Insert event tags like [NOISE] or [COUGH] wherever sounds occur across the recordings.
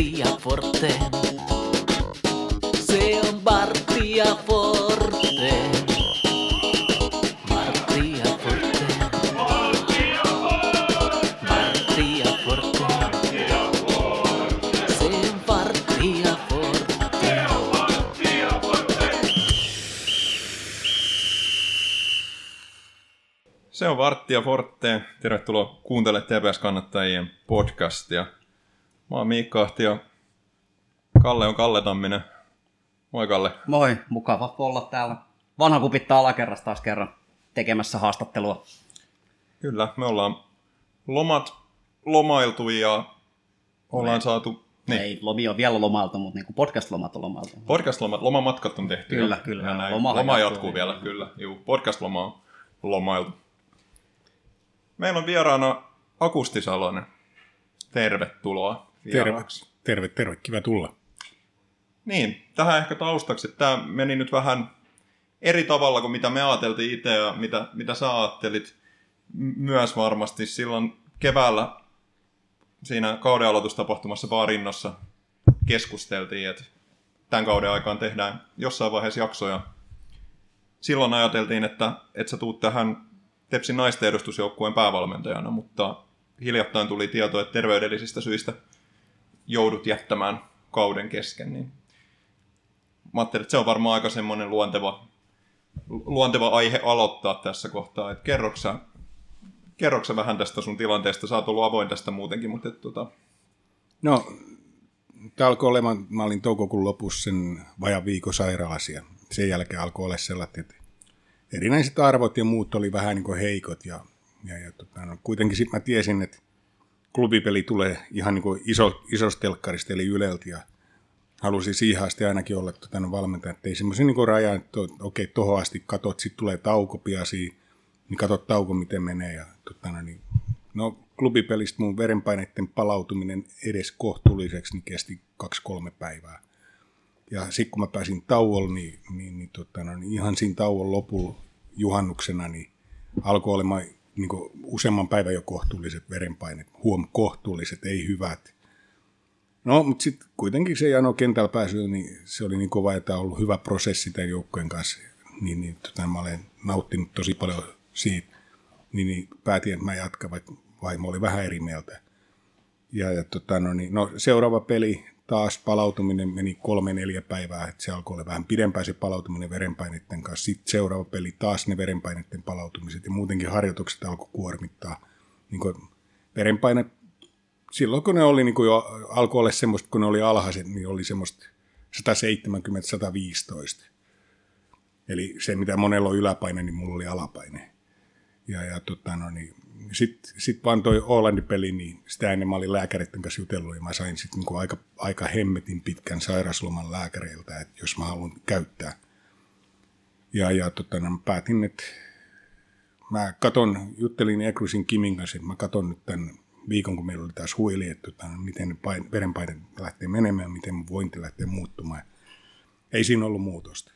Martti ja Forte. Se on Martti ja Forte. Forte. Forte. Se on Martti ja Forte. Se on Vartti ja Forte. Tervetuloa kuuntele TPS-kannattajien podcastia. Mä oon Miikka Ahti ja Kalle on Kalle Tamminen. Moi Kalle. Moi, mukava olla täällä. Vanha kupittaa alakerrasta taas kerran tekemässä haastattelua. Kyllä, me ollaan lomat lomailtu ja ollaan Me- saatu... Niin, Ei, lomi on vielä lomalta, mutta niin podcast-lomat on lomalta. podcast-lomat, lomamatkat on tehty. Kyllä, jo. kyllä. Ja näin. Loma Loma jatkuu jatkuu vielä. vielä, kyllä. Juu, podcast-loma on lomailtu. Meillä on vieraana Akusti Salonen. Tervetuloa Terve, vieraaksi. terve, terve, kiva tulla. Niin, tähän ehkä taustaksi, että tämä meni nyt vähän eri tavalla kuin mitä me ajateltiin itse ja mitä, mitä sä ajattelit myös varmasti silloin keväällä siinä kauden aloitustapahtumassa Baarinnossa keskusteltiin, että tämän kauden aikaan tehdään jossain vaiheessa jaksoja. Silloin ajateltiin, että, että sä tuut tähän Tepsin naisten edustusjoukkueen päävalmentajana, mutta hiljattain tuli tieto, että terveydellisistä syistä joudut jättämään kauden kesken, niin mä ajattelin, että se on varmaan aika semmoinen luonteva, luonteva aihe aloittaa tässä kohtaa. Että kerroksä, kerroksä vähän tästä sun tilanteesta? Sä oot ollut avoin tästä muutenkin, mutta et, tota, No, tämä alkoi olemaan, mä olin toukokuun lopussa sen vajan viikon sairaalassa ja sen jälkeen alkoi olla sellaiset, että erinäiset arvot ja muut oli vähän niin kuin heikot ja, ja, ja tota, no, kuitenkin sitten mä tiesin, että klubipeli tulee ihan niin iso, isosta telkkarista eli Yleltä ja halusin siihen asti ainakin olla tota, no, valmentaja, että ei semmoisen niin rajan, että okei, okay, tohon asti katot, sitten tulee tauko piasi, niin katot tauko, miten menee. Ja, tota, no, niin, no, klubipelistä mun verenpaineiden palautuminen edes kohtuulliseksi niin kesti kaksi-kolme päivää. Ja sitten kun mä pääsin tauolle, niin, niin, niin, tota, no, niin ihan siinä tauon lopulla juhannuksena niin alkoi olemaan niin kuin useamman päivän jo kohtuulliset verenpaineet. Huom, kohtuulliset, ei hyvät. No, mutta sitten kuitenkin se jano kentällä pääsy, niin se oli niin kova, että on ollut hyvä prosessi tämän joukkojen kanssa. Niin, niin tota, mä olen nauttinut tosi paljon siitä. Niin, niin päätin, että mä jatkan, vaikka vaimo oli vähän eri mieltä. Ja, ja tota, no, niin, no, seuraava peli, taas palautuminen meni kolme neljä päivää, että se alkoi olla vähän pidempään se palautuminen verenpaineiden kanssa. Sitten seuraava peli, taas ne verenpaineiden palautumiset ja muutenkin harjoitukset alkoi kuormittaa. Niin kuin verenpainet silloin kun ne oli niin kuin jo, alkoi olla semmoista, kun ne oli alhaiset, niin oli semmoista 170-115. Eli se, mitä monella on yläpaine, niin mulla oli alapaine. Ja, ja tota, no niin, sitten sit vaan toi Oolandin peli, niin sitä ennen mä olin lääkäreiden kanssa jutellut ja mä sain sitten niin aika, aika hemmetin pitkän sairasloman lääkäreiltä, että jos mä haluan käyttää. Ja, ja tota, no, mä päätin, että mä katon, juttelin Ekrusin Kimin kanssa, että mä katon nyt tämän viikon, kun meillä oli taas huili, että tota, miten ne pain, verenpaine lähtee menemään, miten mun vointi lähtee muuttumaan. Ei siinä ollut muutosta.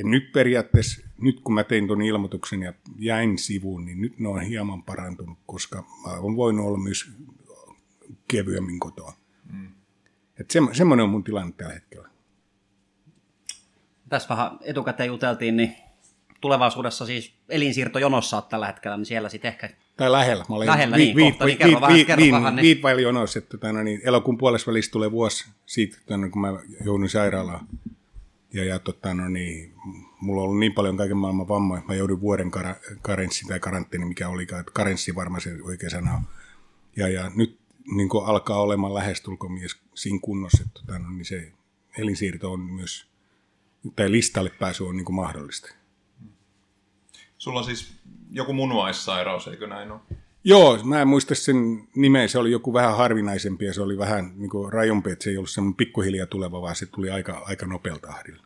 Et nyt periaatteessa, nyt kun mä tein tuon ilmoituksen ja jäin sivuun, niin nyt ne on hieman parantunut, koska mä olen voinut olla myös kevyemmin kotoa. Mm. Et se, semmoinen on mun tilanne tällä hetkellä. Tässä vähän etukäteen juteltiin, niin tulevaisuudessa siis elinsiirtojonossa oot tällä hetkellä, niin siellä sitten ehkä Tai lähellä. Mä olen Lähellä, niin, kohta, niin kerro vähän- kerro vähän, niin. Viitvaili jonossa, että no, niin, elokuun puolessa välissä tulee vuosi siitä, no, kun mä joudun sairaalaan. Ja, ja tota, no, niin, mulla on ollut niin paljon kaiken maailman vammoja, että mä joudun vuoden kar- karenssi tai karanteeni, mikä oli karenssi varmaan se oikea sana on. Ja, ja nyt niin alkaa olemaan lähestulkoon mies siinä kunnossa, että tota, no, niin se elinsiirto on myös, tai listalle pääsy on niin kuin mahdollista. sulla on siis joku munuaissairaus, eikö näin ole? Joo, mä en muista sen nimeä, se oli joku vähän harvinaisempi ja se oli vähän niin kuin rajumpi, että se ei ollut semmoinen pikkuhiljaa tuleva, vaan se tuli aika, aika nopealta tahdilla.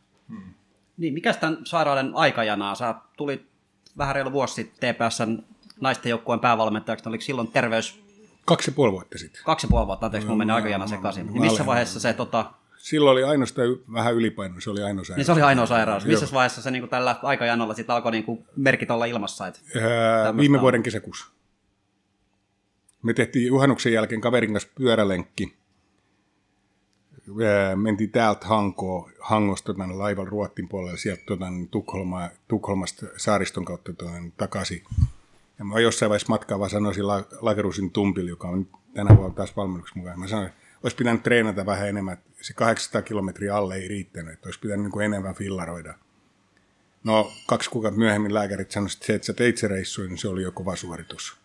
Niin, mikä tämän sairauden aikajanaa? Sä tulit vähän reilu vuosi sitten TPSn naisten joukkueen päävalmentajaksi, oliko silloin terveys Kaksi ja puoli vuotta sitten. kaksi ja puoli vuotta, anteeksi, mun meni aikajana sekaisin. Niin missä vaiheessa se, tota, Silloin oli ainoastaan vähän ylipaino, se oli ainoa sairaus. niin se oli ainoa sairaus. Joo. Missä vaiheessa se niin tällä aikajanalla sitten alkoi niin kuin merkit olla ilmassa? Et, Ää, viime vuoden kesäkuussa. Me tehtiin juhannuksen jälkeen kaverin kanssa pyörälenkki. mentiin täältä Hankoa, Hangosta tuonne laivan Ruottin puolelle, sieltä tuota, Tukholma, Tukholmasta saariston kautta tuonne, takaisin. Ja mä jossain vaiheessa matkaa vaan sanoisin La- Lagerusin Tumpille, joka on tänä vuonna taas valmennuksessa mukaan. Mä sanoin, olisi pitänyt treenata vähän enemmän, se 800 kilometriä alle ei riittänyt, että olisi pitänyt niin enemmän fillaroida. No, kaksi kuukautta myöhemmin lääkärit sanoivat, että se, että sä teit se reissu, niin se oli jo kova suoritus.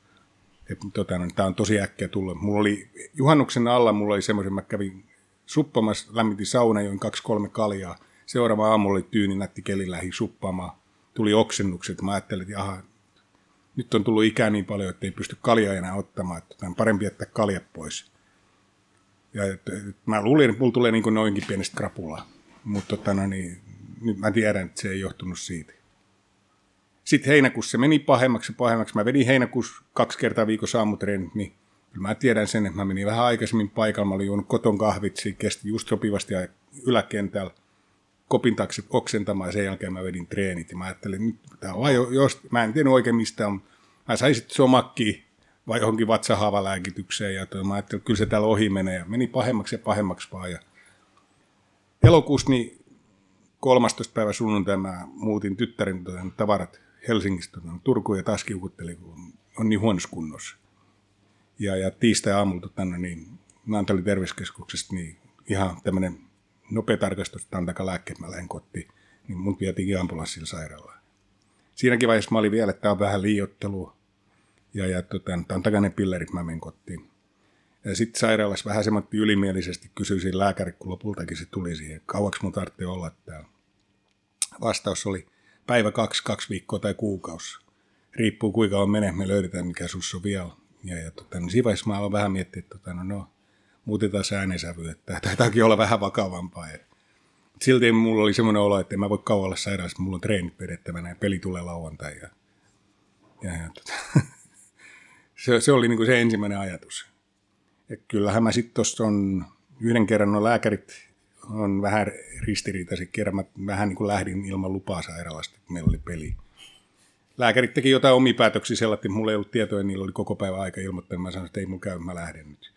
Et, tota, no, tämä on tosi äkkiä tullut. Mulla oli, juhannuksen alla mulla oli semmoisen, mä kävin suppamassa, lämmitin sauna, join kaksi kolme kaljaa. Seuraava aamulla oli tyyni nätti keli lähi suppaamaan. Tuli oksennukset. Mä ajattelin, että jaha, nyt on tullut ikää niin paljon, että ei pysty kaljaa enää ottamaan. Että on parempi jättää kaljat pois. Ja et, et, mä luulin, että mulla tulee niin noinkin pienestä krapulaa. Mutta tota, no, niin, nyt mä tiedän, että se ei johtunut siitä. Sitten heinäkuussa se meni pahemmaksi ja pahemmaksi. Mä vedin heinäkuussa kaksi kertaa viikossa aamutreenit, niin kyllä mä tiedän sen, että mä menin vähän aikaisemmin paikalla. Mä olin juonut koton kahvit, kesti just sopivasti ja yläkentällä kopin taakse oksentamaan ja sen jälkeen mä vedin treenit. Ja mä ajattelin, nyt tää on jo, jos, mä en tiedä oikein mistä on. Mä sain sitten somakkiin vai johonkin vatsahavalääkitykseen ja toi, mä ajattelin, että kyllä se täällä ohi menee. Ja meni pahemmaksi ja pahemmaksi vaan. Ja elokuussa niin 13. päivä sunnuntai mä muutin tyttären tavarat Helsingistä Turkuun ja taas kiukuttelin, kun on niin huonossa kunnossa. Ja, ja tiistai aamulla tänne niin Naantalin terveyskeskuksesta niin ihan tämmöinen nopea tarkastus, että antaka lääkkeet, mä lähden kotiin, niin mun vietiin ambulanssilla sairaalaan. Siinäkin vaiheessa mä olin vielä, että tämä on vähän liiottelua, ja, ja tota, antakaa ne pillerit, mä menen kotiin. Ja sitten sairaalassa vähän semmoitti ylimielisesti kysyisin lääkäri, kun lopultakin se tuli siihen, kauaksi mun tarvitsee olla täällä. Vastaus oli päivä kaksi, kaksi viikkoa tai kuukausi. Riippuu kuinka on menee, me löydetään mikä sus on vielä. Ja, ja tota, niin siinä vaiheessa mä aloin vähän miettiä, että tota, no, no, muutetaan äänensävy, että [LAUGHS] taitakin olla vähän vakavampaa. Ja silti mulla oli semmoinen olo, että en mä voi kauan olla sairaalassa, mulla on treenit pidettävänä ja peli tulee lauantai. Ja, ja, ja tota, [LAUGHS] se, se oli niin kuin se ensimmäinen ajatus. Ja kyllähän mä sitten tuossa on yhden kerran, no lääkärit on vähän ristiriitaiset kerran, mä vähän niin kuin lähdin ilman lupaa sairaalasta, että meillä oli peli. Lääkärit teki jotain omia päätöksiä sellainen, että mulla ei ollut tietoa, ja niillä oli koko päivä aika ilmoittaa. Mä sanoin, että ei mulla käy, mä lähden nyt.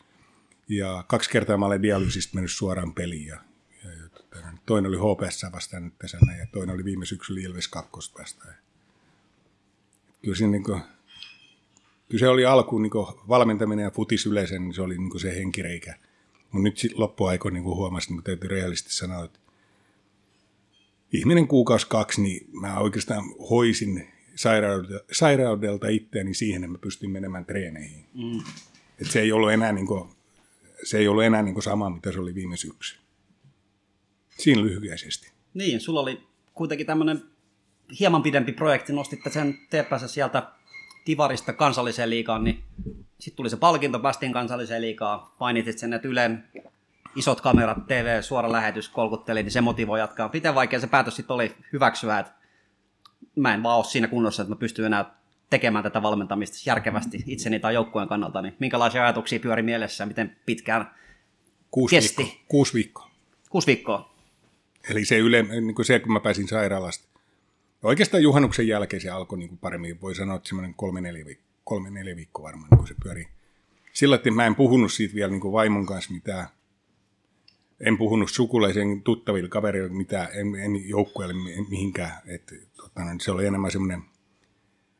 Ja kaksi kertaa mä olen dialyysistä mennyt suoraan peliin. Ja, ja, ja tota, toinen oli HPS vastaan nyt tässä ja toinen oli viime syksyllä Ilves 2 vastaan. Kyllä, siinä niin kuin, kyllä se oli alkuun niin valmentaminen ja futis yleisen, niin se oli niin se henkireikä. Mutta nyt loppuaikoina niin huomasin, että täytyy rehellisesti sanoa, että ihminen kuukausi kaksi, niin mä oikeastaan hoisin sairaudelta, sairaudelta itseäni siihen, että mä pystyn menemään treeneihin. Mm. Et se ei ollut enää, niin kuin, se ei ollut enää niin kuin sama, mitä se oli viime syksy. Siinä lyhyesti. Niin, sulla oli kuitenkin tämmöinen hieman pidempi projekti, nostitte sen TPS sieltä Tivarista kansalliseen liikaan, niin sitten tuli se palkinto, päästiin kansalliseen liikaan, painitit sen, että Ylen isot kamerat, TV, suora lähetys kolkutteli, niin se motivoi jatkaa. Miten vaikea se päätös sitten oli hyväksyä, että mä en vaan ole siinä kunnossa, että mä pystyn enää tekemään tätä valmentamista järkevästi itseni tai joukkueen kannalta, niin minkälaisia ajatuksia pyöri mielessä, miten pitkään kuusi kesti? Viikkoa. Kuusi viikkoa. Kuusi viikkoa. Eli se, yle, niin kuin se, kun mä pääsin sairaalasta. Ja oikeastaan juhannuksen jälkeen se alkoi niin kuin paremmin. Voi sanoa, että semmoinen kolme, neljä, viikkoa, kolme, neljä viikkoa varmaan, niin kun se pyörii. Sillä että mä en puhunut siitä vielä niin kuin vaimon kanssa mitään. En puhunut sukulaisen tuttaville kaverille mitään, en, en joukkueelle mihinkään. Et, tota, se oli enemmän semmoinen,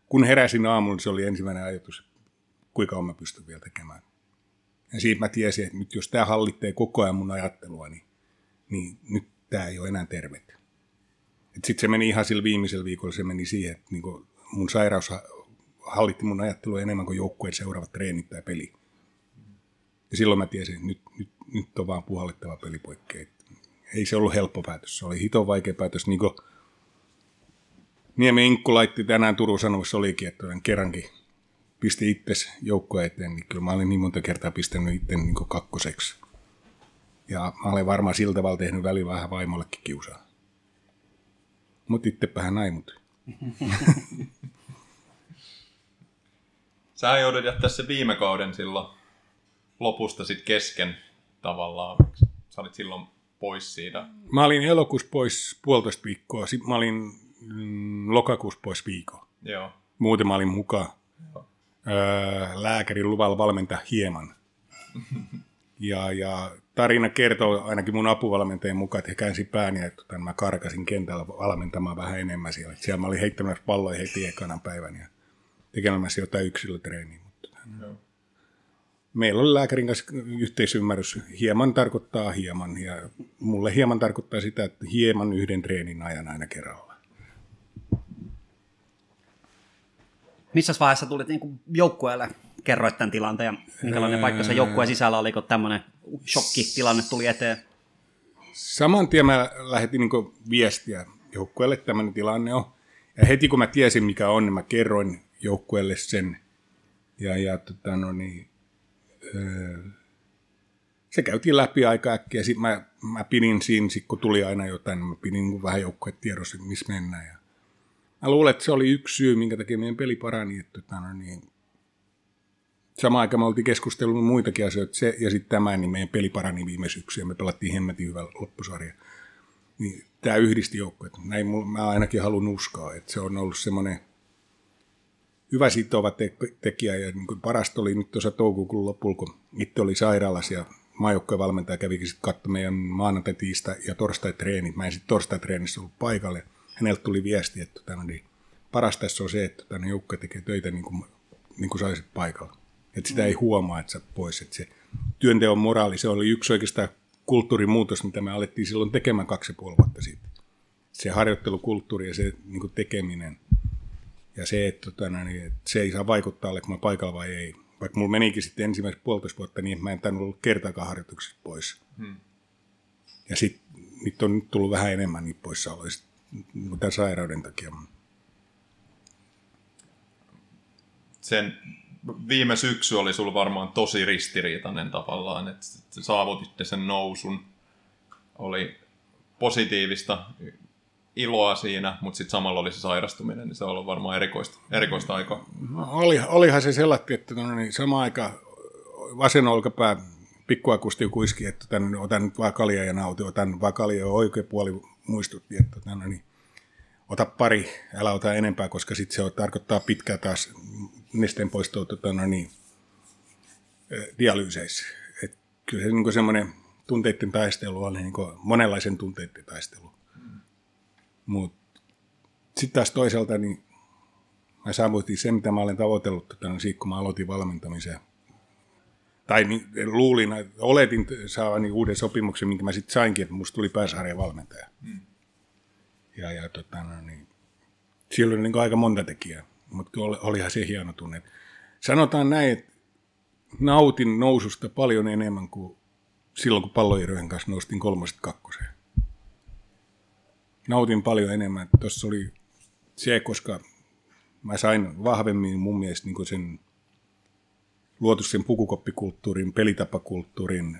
kun heräsin aamulla, se oli ensimmäinen ajatus, kuinka on mä pystyn vielä tekemään. Ja siitä mä tiesin, että nyt jos tämä hallitsee koko ajan mun ajattelua, niin, niin nyt tämä ei ole enää tervettä. Sitten se meni ihan sillä viimeisellä viikolla, se meni siihen, että niin mun sairaus hallitti mun ajattelua enemmän kuin joukkueen seuraavat treenit tai peli. Ja silloin mä tiesin, että nyt, nyt, nyt on vaan puhallettava pelipoikki. Ei se ollut helppo päätös, se oli hiton vaikea päätös. Niin Niemi Inkku laitti tänään Turun Sanomassa olikin, että kerrankin pisti itses joukkoa eteen, niin kyllä mä olin niin monta kertaa pistänyt itse niin kakkoseksi. Ja mä olen varmaan siltä tavalla tehnyt välillä vähän vaimollekin kiusaa. Mutta itsepähän näin, mutta... [LAUGHS] Sä joudut jättää se viime kauden silloin lopusta sit kesken tavallaan. Sä olit silloin pois siitä. Mä olin elokuussa pois puolitoista viikkoa, sitten mä olin mm, lokakuussa pois viikon. Joo. Muuten mä olin mukaan öö, lääkärin luvalla valmentaa hieman. [LAUGHS] Ja, ja tarina kertoo ainakin mun apuvalmentajan mukaan, että he käänsi pääni, että tota, mä karkasin kentällä valmentamaan vähän enemmän siellä. Siellä mä olin heittämässä palloja heti ekanan päivän ja tekemässä jotain yksilötreeniä. Mutta, meillä oli lääkärin kanssa yhteisymmärrys. Hieman tarkoittaa hieman ja mulle hieman tarkoittaa sitä, että hieman yhden treenin ajan aina kerralla. Missä vaiheessa tulit niin joukkueelle? Kerroit tämän tilanteen ja minkälainen paikka se joukkueen sisällä oli, kun tämmöinen shokkitilanne tuli eteen? Saman tien mä lähetin niin viestiä joukkueelle, että tämmöinen tilanne on. Ja heti kun mä tiesin mikä on, niin mä kerroin joukkueelle sen. Ja, ja tota, no niin, öö, se käytiin läpi aika äkkiä. Sitten mä, mä pidin siinä, sit kun tuli aina jotain, niin mä pidin niin vähän joukkueet tiedossa, missä mennään. Ja mä luulen, että se oli yksi syy, minkä takia meidän peli parani. Että, tota, no niin, samaan aikaan me oltiin keskustellut muitakin asioita, se ja sitten tämä, niin meidän peli parani viime syksynä, me pelattiin hemmetin hyvä loppusarja. Niin tämä yhdisti joukkueet. Näin mä ainakin haluan uskoa, että se on ollut semmoinen hyvä sitova te- tekijä, ja niin parasta oli nyt tuossa toukokuun lopulla, kun itse oli sairaalassa ja maajoukkojen valmentaja kävikin sitten katsomaan meidän maanantai, tiistai ja torstai treenit. Mä en sitten torstai treenissä ollut paikalle. Häneltä tuli viesti, että tota, niin parasta tässä on se, että tämän joukko tekee töitä niin kuin, niin kuin saisit paikalla. Että sitä ei huomaa, että sä pois. Että se työnteon moraali, se oli yksi oikeastaan kulttuurimuutos, mitä me alettiin silloin tekemään kaksi ja puoli vuotta sitten. Se harjoittelukulttuuri ja se niin kuin tekeminen ja se, että, tota, niin, että se ei saa vaikuttaa, olenko mä paikalla vai ei. Vaikka mulla menikin sitten ensimmäiset puolitoista vuotta niin, mä en tainnut ollut kertaakaan harjoituksista pois. Hmm. Ja sitten nyt on nyt tullut vähän enemmän niitä poissaoloja niin tämän sairauden takia. Sen viime syksy oli sulla varmaan tosi ristiriitainen tavallaan, että saavutitte sen nousun. Oli positiivista iloa siinä, mutta sitten samalla oli se sairastuminen, niin se on varmaan erikoista, erikoista aikaa. No, oli, olihan se sellainen, että no, niin sama aika vasen olkapää pikkuakusti kuiski, että tämän, otan nyt vaan kaljaa ja nauti, otan vaan kaljaa ja oikea puoli muistutti, että tämän, no niin, ota pari, älä ota enempää, koska sitten se tarkoittaa pitkää taas nesteen poistoa tota, no niin, dialyyseissä. Et kyllä se niin semmoinen tunteiden taistelu oli niin monenlaisen tunteiden taistelu. Mutta sitten taas toisaalta niin mä saavutin sen, mitä mä olen tavoitellut tota, niin siitä, kun mä aloitin valmentamisen. Tai niin, luulin, oletin saavani uuden sopimuksen, minkä mä sitten sainkin, että musta tuli pääsarjan valmentaja. Hmm. Ja, ja tota, no, niin, siellä oli niin aika monta tekijää, mutta olihan se hieno tunne. Sanotaan näin, että nautin noususta paljon enemmän kuin silloin, kun palloirojen kanssa noustin kolmoset kakkoseen. Nautin paljon enemmän. Tuossa oli se, koska mä sain vahvemmin mun mielestä niin sen luotu sen pukukoppikulttuurin, pelitapakulttuurin,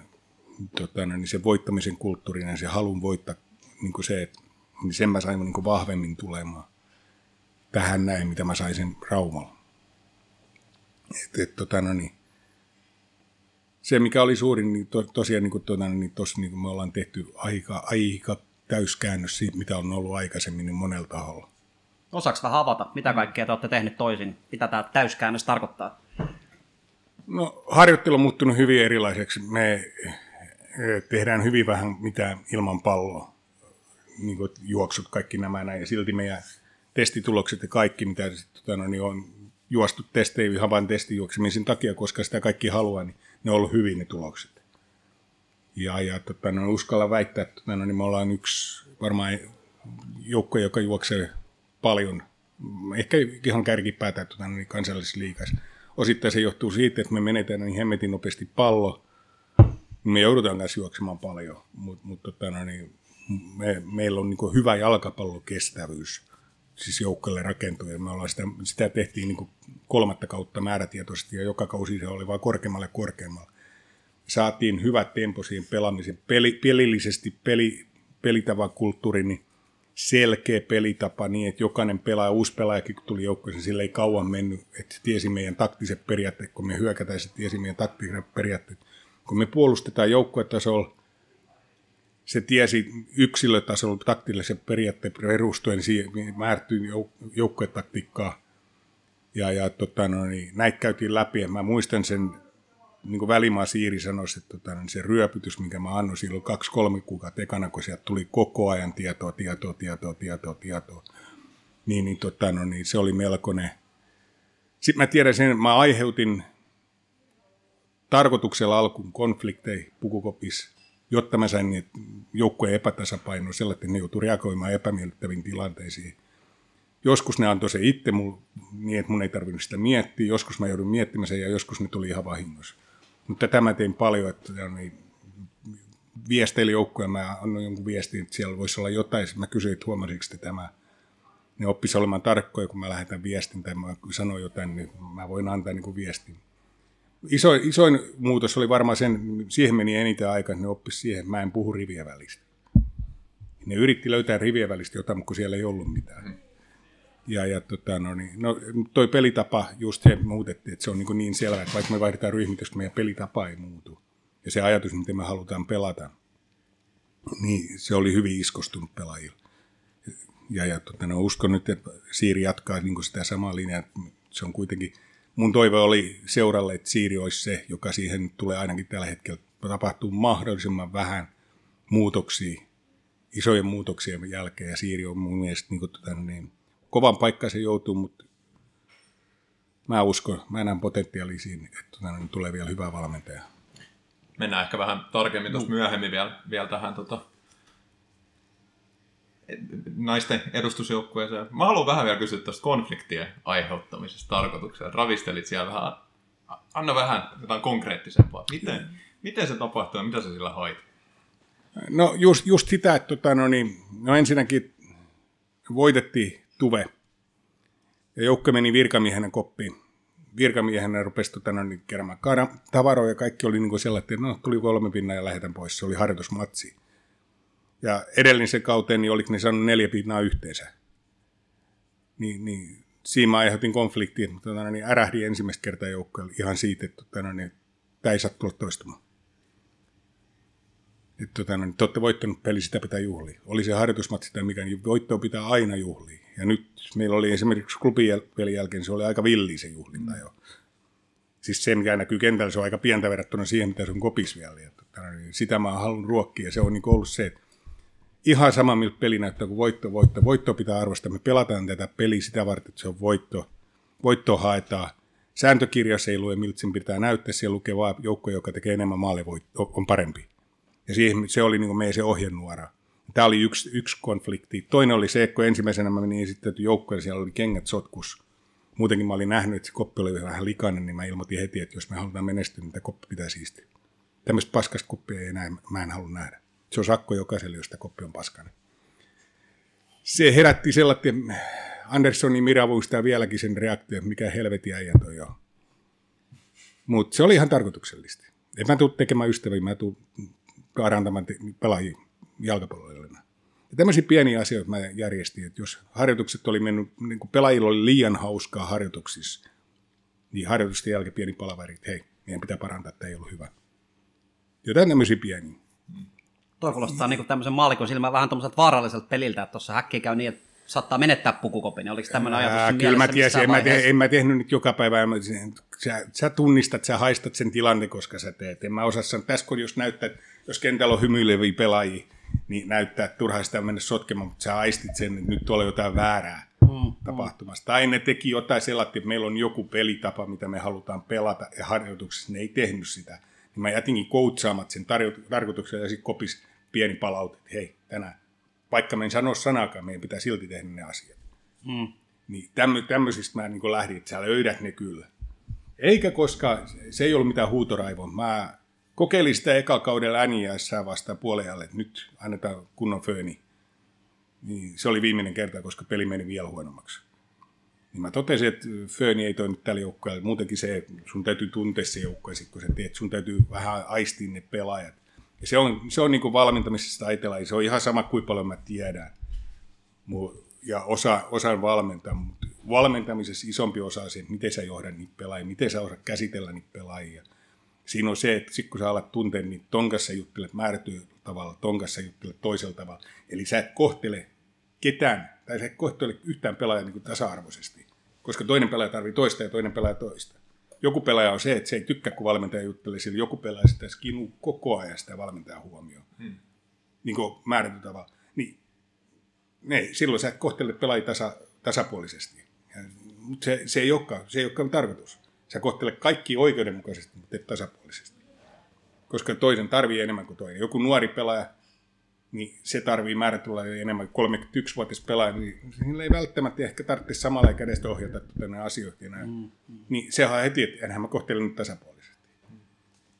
tota, no, niin sen voittamisen kulttuurin ja se halun voittaa niin se, että niin sen mä sain niin vahvemmin tulemaan tähän näin, mitä mä sain sen Raumalla. Et, et, tota, no niin, se, mikä oli suurin, niin to, tosiaan niin kuin, tota, niin tossa, niin kuin me ollaan tehty aika, aika täyskäännös siitä, mitä on ollut aikaisemmin niin monella taholla. Osaako vähän avata, mitä kaikkea te olette tehneet toisin? Mitä tämä täyskäännös tarkoittaa? No, harjoittelu on muuttunut hyvin erilaiseksi. Me eh, tehdään hyvin vähän mitään ilman palloa. Niin kuin juoksut, kaikki nämä näin. Ja silti meidän testitulokset ja kaikki, mitä tota, no, niin on juostu testeihin, ihan vain testijuoksemisen takia, koska sitä kaikki haluaa, niin ne on ollut hyvin ne tulokset. Ja, ja tota, no, uskalla väittää, että tota, no, niin me ollaan yksi varmaan joukko, joka juoksee paljon, ehkä ihan kärkipäätä tota, no, niin kansallisessa liikassa. Osittain se johtuu siitä, että me menetään niin hemmetin nopeasti pallo, me joudutaan kanssa juoksemaan paljon, mutta mut, tota, no, niin, me, meillä on niin hyvä jalkapallokestävyys siis joukkoille rakentui. Me ollaan sitä, sitä tehtiin niin kolmatta kautta määrätietoisesti ja joka kausi se oli vain korkeammalle korkeammalle. Saatiin hyvät tempo siihen pelaamiseen. Peli, pelillisesti peli, pelitava kulttuuri, niin selkeä pelitapa niin, että jokainen pelaaja, uusi pelaajakin kun tuli joukkoon, sillä ei kauan mennyt, että tiesi meidän taktiset periaatteet, kun me hyökätään, se tiesi meidän taktiset periaatteet. Kun me puolustetaan joukkuetasolla, se tiesi yksilötasolla taktilisen periaatteen perustuen siihen jouk- joukkuetaktiikkaa. Ja, ja tota, no niin, näitä käytiin läpi ja mä muistan sen niin kuin välimaa Siiri sanoi, että tota, niin se ryöpytys, minkä mä annoin silloin kaksi-kolme kuukautta ekana, kun sieltä tuli koko ajan tietoa, tietoa, tietoa, tietoa, tietoa, niin, niin, tota, no, niin se oli melkoinen. Sitten mä tiedän sen, mä aiheutin tarkoituksella alkuun konflikteja pukukopissa, jotta mä sain niitä joukkojen epätasapainoa sellainen, että ne joutui reagoimaan epämiellyttäviin tilanteisiin. Joskus ne antoi se itse mulle, niin, että mun ei tarvinnut sitä miettiä. Joskus mä joudun miettimään sen ja joskus ne tuli ihan vahingossa. Mutta tämä tein paljon, että niin, joukkoja. Mä annoin jonkun viestin, että siellä voisi olla jotain. Mä kysyin, että huomasiko te tämä. Ne oppisi olemaan tarkkoja, kun mä lähetän viestin tai mä sanon jotain, niin mä voin antaa niin kuin viestin. Iso, isoin muutos oli varmaan sen, siihen meni eniten aikaa, että ne oppisi siihen, että mä en puhu rivien välistä. Ne yritti löytää rivien välistä jotain, mutta kun siellä ei ollut mitään. Ja, ja tota, no, niin, no, toi pelitapa, just se muutettiin, että se on niin, niin selvä, että vaikka me vaihdetaan ryhmitystä, meidän pelitapa ei muutu. Ja se ajatus, miten me halutaan pelata, niin se oli hyvin iskostunut pelaajilla. Ja, ja tota, no, uskon nyt, että Siiri jatkaa niin sitä samaa linjaa, että se on kuitenkin, mun toive oli seuralle, että Siiri olisi se, joka siihen tulee ainakin tällä hetkellä tapahtuu mahdollisimman vähän muutoksia, isojen muutoksien jälkeen, ja Siiri on mun mielestä niin kuin, tota, niin, kovan paikkaan se joutuu, mutta mä uskon, mä näen potentiaalia siinä, että tota, niin tulee vielä hyvä valmentaja. Mennään ehkä vähän tarkemmin tuossa myöhemmin vielä, vielä tähän tota, naisten edustusjoukkueeseen. Mä haluan vähän vielä kysyä tuosta konfliktien aiheuttamisesta tarkoituksella. Ravistelit siellä vähän. Anna vähän jotain konkreettisempaa. Miten, miten se tapahtuu ja mitä se sillä hait? No just, just sitä, että tota, no, niin, no ensinnäkin voitettiin Tuve. Ja joukko meni virkamiehenä koppiin. Virkamiehenä rupesi tota, no, niin, keräämään tavaroja ja kaikki oli niin kuin sellainen, että no tuli kolme pinnaa ja lähetän pois. Se oli harjoitusmatsi. Ja edellisen kauteen niin oliko ne saanut neljä pinnaa yhteensä. Niin, niin siinä mä aiheutin konfliktia, mutta tota, niin ärähdin ensimmäistä kertaa joukkoille ihan siitä, että tota, niin, tämä ei saa tulla toistumaan. Että tota, niin, te olette voittanut peli, sitä pitää juhlia. Oli se harjoitusmatsi tai mikä, niin voittoa pitää aina juhlia. Ja nyt meillä oli esimerkiksi klubin pelin jälkeen, se oli aika villi se juhlinta jo. Siis se, mikä näkyy kentällä, se on aika pientä verrattuna siihen, mitä se on kopis vielä. Ja, tota, niin, sitä mä haluan ruokkia. Ja se on niin ollut se, että ihan sama, miltä peli näyttää kuin voitto, voitto. Voitto pitää arvostaa. Me pelataan tätä peliä sitä varten, että se on voitto. Voitto haetaan. Sääntökirjassa ei lue, miltä sen pitää näyttää. Siellä lukee vaan joukko, joka tekee enemmän maaleja, on parempi. Ja siihen, se oli niin meidän se ohjenuora. Tämä oli yksi, yksi konflikti. Toinen oli se, että kun ensimmäisenä mä menin esittäyty joukkoon, siellä oli kengät sotkus. Muutenkin mä olin nähnyt, että se koppi oli vähän likainen, niin mä ilmoitin heti, että jos me halutaan menestyä, niin tämä koppi pitää siistiä. Tämmöistä paskasta koppia ei enää, mä en halua nähdä. Se on sakko jokaiselle, jos koppi on paskainen. Se herätti sellainen, Anderssoni Mira muistaa vieläkin sen reaktio, että mikä helvetin äijä toi on. Mutta se oli ihan tarkoituksellista. En mä tule tekemään ystäviä, mä tulen parantamaan pelaajia jalkapalloilla. Ja tämmöisiä pieniä asioita mä järjestin, että jos harjoitukset oli mennyt, niin kuin pelaajilla oli liian hauskaa harjoituksissa, niin harjoitusten jälkeen pieni palaveri, että hei, meidän pitää parantaa, että ei ollut hyvä. Jotain tämmöisiä pieniä. Tuo kuulostaa niin tämmöisen maalikon silmään vähän tuommoiselta vaaralliselta peliltä, että tuossa häkki käy niin, että saattaa menettää pukukopin. Oliko tämmöinen ajatus Ää, Kyllä mä tiesin, en mä, te, en mä tehnyt nyt joka päivä. Mä, sä, sä, tunnistat, sä haistat sen tilanne, koska sä teet. En mä osaa sanoa, tässä kun jos näyttää, jos kentällä on hymyileviä pelaajia, niin näyttää, että turhaa sitä mennä sotkemaan, mutta sä aistit sen, että nyt tuolla on jotain väärää mm, tapahtumassa. Mm. Tai ne teki jotain sellaista, että meillä on joku pelitapa, mitä me halutaan pelata, ja harjoituksessa ne ei tehnyt sitä. Niin mä jätinkin koutsaamat sen tarkoituksen, ja sitten kopis pieni palaute, että hei, tänään, vaikka me en sano sanakaan, meidän pitää silti tehdä ne asiat. Mm. Niin tämmö, tämmöisistä mä niin lähdin, että sä löydät ne kyllä. Eikä koska se ei ollut mitään huutoraivoa. Mä kokeilin sitä eka kaudella NIS vastaan puolelle, että nyt annetaan kunnon fööni. Niin se oli viimeinen kerta, koska peli meni vielä huonommaksi. Niin mä totesin, että fööni ei toimi tällä joukkueella. Muutenkin se, sun täytyy tuntea se joukkue, kun sä teet, sun täytyy vähän aistia ne pelaajat. Ja se on, se on niin kuin valmentamisesta ajatella, se on ihan sama kuin paljon mä tiedän. Ja osa, osaan valmentaa, mutta valmentamisessa isompi osa on se, että miten sä johdat niitä pelaajia, miten sä osaat käsitellä niitä pelaajia. Siinä on se, että sit kun sä alat tuntea, niin ton kanssa juttelet määrätyllä tavalla, ton kanssa juttelet toisella tavalla. Eli sä et kohtele ketään, tai sä et kohtele yhtään pelaajaa niin tasa-arvoisesti, koska toinen pelaaja tarvii toista ja toinen pelaaja toista. Joku pelaaja on se, että se ei tykkää, kun valmentaja juttelee sille. Joku pelaaja sitä skinuu koko ajan sitä valmentajan huomioon. Hmm. Niin kuin määrätty tavalla. Niin, ne, silloin sä kohtelet pelaajia tasa, tasapuolisesti. Mutta se, se, ei olekaan, se ei olekaan tarkoitus. Sä kohtelet kaikki oikeudenmukaisesti, mutta et tasapuolisesti. Koska toisen tarvii enemmän kuin toinen. Joku nuori pelaaja, niin se tarvii määrätyllä enemmän kuin 31-vuotias pelaaja, niin sillä ei välttämättä ehkä tarvitse samalla kädestä ohjata tänne asioita. Mm, mm. Niin se on heti, että enhän mä kohtelen nyt tasapuolisesti.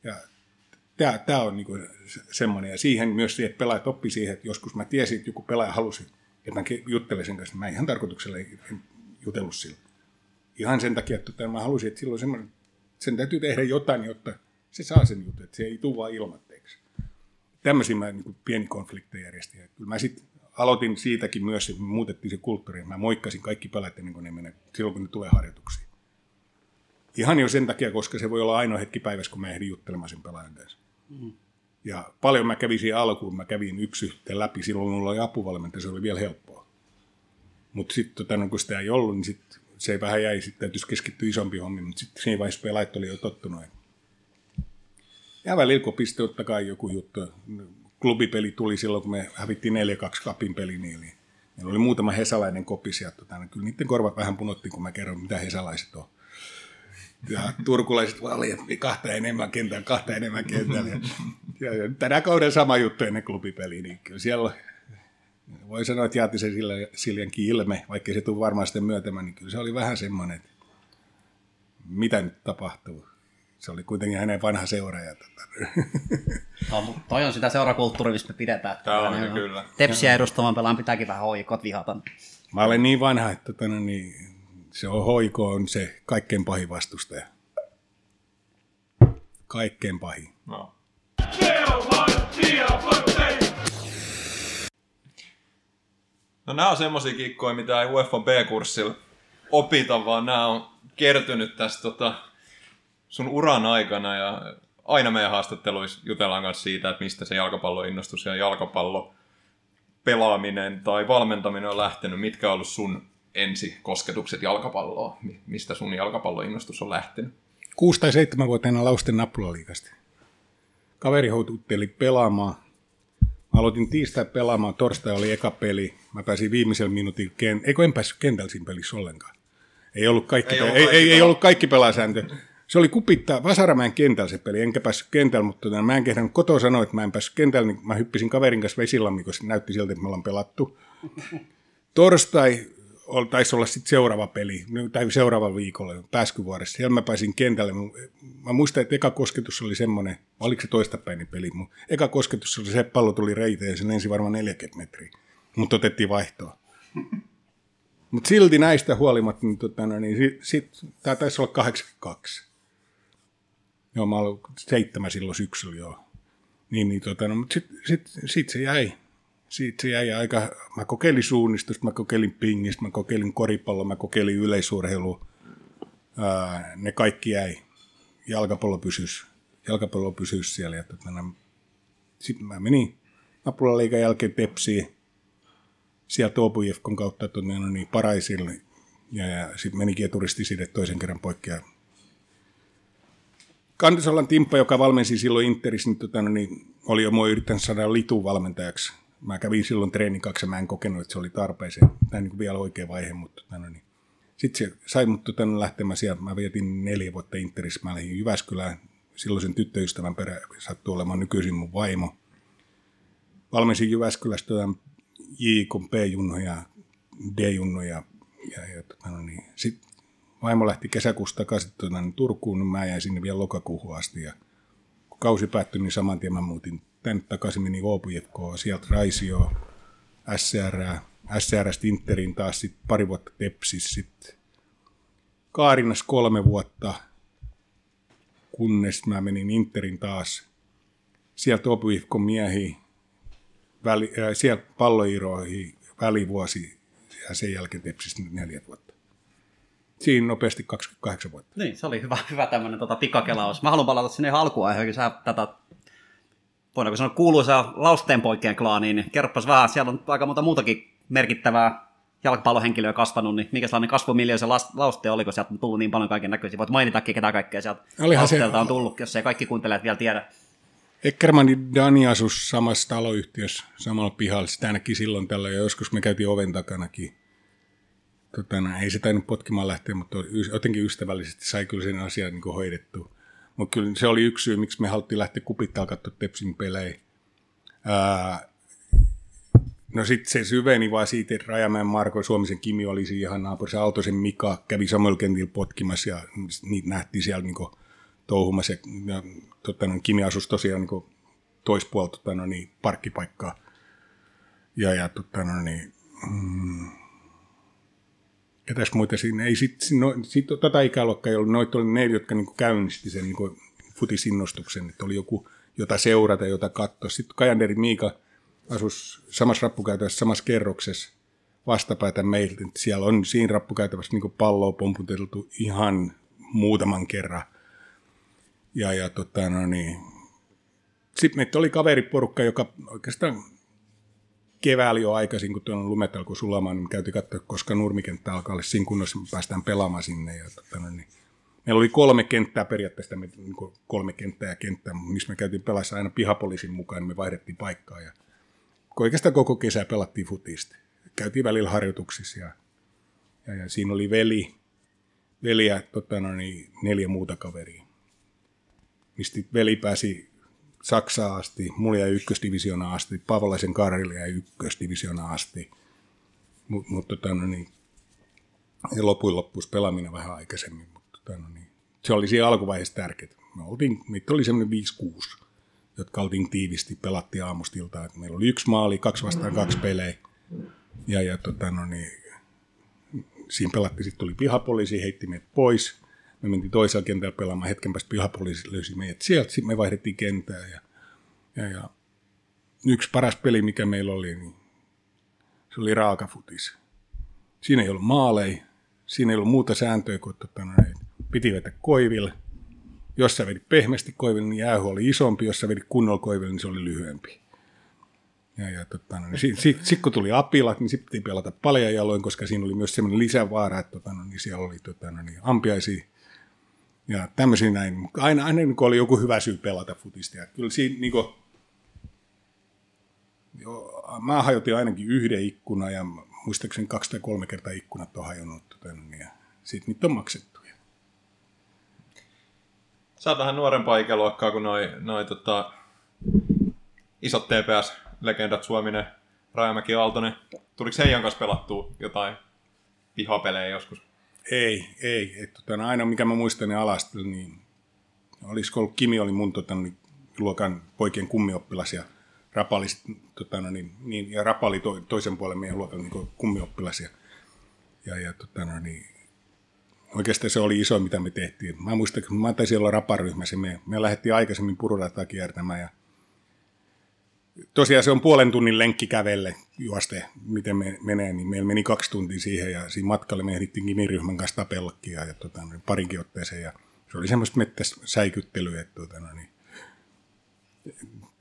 Ja tämä, tämä on niinku semmoinen, ja siihen myös se, että pelaajat oppi siihen, että joskus mä tiesin, että joku pelaaja halusi, että mä juttelen sen kanssa, mä ihan tarkoituksella en jutellut sillä. Ihan sen takia, että mä halusin, että silloin semmoinen, sen täytyy tehdä jotain, jotta se saa sen jutun, että se ei tule vaan ilmatteeksi tämmöisiä mä niin pieni konflikteja järjestin. Kyllä mä sitten aloitin siitäkin myös, että me muutettiin se kulttuuri. Mä moikkasin kaikki pelaajat ennen kuin ne menee, silloin kun ne tulee harjoituksiin. Ihan jo sen takia, koska se voi olla ainoa hetki päivässä, kun mä ehdin juttelemaan sen pelaajan kanssa. Mm. Ja paljon mä kävin siihen alkuun, mä kävin yksi yhteen läpi, silloin mulla oli apuvalmentaja, se oli vielä helppoa. Mutta sitten tota, no, kun sitä ei ollut, niin sit se vähän jäi, sitten täytyisi keskittyä isompi hommi, mutta sitten siinä vaiheessa pelaajat oli jo tottunut, ja välillä kopisti totta kai joku juttu. Klubipeli tuli silloin, kun me hävittiin 4-2 kapin peli niin Meillä oli muutama hesalainen kopis ja tota, niin kyllä niiden korvat vähän punotti, kun mä kerron, mitä hesalaiset on. Ja turkulaiset valijat, kahta enemmän kentää, kahta enemmän kentää. Ja, ja tänä kauden sama juttu ennen klubipeliä, niin kyllä siellä voi sanoa, että Jaatisen Siljankin ilme, vaikka se tuli varmaan sitten myötämään, niin kyllä se oli vähän semmoinen, että mitä nyt tapahtuu se oli kuitenkin hänen vanha seuraaja. No, [LAUGHS] toi on sitä seurakulttuuria, mistä me pidetään. Tämä on niin, kyllä. Tepsiä edustavan pelaan pitääkin vähän hoikot vihata. Mä olen niin vanha, että tano, niin, se on hoiko on se kaikkein pahin vastustaja. Kaikkein pahin. No. No nämä on semmoisia kikkoja, mitä ei UEFA B-kurssilla opita, vaan nämä on kertynyt tästä tota, sun uran aikana ja aina meidän haastatteluissa jutellaan kanssa siitä, että mistä se jalkapalloinnostus ja jalkapallo pelaaminen tai valmentaminen on lähtenyt, mitkä on ollut sun ensi kosketukset jalkapalloa, mistä sun jalkapalloinnostus on lähtenyt? 6 tai 7 vuotiaana Lausten Nappulaliikasta. Kaveri hoututteli pelaamaan. Mä aloitin tiistai pelaamaan, torstai oli eka peli. Mä pääsin viimeisellä minuutin, ken... eikö en päässyt kentällä siinä pelissä ollenkaan. Ei ollut kaikki, ei, ollut kaikki, ei, ei, ei ollut kaikki pelasääntö se oli kupittaa Vasaramäen kentällä se peli, enkä päässyt kentällä, mutta tota, mä en kehdannut kotoa sanoa, että mä en päässyt kentällä, niin mä hyppisin kaverin kanssa vesilammi, koska se näytti siltä, että me ollaan pelattu. [LAUGHS] Torstai taisi olla sitten seuraava peli, tai seuraava viikolla pääskyvuodessa. Siellä mä pääsin kentälle. Mä muistan, että eka kosketus oli semmoinen, oliko se toistapäinen peli, mutta eka kosketus oli se, että pallo tuli reiteen ja se lensi varmaan 40 metriä, mutta otettiin vaihtoa. [LAUGHS] Mutta silti näistä huolimatta, niin, tota, no, niin sit, sit, tämä taisi olla 82. Joo, mä olin seitsemän silloin syksyllä joo. Niin, niin tota, no, mutta sitten sit, sit se jäi. Siitä se jäi aika, mä kokeilin suunnistusta, mä kokeilin pingistä, mä kokeilin koripalloa, mä kokeilin yleisurheilua. Ää, ne kaikki jäi. Jalkapallo pysyisi, jalkapallo pysyisi siellä. Ja, tota, no, sitten mä menin Napulaliikan jälkeen Tepsiin, sieltä Obujefkon kautta tuonne no niin, Paraisille. Ja, ja sitten menikin turistiside toisen kerran poikki Kantisalan Timppa, joka valmensi silloin Interissä, niin, tota, no niin oli jo mua yrittänyt saada Litu valmentajaksi. Mä kävin silloin treenin kaksi ja mä en kokenut, että se oli tarpeeseen. Tämä niin vielä oikea vaihe, mutta tota, no niin. sitten se sai mut tota, no lähtemään siellä. Mä vietin neljä vuotta Interissä. Mä lähdin Jyväskylään. Silloin sen tyttöystävän perä sattui olemaan nykyisin mun vaimo. Valmensin Jyväskylästä tota, J, B-junnoja, D-junnoja. Ja, ja tota, niin. Sitten vaimo lähti kesäkuussa takaisin tuota, niin Turkuun, niin mä jäin sinne vielä lokakuuhun asti. Ja kun kausi päättyi, niin saman tien mä muutin tänne takaisin, meni Oopujefkoon, sieltä Raisio, SCR, SCRstä Interin taas sit pari vuotta Tepsis, sitten Kaarinas kolme vuotta, kunnes mä menin Interin taas. Sieltä Oopujefkon miehi, väli, äh, sieltä palloiroihin välivuosi ja sen jälkeen Tepsis neljä vuotta siinä nopeasti 28 vuotta. Niin, se oli hyvä, [LAUGHS] hyvä tämmöinen tota, pikakelaus. Mä haluan palata sinne alkuaiheen, kun sä tätä voidaanko sanoa kuuluisa Lausteen poikien klaaniin, niin kerropas vähän, siellä on aika monta muutakin merkittävää jalkapallohenkilöä kasvanut, niin mikä sellainen kasvumiljöö se lauste oli, kun sieltä on tullut niin paljon kaiken näköisiä. Voit mainitakin, ketä kaikkea sieltä Olihan se- on tullut, jos ei kaikki kuuntelijat vielä tiedä. Eckermann ja Dani asus samassa taloyhtiössä samalla pihalla. Sitä ainakin silloin tällä ja joskus me käytiin oven takanakin. Tota, ei se tainnut potkimaan lähteä, mutta jotenkin ystävällisesti sai kyllä sen asian niin hoidettua. Mutta kyllä se oli yksi syy, miksi me haluttiin lähteä kupittaa katsoa Tepsin pelejä. Ää, no sitten se syveni vaan siitä, että Rajamäen Marko, Suomisen Kimi oli siinä ihan naapurissa, Aaltosen Mika kävi Samuel Kentillä potkimassa ja niitä nähtiin siellä niin touhumassa. Ja, ja tota, no, Kimi asui tosiaan niin toispuolta tota, no, niin, parkkipaikkaa. Ja, ja tota, no, niin, mm, ketäs muita siinä, ei sit, no, sit tota ikäluokkaa ei ollut, noita oli ne, jotka niin käynnisti sen niin futisinnostuksen, että oli joku, jota seurata, jota katsoa. Sitten Kajanderi Miika asus samassa rappukäytävässä, samassa kerroksessa vastapäätä meiltä. Siellä on siinä rappukäytävässä niin palloa pomputeltu ihan muutaman kerran. Ja, ja tota, no niin. Sitten meitä oli kaveriporukka, joka oikeastaan keväällä jo aikaisin, kun tuon lumet alkoi sulamaan, niin käytiin katsoa, koska nurmikenttä alkaa olla siinä kunnossa, me päästään pelaamaan sinne. Ja, tota, niin. Meillä oli kolme kenttää periaatteessa, me, niin kolme kenttää ja kenttää, missä me käytiin pelassa aina pihapoliisin mukaan, niin me vaihdettiin paikkaa. Ja oikeastaan koko kesä pelattiin futista. Käytiin välillä harjoituksissa ja, ja, ja siinä oli veli, veli ja tota, no niin, neljä muuta kaveria. Mistä veli pääsi Saksaan asti, mulla jäi ykkösdivisiona asti, Pavolaisen Karille jäi ykkösdivisiona asti. Mutta mut, tota, no niin, ja lopuin loppuisi pelaaminen vähän aikaisemmin, mutta tota, no niin, se oli siinä alkuvaiheessa tärkeää. Me oltiin, meitä oli semmoinen 5-6, jotka oltiin tiivisti, pelattiin aamustilta. Et meillä oli yksi maali, kaksi vastaan kaksi pelejä. Ja, ja tota, no niin, siinä pelattiin, sitten tuli pihapoliisi, heitti meidät pois. Me mentiin toisella kentällä pelaamaan, hetken päästä pihapoliisi löysi meidät sieltä, sitten me vaihdettiin kentää. Ja, ja, ja yksi paras peli, mikä meillä oli, niin se oli raakafutis. Siinä ei ollut maaleja, siinä ei ollut muuta sääntöä kuin tota, no, piti vetä koiville. Jos sä vedit pehmeästi koiville, niin jäähy oli isompi, jos sä vedit kunnolla koiville, niin se oli lyhyempi. Ja, ja tota, no, niin sitten sit, sit, kun tuli apilat, niin sitten piti pelata paljon jaloin, koska siinä oli myös semmoinen lisävaara, että tota, no, niin siellä oli tota, no, niin ampiaisia ja tämmöisiä näin. Aina, aina niin oli joku hyvä syy pelata futista. Ja kyllä siinä niin kuin, jo, mä hajotin ainakin yhden ikkunan ja muistaakseni kaksi tai kolme kertaa ikkunat on hajonnut. Tota, niin, ja sitten niitä on maksettu. Sä oot vähän nuorempaa ikäluokkaa kuin noi, noi tota, isot TPS-legendat Suominen, Rajamäki Aaltonen. Tuliko heidän kanssa pelattua jotain pihapelejä joskus? Ei, ei. Et, tota, no, aina mikä mä muistan ne alasta, niin olisiko ollut Kimi oli mun tota, niin, luokan poikien kummioppilas ja Rapali, tota, no, niin, niin, ja Rapali to, toisen puolen meidän luokan niin, kummioppilas. Ja, ja, ja tota, no, niin, oikeastaan se oli iso, mitä me tehtiin. Mä muistan, kun mä taisin olla raparyhmässä, me, me lähdettiin aikaisemmin pururataa kiertämään ja tosiaan se on puolen tunnin lenkki kävelle juoste, miten me menee, niin meillä meni kaksi tuntia siihen ja siinä matkalle me ehdittiin Kimi-ryhmän kanssa tapellakin ja, tota, parinkin otteeseen ja se oli semmoista mettäsäikyttelyä, että tota, no, niin,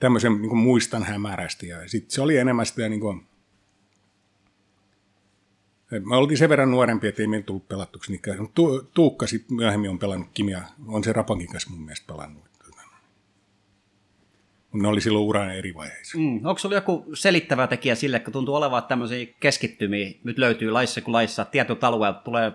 tämmöisen niin muistan hämärästi ja sitten se oli enemmän sitä niin kuin, me oltiin sen verran nuorempi, että ei meillä tullut pelattuksi. Niin tu- Tuukka sitten myöhemmin on pelannut Kimia, on se Rapankin kanssa mun mielestä pelannut. Ne oli silloin uran eri vaiheissa. Mm. Onko sulla joku selittävä tekijä sille, kun tuntuu olevan, tämmöisiä keskittymiä nyt löytyy laissa kuin laissa, tietyt alueet tulee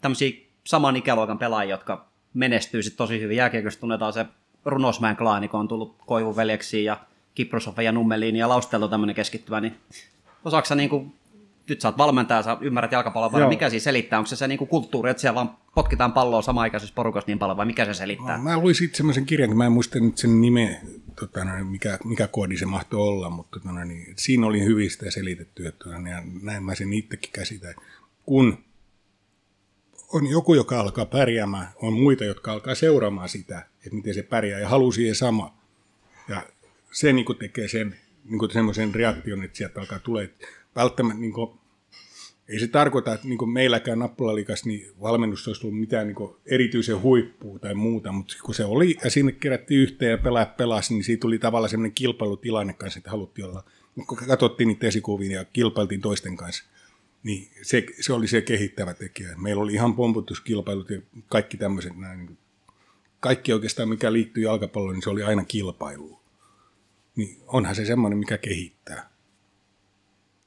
tämmöisiä saman ikäluokan pelaajia, jotka menestyy sitten tosi hyvin. Jääkiekossa tunnetaan se Runosmäen klaani, kun on tullut Koivun veljeksiin ja Kiprosofen ja Nummeliin ja Lausteltu tämmöinen keskittyvä, niin osaatko niin kuin, nyt sä oot valmentaja, sä ymmärrät jalkapallon paljon, mikä siinä selittää? Onko se se niin kuin kulttuuri, että siellä vaan potkitaan palloa samanaikaisessa porukassa niin paljon, vai mikä se selittää? No, mä luin sitten semmoisen kirjan, mä en muista nyt sen nimen, tota, mikä, mikä koodi se mahtoi olla, mutta tota, niin, siinä oli hyvin sitä selitetty, että tota, ja näin mä sen itsekin käsitän. Kun on joku, joka alkaa pärjäämään, on muita, jotka alkaa seuraamaan sitä, että miten se pärjää ja haluaa siihen sama. Ja se niin kuin tekee sen niin kuin semmoisen reaktion, että sieltä alkaa tulee välttämättä niin kuin, ei se tarkoita, että niin meilläkään nappulalikas niin valmennus olisi ollut mitään niin erityisen huippua tai muuta, mutta kun se oli ja sinne kerättiin yhteen ja pelaa pelasi, niin siitä tuli tavallaan semmoinen kilpailutilanne kanssa, että haluttiin olla, kun katsottiin niitä esikuvia ja kilpailtiin toisten kanssa, Niin se, se oli se kehittävä tekijä. Meillä oli ihan pomputuskilpailut ja kaikki tämmöiset näin. niin Kaikki oikeastaan, mikä liittyy jalkapalloon, niin se oli aina kilpailu. Niin onhan se semmoinen, mikä kehittää.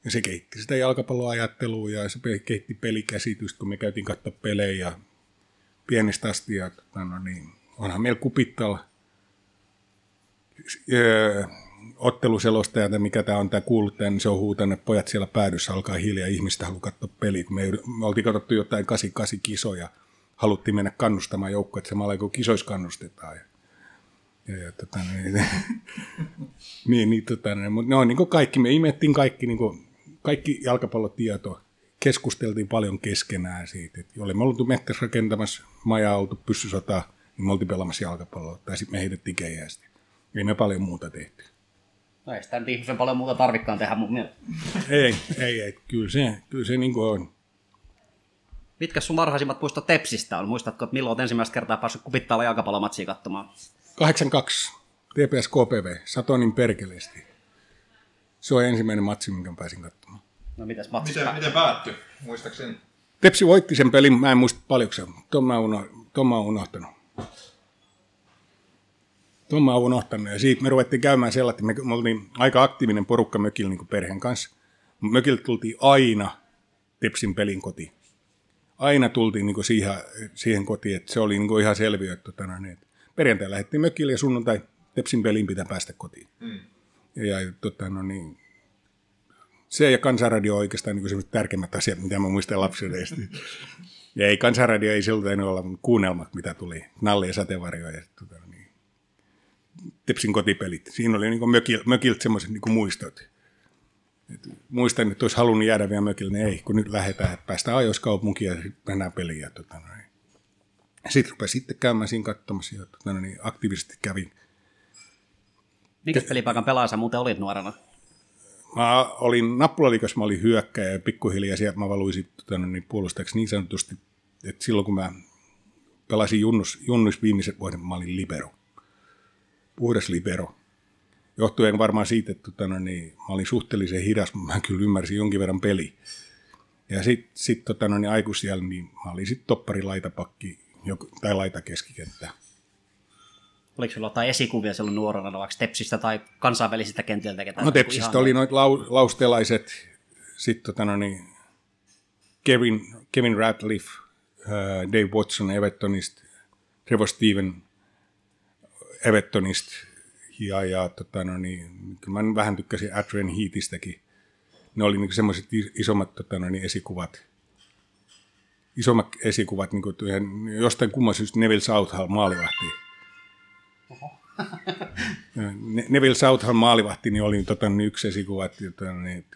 Ja se kehitti sitä jalkapalloajattelua ja se kehitti pelikäsitystä, kun me käytiin katsoa pelejä pienestä asti. Ja, tota, no niin, onhan meillä kupittalla öö, otteluselostaja, mikä tämä on tämä kuuluttaja, niin se on huutanut, että pojat siellä päädyssä alkaa hiljaa, ihmistä haluaa katsoa pelit. Me, me oltiin katsottu jotain 88 kisoja, haluttiin mennä kannustamaan joukkoa, että samalla kun kisoissa kannustetaan. Ja, ja, ja tota, niin, [LAUGHS] niin, niin, tota, niin, mutta ne on niin kaikki, me imettiin kaikki, niin kuin, kaikki jalkapallotieto, keskusteltiin paljon keskenään siitä, että jolle me oltu mettässä rakentamassa majaa, oltu pyssysotaa, niin me oltiin pelaamassa jalkapalloa, tai sitten me heitettiin keihästi. Ei me paljon muuta tehty. No ei sitä nyt ihmisen paljon muuta tarvikkaan tehdä mun mielestä. Ei, ei, ei. Kyllä se, kyllä se niin kuin on. Mitkä sun varhaisimmat muistot Tepsistä on? Muistatko, että milloin olet ensimmäistä kertaa päässyt kupittaalla jalkapallomatsia katsomaan? 82, TPS KPV, Satonin perkeleesti. Se on ensimmäinen matsi, minkä pääsin katsomaan. No mitäs matsi? Miten, miten päättyi, muistaakseni? Tepsi voitti sen pelin, mä en muista paljonko se on. Tuon mä, uno, tuon mä oon unohtanut. Tuon mä oon unohtanut. Ja siitä me ruvettiin käymään sellainen, että me, me oltiin aika aktiivinen porukka mökillä niin perheen kanssa. Mökiltä tultiin aina Tepsin pelin kotiin. Aina tultiin niin siihen, siihen kotiin, että se oli niin ihan selviö, että, tota, niin, että perjantai lähdettiin mökille ja sunnuntai Tepsin pelin pitää päästä kotiin. Mm. Ja, tota, no niin, se ja kansanradio on oikeastaan niin sellaiset tärkeimmät asiat, mitä mä muistan lapsuudesta. Ja ei kansanradio ei siltä enää olla kuunnelmat, mitä tuli. Nalle ja sateenvarjo ja tota, niin. Tepsin kotipelit. Siinä oli niin mökil, mökiltä semmoiset niin muistot. Et muistan, että olisi halunnut jäädä vielä mökille, niin ei, kun nyt lähdetään, että päästään ajoissa kaupunkiin ja mennään peliin. Ja, tota, niin. Sitten rupesin sitten käymään siinä katsomassa ja tota, niin aktiivisesti kävin. Mikä pelipaikan pelaaja muuten olit nuorena? Mä olin nappulaliikassa, mä olin hyökkäjä ja pikkuhiljaa sieltä mä valuin sitten niin puolustajaksi niin sanotusti, että silloin kun mä pelasin junnus, junnus viimeiset vuodet, mä olin libero. Puhdas libero. Johtuen varmaan siitä, että tota, no, niin, mä olin suhteellisen hidas, mutta mä kyllä ymmärsin jonkin verran peli. Ja sitten sit, tota, no, niin aikuisiellä niin mä olin sitten toppari laitapakki tai laitakeskikenttä. Oliko sulla jotain esikuvia silloin nuorena, vaikka Tepsistä tai kansainvälisistä kentiltä? Ketään, No Tepsistä oli noita lau, laustelaiset, sitten tota, no, niin, Kevin, Kevin Ratliff, uh, Dave Watson Evertonista, Trevor Steven Evertonista ja, ja tota, no, niin, kyllä mä vähän tykkäsin Adrian Heatistäkin. Ne oli niin semmoiset isommat tota, no, niin, esikuvat. Isommat esikuvat, niin kuin, jostain kumman syystä Neville Southall maalivahti. [LAUGHS] Ne- Neville Southall maalivahti niin oli tota, niin yksi esikuva, että, niin,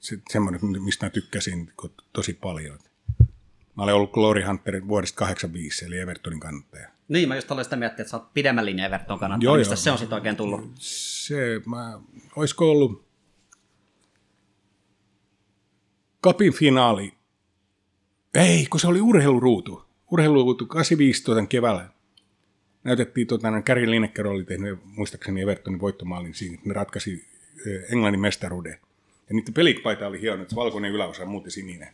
se, semmoinen, mistä mä tykkäsin tosi paljon. Mä olen ollut Glory Hunter vuodesta 85, eli Evertonin kannattaja. Niin, mä just olin sitä miettinyt, että sä oot pidemmän linjan Everton kannattaa. Joo, Mistä joo. se on sitten oikein tullut? Se, mä, olisiko ollut kapin finaali? Ei, kun se oli urheiluruutu. Urheiluruutu 85 tuotan keväällä. Näytettiin, tuota, Gary Lineker oli tehnyt muistaakseni Evertonin voittomaalin siinä, että ne ratkaisi Englannin mestaruuden. Ja niiden pelipaita oli hieno, että valkoinen yläosa on muuten sininen.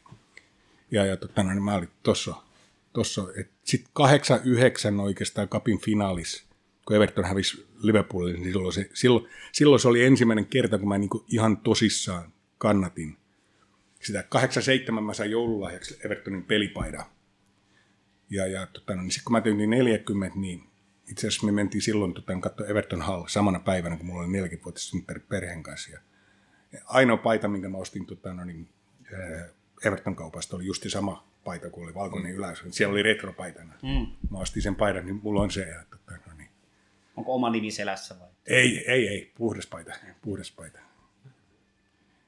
Ja, ja tota, no, niin mä olin tossa, tossa sitten 8-9 oikeastaan kapin finaalis, kun Everton hävisi Liverpoolille, niin silloin se, silloin, silloin se oli ensimmäinen kerta, kun mä niinku ihan tosissaan kannatin sitä. 8-7 mä sain joululahjaksi Evertonin pelipaidan. Ja, ja tota, no, niin sitten kun mä tein 40, niin itse asiassa me mentiin silloin tota, katsoa Everton Hall samana päivänä, kun mulla oli 40-vuotias synttäri perheen kanssa. Ja ainoa paita, minkä mä ostin tota, no, niin, ää, Everton kaupasta, oli justi sama paita kuin oli valkoinen mm. yläys. Siellä oli retropaitana. Mm. Mä ostin sen paidan, niin mulla on se. Ja, tota, no, niin. Onko oma nimi selässä vai? Ei, ei, ei, puhdas paita, puhdas paita.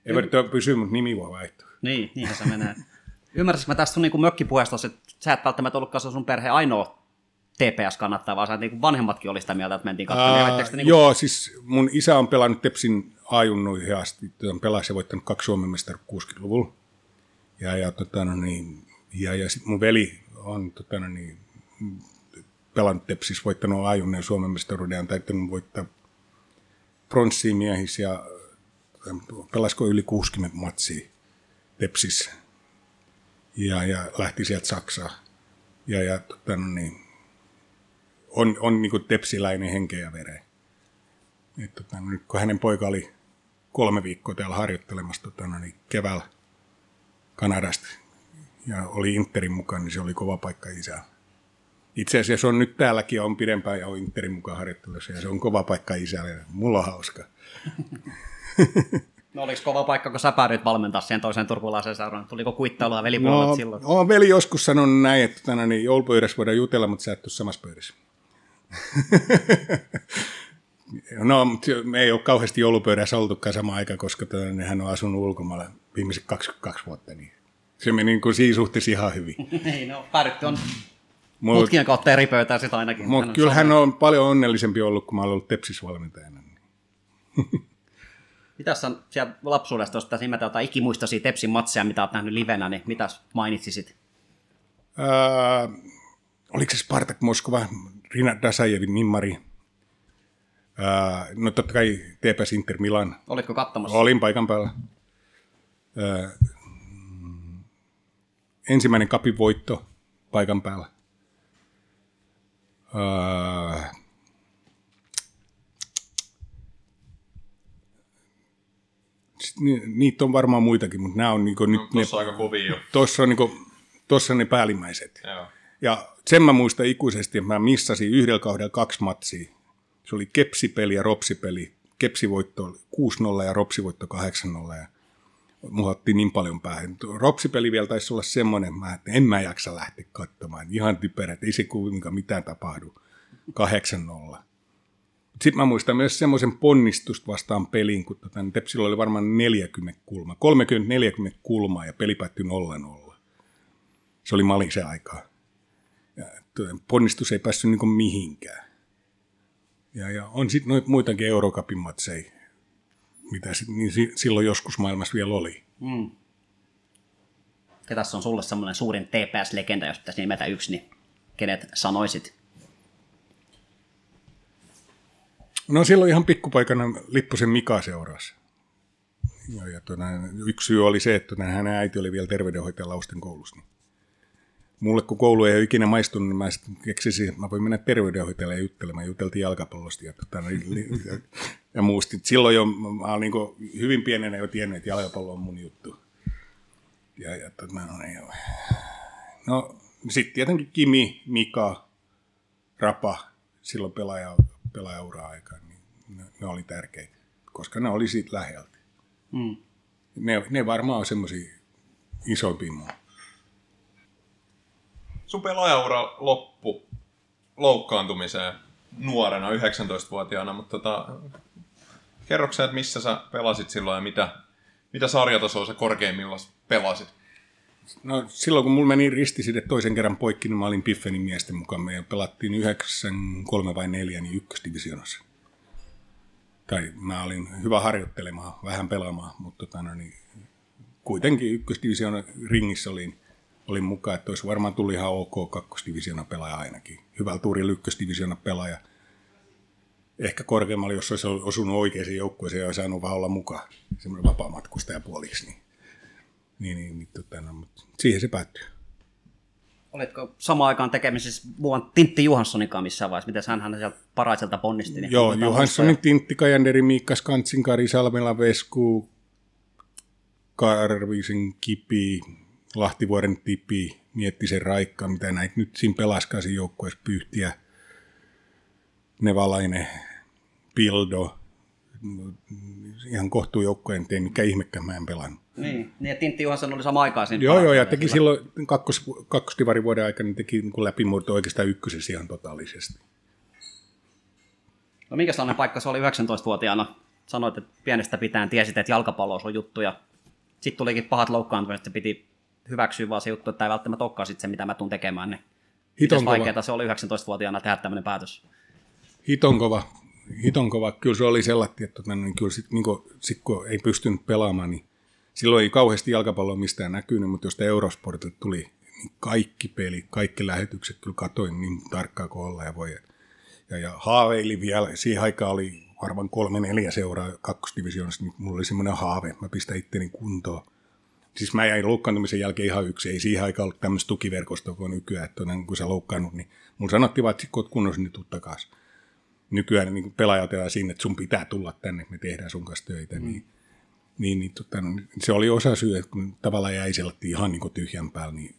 Everton pysyy, mutta nimi voi vaihtua. Niin, niinhän se menee. Ymmärsitkö mä tästä sun niin mökkipuheesta, että sä et välttämättä ollutkaan sun perheen ainoa TPS kannattaa, vaan sä et niin vanhemmatkin oli sitä mieltä, että mentiin katsomaan. Ää, niin Joo, siis mun isä on pelannut Tepsin ajunnuihin asti. On pelasi ja voittanut kaksi Suomen mestaruutta 60-luvulla. Ja, ja, tota, no niin, ja, ja sit mun veli on tota, no niin, pelannut Tepsissä, voittanut ajunneen Suomen mestaruuden ja on täyttänyt voittaa pronssiin miehissä ja pelasiko yli 60 matsia. Tepsissä. Ja, ja lähti sieltä Saksaan. Ja, ja tota, no niin, on, on niin kuin tepsiläinen henkeä ja vereen. Et, tota, nyt kun hänen poika oli kolme viikkoa täällä harjoittelemassa tota, no niin keväällä Kanadasta ja oli Interin mukaan, niin se oli kova paikka isä. Itse asiassa on nyt täälläkin on pidempään ja on Interin mukaan harjoittelussa ja se on kova paikka isälle. Mulla on hauska. [LAUGHS] No oliko kova paikka, kun sä päädyit valmentaa siihen toiseen turkulaiseen seuraan? Tuliko kuittailua velipuolet No, silloin? on veli joskus sanonut näin, että tänä, niin joulupöydässä voidaan jutella, mutta sä et ole samassa pöydässä. [LAUGHS] no, mutta me ei ole kauheasti joulupöydässä oltukaan sama aika, koska tänä, niin hän on asunut ulkomailla viimeiset 22 vuotta. Niin se meni niin kuin siinä suhteessa ihan hyvin. Ei, [LAUGHS] no päädytty on Mut, mutkien kautta eri pöytään sitä ainakin. mutta kyllä hän on paljon onnellisempi ollut, kun mä olen ollut Tepsis valmentajana. [LAUGHS] Mitäs sä sieltä lapsuudesta, jos pitäisi nimetä jotain ikimuistoisia Tepsin matseja, mitä olet nähnyt livenä, niin mitäs mainitsisit? Ää, oliko se Spartak Moskova, Rina Dasajevin nimmari? Ää, no totta kai TPS Inter Milan. Olitko katsomassa? Olin paikan päällä. Ää, mm, ensimmäinen kapin voitto paikan päällä. Ni- niitä on varmaan muitakin, mutta nämä on niinku nyt... Ne, Tuossa aika kovia jo. tuossa on, niinku, tossa on ne päällimmäiset. Joo. Ja sen mä muistan ikuisesti, että mä missasin yhdellä kaudella kaksi matsia. Se oli kepsipeli ja ropsipeli. Kepsivoitto oli 6-0 ja ropsivoitto 8-0. Ja mulla otti niin paljon päähän. Ropsipeli vielä taisi olla semmoinen, että en mä jaksa lähteä katsomaan. Ihan typerä, että ei se kuitenkaan mitään tapahdu. 8-0. Sitten mä muistan myös semmoisen ponnistusta vastaan peliin, kun tota, niin Tepsillä oli varmaan 40 kulmaa. 30-40 kulmaa ja peli päättyi 0-0. Se oli Malisen aikaa. Ja ponnistus ei päässyt niin mihinkään. Ja, ja on sitten noita muitakin Eurocupin matseja, mitä sit, niin si, silloin joskus maailmassa vielä oli. Mm. Ketäs on sulle semmoinen suurin TPS-legenda, jos pitäisi nimetä yksi, niin kenet sanoisit? No silloin ihan pikkupaikana Lipposen Mika seurasi. Ja, ja tuota, yksi syy oli se, että tuota, hänen äiti oli vielä terveydenhoitaja Lausten koulussa. Niin mulle kun koulu ei ole ikinä maistunut, niin mä sitten keksisin, että mä voin mennä terveydenhoitajalle ja juttelemaan. Juteltiin jalkapallosta ja, tuota, [LAUGHS] niin, ja, ja muusta. Silloin jo mä olin niin hyvin pienenä jo tiennyt, että jalkapallo on mun juttu. Ja, ja tuota, no, niin, no sitten tietenkin Kimi, Mika, Rapa, silloin pelaaja, pelaaja aikaan, niin ne, ne oli tärkeitä, koska ne oli siitä läheltä. Mm. Ne, ne varmaan on semmoisia isoimpia mua. Sun pelaajaura loppu loukkaantumiseen nuorena, 19-vuotiaana, mutta tota, kerroksä, sä, että missä sä pelasit silloin ja mitä, mitä sarjatasoa sä korkeimmillaan pelasit? No silloin kun mulla meni ristiside toisen kerran poikki, niin mä olin Piffenin miesten mukaan. Me pelattiin 9, 3 vai 4 niin ykkösdivisioonassa. Tai mä olin hyvä harjoittelemaan, vähän pelaamaan, mutta tota, no, niin, kuitenkin ykkösdivisioona ringissä olin, olin mukaan, että olisi varmaan tullut ihan ok kakkosdivisioona pelaaja ainakin. Hyvä tuuri ykkösdivisioona pelaaja. Ehkä korkeammalla, jos olisi osunut oikeisiin joukkueeseen ja olisi saanut vaan olla mukaan. Semmoinen vapaamatkustaja puoliksi. Niin, niin, niin, niin tota, no, mutta siihen se päättyy. Olitko samaan aikaan tekemisissä muuan Tintti Johanssonin kanssa missään vaiheessa? Miten hän sieltä paraiselta ponnisti? Niin Joo, otetaan Johanssonin, muistoja. Tintti, Kajanderi, Miikka Skantsin, Kari Salmela, Vesku, Karvisen, Kipi, Lahtivuoren Tipi, Miettisen Raikka, mitä näitä nyt siinä pelaskaan siinä joukkueessa pyyhtiä, Nevalainen, Pildo, ihan kohtuu joukkojen tein, mikä ihmekään mä en pelannut. Niin, niin ja Tintti Johansson oli sama aikaa siinä. Joo, joo, ja teki silloin kakkos, kakkostivarin vuoden aikana, niin teki niin läpimurto oikeastaan ykkösessä ihan totaalisesti. No minkä sellainen paikka se oli 19-vuotiaana? Sanoit, että pienestä pitäen tiesit, että jalkapallo on sun juttu ja sitten tulikin pahat loukkaantumiset, että piti hyväksyä vaan se juttu, että ei välttämättä olekaan sit se, mitä mä tuun tekemään. Niin Hiton vaikeaa se oli 19-vuotiaana tehdä tämmöinen päätös? hiton kova, hiton kova. Kyllä se oli sellainen, että tota, niin kyllä sit, niin kun, sit kun ei pystynyt pelaamaan, niin silloin ei kauheasti jalkapalloa mistään näkynyt, mutta jos sitä Eurosportilta tuli, niin kaikki pelit, kaikki lähetykset kyllä katoin niin tarkkaan kuin olla ja voi. Ja, ja haaveili vielä, siihen aikaan oli varmaan kolme neljä seuraa kakkosdivisioonassa, niin mulla oli semmoinen haave, mä pistän itteni kuntoon. Siis mä jäin loukkaantumisen jälkeen ihan yksi. Ei siihen aikaan ollut tämmöistä tukiverkostoa kuin nykyään, että on, kun sä loukkaannut, niin mulla sanottiin vaan, että kun oot kunnossa, niin tuu takaisin. Nykyään niin pelaajat siinä, että sun pitää tulla tänne, me tehdään sun kanssa töitä. Mm. Niin, niin, niin tota, no, se oli osa syy, että kun tavallaan jäi sellainen ihan niin tyhjän päällä, niin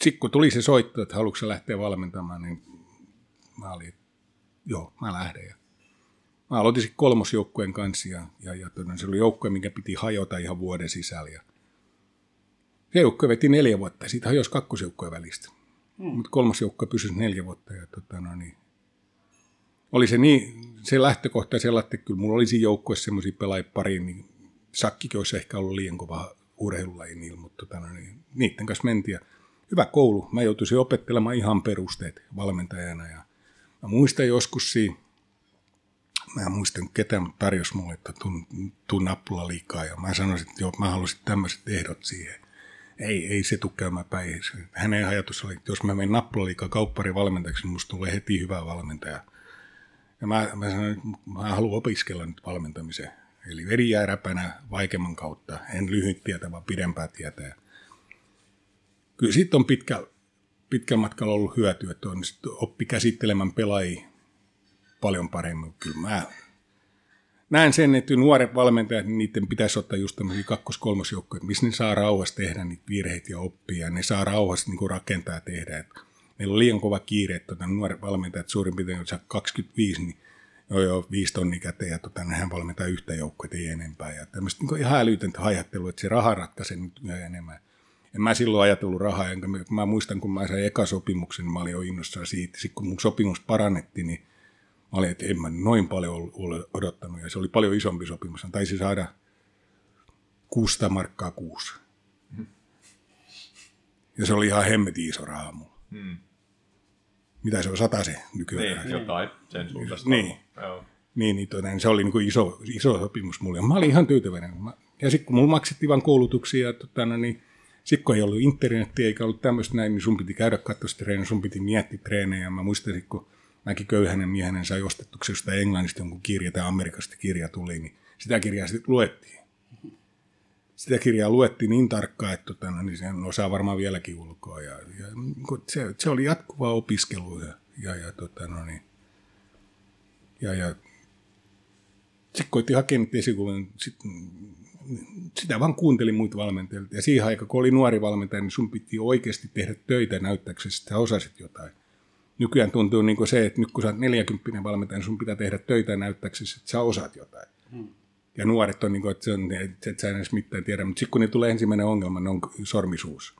sitten kun tuli se soitto, että haluatko lähteä valmentamaan, niin mä olin, joo, mä lähden. Ja mä aloitin sitten kolmosjoukkueen kanssa ja, ja, ja todella, se oli joukkue, minkä piti hajota ihan vuoden sisällä. Ja se joukkue veti neljä vuotta, siitä hajosi kakkosjoukkueen välistä. Hmm. Mutta kolmas joukkue pysyi neljä vuotta. Ja, tota, no, niin, oli se, niin, se lähtökohta sellainen, että kyllä mulla olisi joukkueessa semmoisia pelaajia pariin, niin Sakkikin olisi ehkä ollut liian kova urheilulaji niillä, mutta tota, no, niin, niiden kanssa mentiin. Ja hyvä koulu. Mä joutuisin opettelemaan ihan perusteet valmentajana. Ja mä muistan joskus siinä, mä en muista ketä tarjosi mulle, että tuun, tuun nappula liikaa. Ja mä sanoisin, että joo, mä haluaisin tämmöiset ehdot siihen. Ei, ei se tule käymään päin. Hänen ajatus oli, että jos mä menen nappula liikaa kauppari valmentajaksi, niin musta tulee heti hyvä valmentaja. Ja mä, mä sanoin, että mä haluan opiskella nyt valmentamisen. Eli veri jää räpänä vaikeamman kautta. En lyhyt tietä, vaan pidempää tietää kyllä siitä on pitkä, pitkän matkalla ollut hyötyä, että on oppi käsittelemään pelaajia paljon paremmin. Kyllä mä näen sen, että nuoret valmentajat, niin niiden pitäisi ottaa just tämmöisiä kakkos-kolmosjoukkoja, missä ne saa rauhassa tehdä niitä virheitä ja oppia, ja ne saa rauhassa niin rakentaa ja tehdä. Että meillä on liian kova kiire, että tota, nuoret valmentajat suurin piirtein, jos 25, niin joo joo, viisi tonni käteen ja tota, hän valmentaa yhtä joukkoa, ei enempää. Ja tämmöistä niin ihan älytöntä hajattelua, että se raha ratkaisee nyt enemmän en mä silloin ajatellut rahaa, enkä mä, mä muistan, kun mä sain eka sopimuksen, niin mä olin jo innossaan siitä. Sitten kun mun sopimus parannettiin, niin mä olin, että en mä noin paljon ole odottanut. Ja se oli paljon isompi sopimus. Hän taisi saada 600 markkaa kuussa. Ja se oli ihan hemmetin iso raha mulla. Hmm. Mitä se on, sata se nykyään? Niin, jotain sen suuntaista. Niin. Joo. Niin, niin toinen, se oli niin kuin iso, iso sopimus mulle. Mä olin ihan tyytyväinen. Ja sitten kun mulla maksettiin vain koulutuksia, tota, no niin, sitten kun ei ollut internettiä eikä ollut tämmöistä näin, niin sun piti käydä katsoa treenejä, sun piti miettiä treenejä. Mä muistan, kun mäkin köyhänen miehenen sai ostettuksi jostain Englannista jonkun kirja tai Amerikasta kirja tuli, niin sitä kirjaa sitten luettiin. Sitä kirjaa luettiin niin tarkkaan, että tota, no, niin sen osaa varmaan vieläkin ulkoa. Ja, ja se, se, oli jatkuvaa opiskelua. Ja, ja, ja, no, niin, ja, ja sitten koitti hakea niitä esikuvan, sitten sitä vaan kuuntelin muita valmentajia. Ja siihen aikaan, kun oli nuori valmentaja, niin sun piti oikeasti tehdä töitä näyttääksesi, että sä osasit jotain. Nykyään tuntuu niin kuin se, että nyt kun sä oot 40 valmentaja, niin sun pitää tehdä töitä näyttääksesi, että sä osaat jotain. Hmm. Ja nuoret on niin kuin, että, se on, että et sä edes mitään tiedä. Mutta sitten kun ne tulee ensimmäinen ongelma, ne on sormisuus.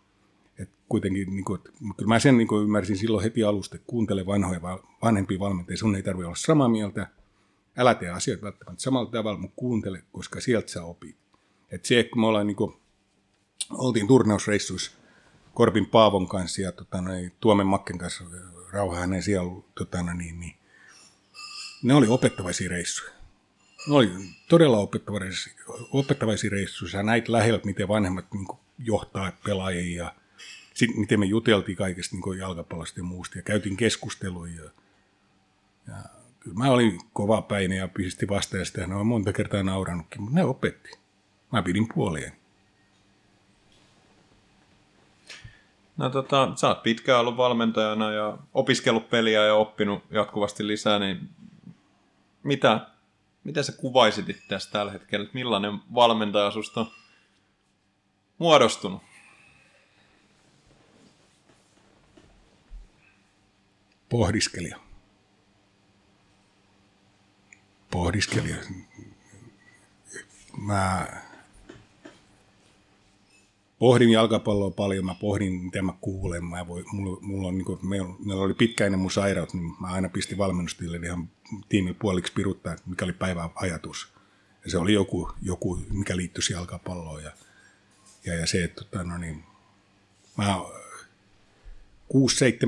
Et kuitenkin, niin kuin, kyllä mä sen niin kuin ymmärsin silloin heti alusta, että kuuntele vanhoja, vanhempia valmentajia. Sun ei tarvitse olla samaa mieltä. Älä tee asioita välttämättä samalla tavalla, mutta kuuntele, koska sieltä sä opit. Et se, kun me ollaan niin kuin, oltiin turnausreissuissa Korpin Paavon kanssa ja tota, noin, Tuomen Makken kanssa, rauha hänen siellä, tota, niin, niin, ne oli opettavaisia reissuja. Ne oli todella opettavaisia, opettavaisia reissuja. Sä näit läheltä, miten vanhemmat niin kuin, johtaa pelaajia ja sitten miten me juteltiin kaikesta niin jalkapallosta ja muusta ja käytiin keskusteluja. Ja, ja kyllä mä olin kova päinen ja pisti vastaan ja sitä monta kertaa nauranutkin, mutta ne opetti. Mä pidin puolien. No tota, sä oot pitkään ollut valmentajana ja opiskellut peliä ja oppinut jatkuvasti lisää, niin mitä, mitä sä kuvaisit tässä tällä hetkellä? Millainen valmentaja susta on muodostunut? Pohdiskelija. Pohdiskelija. Mä pohdin jalkapalloa paljon, mä pohdin, mitä mä kuulen. Mä voi, mulla, mulla on, niin kuin, meillä, oli pitkäinen mun sairaus, niin mä aina pistin valmennustille ihan tiimi puoliksi piruttaa, mikä oli päivän ajatus. Ja se oli joku, joku mikä liittyisi jalkapalloon. Ja, ja, ja se, että tota, no niin, mä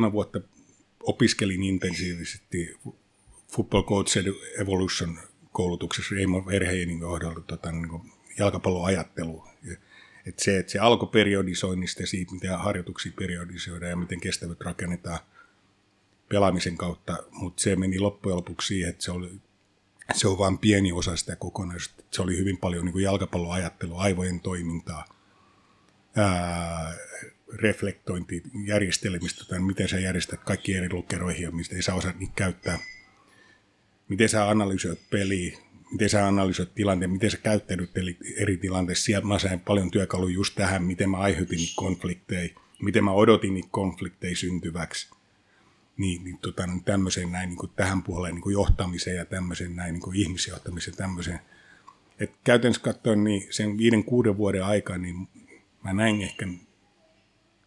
6-7 vuotta opiskelin intensiivisesti Football Coach Evolution koulutuksessa Raymond Verheinin kohdalla tota, niin jalkapalloajattelu. Ja että se, että se alkoi periodisoinnista ja siitä, miten harjoituksia periodisoidaan ja miten kestävät rakennetaan pelaamisen kautta, mutta se meni loppujen lopuksi siihen, että se oli se on vain pieni osa sitä kokonaisuutta. Se oli hyvin paljon niin jalkapalloajattelua, aivojen toimintaa, ää, reflektointijärjestelmistä, tai miten sä järjestät kaikki eri lokeroihin ja mistä sä osaat niitä käyttää. Miten sä analysoit peliä, miten sä analysoit tilanteen, miten sä käyttäydyt eri tilanteissa. Siellä mä sain paljon työkaluja just tähän, miten mä aiheutin niitä konflikteja, miten mä odotin niitä konflikteja syntyväksi. Niin, niin, tota, niin tämmöiseen näin niin kuin tähän puoleen niin kuin johtamiseen ja tämmöiseen näin niin kuin ihmisjohtamiseen tämmöiseen. Et käytännössä katsoen niin sen viiden kuuden vuoden aikaa, niin mä näin ehkä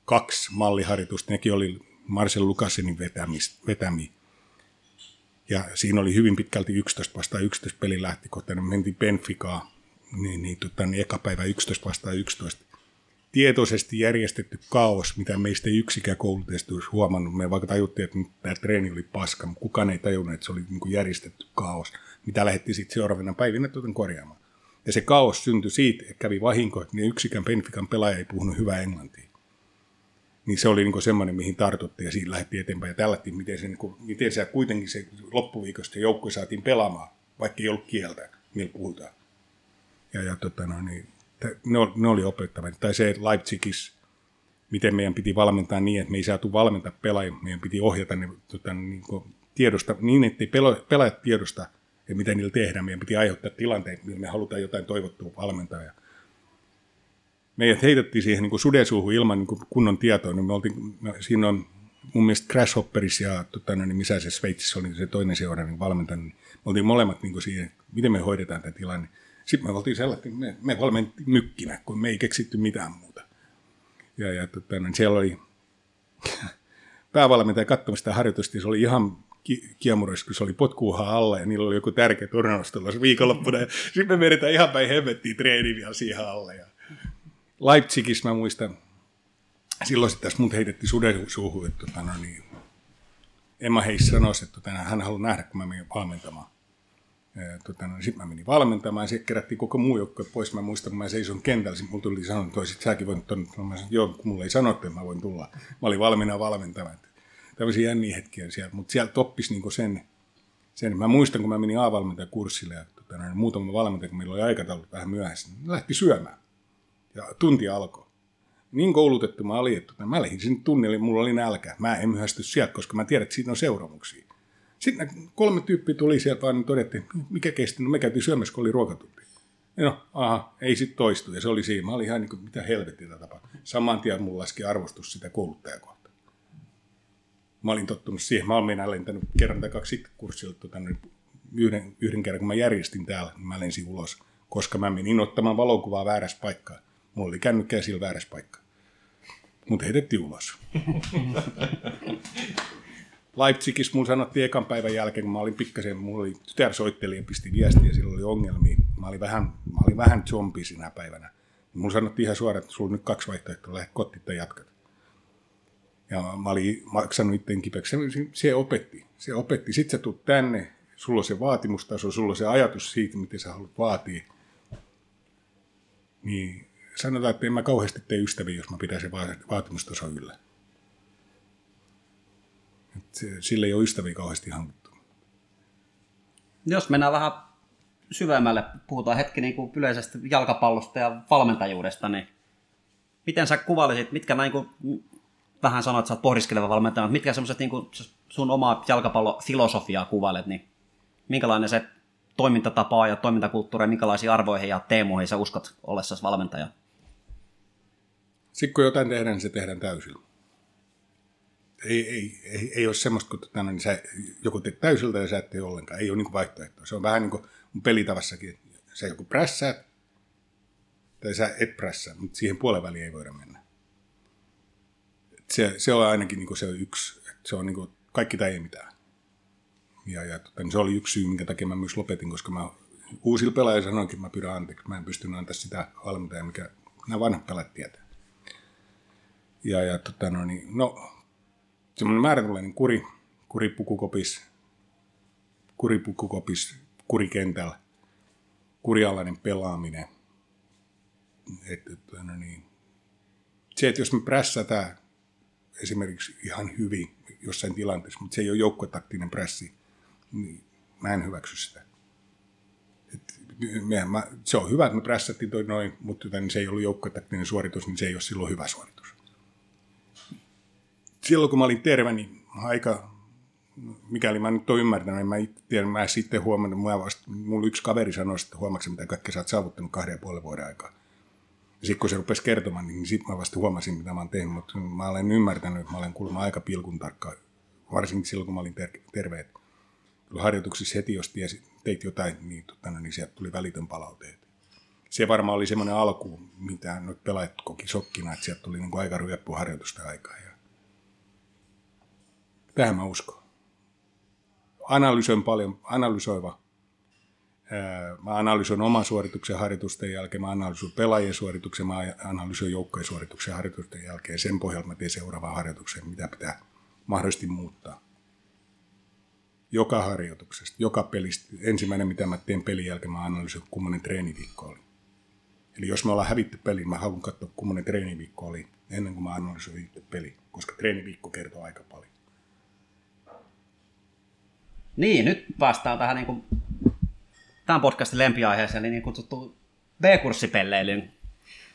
kaksi malliharjoitusta. Nekin oli Marcel Lukasenin vetämiä. Ja siinä oli hyvin pitkälti 11 vastaan 11 peli lähtökohtainen. Me mentiin Benficaa, niin, niin, tota, niin eka päivä 11 vastaan 11. Tietoisesti järjestetty kaos, mitä meistä ei yksikään kouluteista olisi huomannut. Me vaikka tajuttiin, että tämä treeni oli paska, mutta kukaan ei tajunnut, että se oli niin kuin järjestetty kaos, mitä lähdettiin sitten seuraavana päivinä tuota korjaamaan. Ja se kaos syntyi siitä, että kävi vahinko, että niin yksikään Benfican pelaaja ei puhunut hyvää englantia niin se oli niin semmoinen, mihin tartuttiin ja siinä lähti eteenpäin. Ja tällättiin, miten, se, niin kuin, miten se kuitenkin se loppuviikosta joukko saatiin pelaamaan, vaikka ei ollut kieltä, millä puhutaan. Ja, ja tota, no, niin, ne, oli, ne oli. Tai se Leipzigis, miten meidän piti valmentaa niin, että me ei saatu valmentaa pelaajia, meidän piti ohjata ne tota, niin kuin tiedosta, niin ettei pelaajat tiedosta, ja mitä niillä tehdään. Meidän piti aiheuttaa tilanteet, millä me halutaan jotain toivottua valmentaa. Ja meidät heitettiin siihen niin sudensuuhun ilman niin kuin kunnon tietoa. Niin me oltiin, me, siinä on mun mielestä Grasshopperissa ja tota, no, niin missä se Sveitsissä oli se toinen seura niin valmentaja, niin me oltiin molemmat niin kuin siihen, miten me hoidetaan tämä tilanne. Sitten me oltiin sellainen, me, me valmentiin mykkinä, kun me ei keksitty mitään muuta. Ja, ja tota, no, siellä oli [LAUGHS] päävalmentaja katsomassa harjoitusta, se oli ihan ki- kiemuroissa, kun se oli potkuuhaa alla ja niillä oli joku tärkeä turnaus viikonloppuna. [LAUGHS] Sitten me vedetään ihan päin hemmettiin treeni vielä siihen alle. Ja Leipzigissä mä muistan, silloin sitten tässä mut heitettiin suden suuhun, että tota, no niin, Emma Heis sanoi, että tota, hän haluaa nähdä, kun mä menin valmentamaan. Tota, no, sitten mä menin valmentamaan ja sitten kerättiin koko muu joukkue pois. Mä muistan, kun mä seison kentällä, sitten mulla tuli sanoa, että sit säkin voinut tuonne. Mä sanoin, joo, kun mulla ei sanottu, että mä voin tulla. Mä olin valmiina valmentamaan. Tämmöisiä jänniä hetkiä siellä, mutta siellä toppisi niin sen, sen. Mä muistan, kun mä menin A-valmentajakurssille ja tota, no, muutama valmentaja, kun meillä oli aikataulut vähän myöhässä, niin lähti syömään ja tunti alkoi. Niin koulutettu mä olin, että mä lähdin sinne tunnille, mulla oli nälkä. Mä en myöhästy sieltä, koska mä tiedän, että siinä on seuraamuksia. Sitten kolme tyyppiä tuli sieltä vaan niin todettiin, mikä kesti, no me käytiin syömässä, kun oli ruokatunti. No, aha, ei sitten toistu. Ja se oli siinä. Mä olin ihan niin kuin, mitä helvettiä tapa. Saman tien mulla laski arvostus sitä kouluttajakohtaa. Mä olin tottunut siihen. Mä olin lentänyt kerran tai kaksi kurssilta tota, yhden, yhden kerran, kun mä järjestin täällä, niin mä lensin ulos, koska mä menin ottamaan valokuvaa väärässä paikkaan. Mulla oli kännykkä sillä väärässä paikka. Mutta heitettiin ulos. [LAUGHS] Leipzigissä mulla sanottiin ekan päivän jälkeen, kun mä olin pikkasen, mulla oli tytär soitteli ja pisti viestiä ja sillä oli ongelmia. Mä olin vähän, mä olin vähän zombi sinä päivänä. Mulla sanottiin ihan suoraan, että sulla on nyt kaksi vaihtoehtoa, lähde kotiin tai jatkat. Ja mä olin maksanut itteen kipeäksi. Se, se opetti. Se opetti. Sitten sä tulet tänne, sulla on se vaatimustaso, sulla on se ajatus siitä, miten sä haluat vaatia. Niin sanotaan, että en mä kauheasti tee ystäviä, jos mä pidän sen vaatimustaso yllä. sille ei ole ystäviä kauheasti hankittu. Jos mennään vähän syvemmälle, puhutaan hetki niin kuin yleisestä jalkapallosta ja valmentajuudesta, niin miten sä kuvailisit, mitkä näin kuin, vähän sanoit, että sä oot pohdiskeleva valmentaja, mutta mitkä semmoiset niin sun omaa jalkapallofilosofiaa kuvailet, niin minkälainen se toimintatapaa ja toimintakulttuuri, minkälaisiin arvoihin ja teemoihin sä uskot ollessasi valmentaja? Sitten kun jotain tehdään, niin se tehdään täysillä. Ei, ei, ei, ei ole semmoista, kun tänne, niin sä joku teet täysiltä ja sä et tee ollenkaan. Ei ole niin vaihtoehtoa. Se on vähän niin kuin pelitavassakin. Että sä joku prässäät tai sä et prässää, mutta siihen puolen väliin ei voida mennä. Se, se on ainakin niin se yksi. Se on niin kuin kaikki tai ei mitään. Ja, ja tota, niin se oli yksi syy, minkä takia mä myös lopetin, koska mä uusilla pelaajilla sanoinkin, että mä pyydän anteeksi. Mä en pystynyt antaa sitä valmentajaa, mikä nämä vanhat pelaajat tietää. Ja, ja tota, no, niin, no, semmoinen määrätynlainen kuri, kuripukukopis, kuripukukopis, kurikentällä, kurialainen pelaaminen. Et, tota, no, niin, se, että jos me prässätään esimerkiksi ihan hyvin jossain tilanteessa, mutta se ei ole joukkotaktinen prässi, niin mä en hyväksy sitä. me, mä, se on hyvä, että me prässättiin toi noin, mutta tota, niin se ei ollut joukkotaktinen suoritus, niin se ei ole silloin hyvä suoritus. Silloin kun mä olin terve, niin aika, mikäli mä nyt oon ymmärtänyt, niin mä itse tiedän, mä sitten huomannut, mä vasta, mulla yksi kaveri sanoi, että huomaksi, mitä kaikkea sä oot saavuttanut kahden ja puolen vuoden aikaa. Ja sitten kun se rupesi kertomaan, niin sitten mä vasta huomasin, mitä mä oon tehnyt, mutta mä olen ymmärtänyt, että mä olen kuulemma aika pilkun tarkka, varsinkin silloin, kun mä olin ter- terve. Kyllä harjoituksissa heti, jos tiesit, teit jotain, niin, totana, niin sieltä tuli välitön palaute. Se varmaan oli semmoinen alku, mitä nyt pelaajat koki sokkina, että sieltä tuli niin kuin aika ryöppu harjoitusta aikaa. Ja tähän mä uskon. Analysoin paljon, analysoiva. Mä analysoin oman suorituksen harjoitusten jälkeen, mä analysoin pelaajien suorituksen, mä analysoin joukkojen suorituksen harjoitusten jälkeen. Sen pohjalta mä teen seuraavan harjoituksen, mitä pitää mahdollisesti muuttaa joka harjoituksesta, joka pelistä. Ensimmäinen, mitä mä teen pelin jälkeen, mä analysoin, kummonen treeniviikko oli. Eli jos me ollaan hävitty peli, mä haluan katsoa, kummonen treeniviikko oli ennen kuin mä analysoin itse peli, koska treeniviikko kertoo aika paljon. Niin, nyt päästään tähän niin kuin, tämän podcastin lempiaiheeseen, eli niin kutsuttu B-kurssipelleilyyn.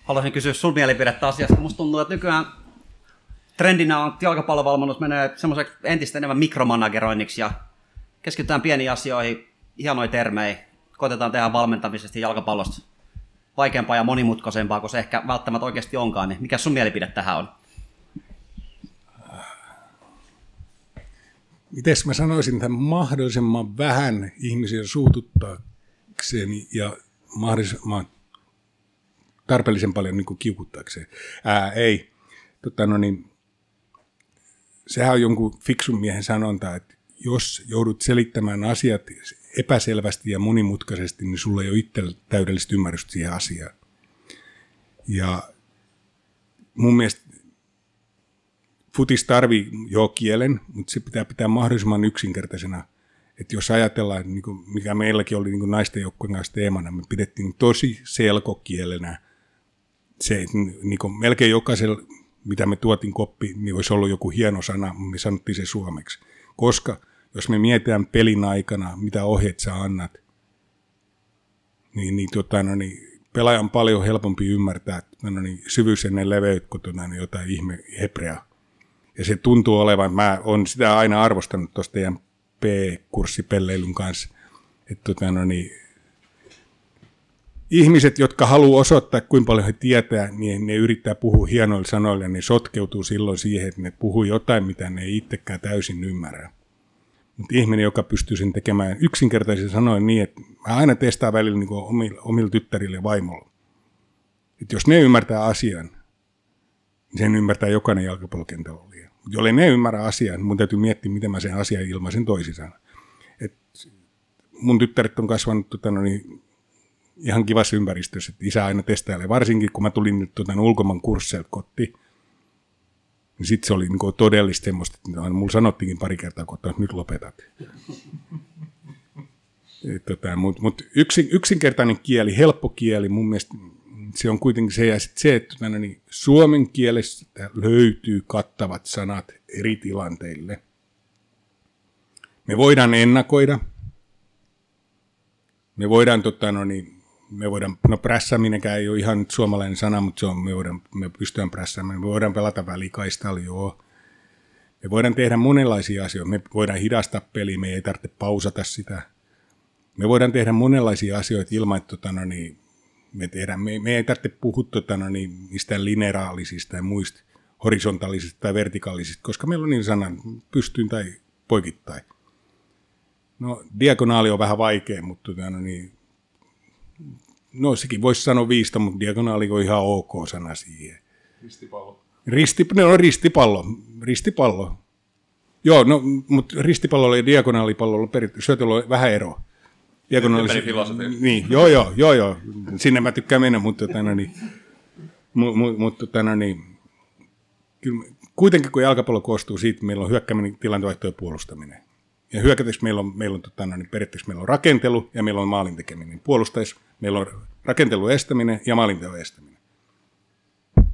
Haluaisin kysyä sun mielipidettä asiasta. Musta tuntuu, että nykyään trendinä on, että jalkapallovalmennus menee semmoiseksi entistä enemmän mikromanageroinniksi ja keskitytään pieniin asioihin, hienoja termejä, koitetaan tehdä valmentamisesta ja jalkapallosta vaikeampaa ja monimutkaisempaa kuin se ehkä välttämättä oikeasti onkaan, niin mikä sun mielipide tähän on? Mites mä sanoisin tämän mahdollisimman vähän ihmisiä suututtaakseni ja mahdollisimman tarpeellisen paljon niin kiukuttaakseen. Ää, ei. Tota, no niin, sehän on jonkun fiksun miehen sanonta, että jos joudut selittämään asiat epäselvästi ja monimutkaisesti, niin sulla ei ole itsellä täydellistä ymmärrystä siihen asiaan. Ja mun mielestä futis tarvii jo kielen, mutta se pitää pitää mahdollisimman yksinkertaisena. Että jos ajatellaan, niin kuin mikä meilläkin oli niin kuin naisten joukkueen kanssa teemana, me pidettiin tosi selkokielenä se, niin kuin melkein jokaisella, mitä me tuotiin koppi, niin olisi ollut joku hieno sana, me sanottiin se suomeksi. Koska jos me mietitään pelin aikana, mitä ohjeet sä annat, niin, niin, tota, no, niin pelaajan on paljon helpompi ymmärtää no, niin, syvyys ennen leveyt kuin tota, niin jotain ihme hebrea. Ja se tuntuu olevan, mä oon sitä aina arvostanut tuosta teidän P-kurssipelleilyn kanssa, että tota, no, niin, ihmiset, jotka haluaa osoittaa, kuinka paljon he tietää, niin ne yrittää puhua hienoilla sanoilla, niin sotkeutuu silloin siihen, että ne puhuu jotain, mitä ne ei itsekään täysin ymmärrä. Mutta ihminen, joka pystyy sen tekemään yksinkertaisesti sanoen niin, että mä aina testaan välillä niin omilla, omilla tyttärille ja vaimolla. Että jos ne ymmärtää asian, niin sen ymmärtää jokainen jalkapallokentällä. Mutta jollei ne ymmärrä asiaa, niin mun täytyy miettiä, miten mä sen asian ilmaisen toisissaan. Et mun tyttäret on kasvanut tota, no niin, ihan kivassa ympäristössä, että isä aina testailee. Varsinkin kun mä tulin nyt tota, ulkomaan kursseilta kotiin, niin sitten se oli niin todellista semmoista, että mulla sanottiinkin pari kertaa, että nyt lopetat. tota, Mutta mut yksin, yksinkertainen kieli, helppo kieli, mun mielestä se on kuitenkin se, ja sit se, että tota, niin suomen kielessä löytyy kattavat sanat eri tilanteille. Me voidaan ennakoida, me voidaan tota, no niin, me voidaan, no prässäminenkään ei ole ihan suomalainen sana, mutta se on, me, voidaan, me pystytään prässäämään, me voidaan pelata välikaistalla, joo. Me voidaan tehdä monenlaisia asioita, me voidaan hidastaa peliä, me ei tarvitse pausata sitä. Me voidaan tehdä monenlaisia asioita ilman, että tota, no niin, me, tehdään, me, me ei tarvitse puhua tota, no niin, mistään lineraalisista ja muista horisontaalisista tai vertikaalisista, koska meillä on niin sanan pystyyn tai poikittain. No, diagonaali on vähän vaikea, mutta tota, no niin, no sekin voisi sanoa viista, mutta diagonaali on ihan ok sana siihen. Ristipallo. Risti, no ristipallo, ristipallo. Joo, no, mutta ristipallolla ja diagonaalipallolla periaatteessa on vähän ero. Diagonaali... filosofia. Niin, joo, joo, joo, joo. Sinne mä tykkään mennä, mutta tota, no, niin, mu, mu, mutta tota, no, niin, kyllä, kuitenkin kun jalkapallo koostuu siitä, että meillä on hyökkääminen, tilantevaihto ja puolustaminen. Ja hyökätys meillä on, meillä on, tota, no, niin periaatteessa meillä on rakentelu ja meillä on maalin tekeminen. Puolustais meillä on rakentelu estäminen ja maalinteon estäminen.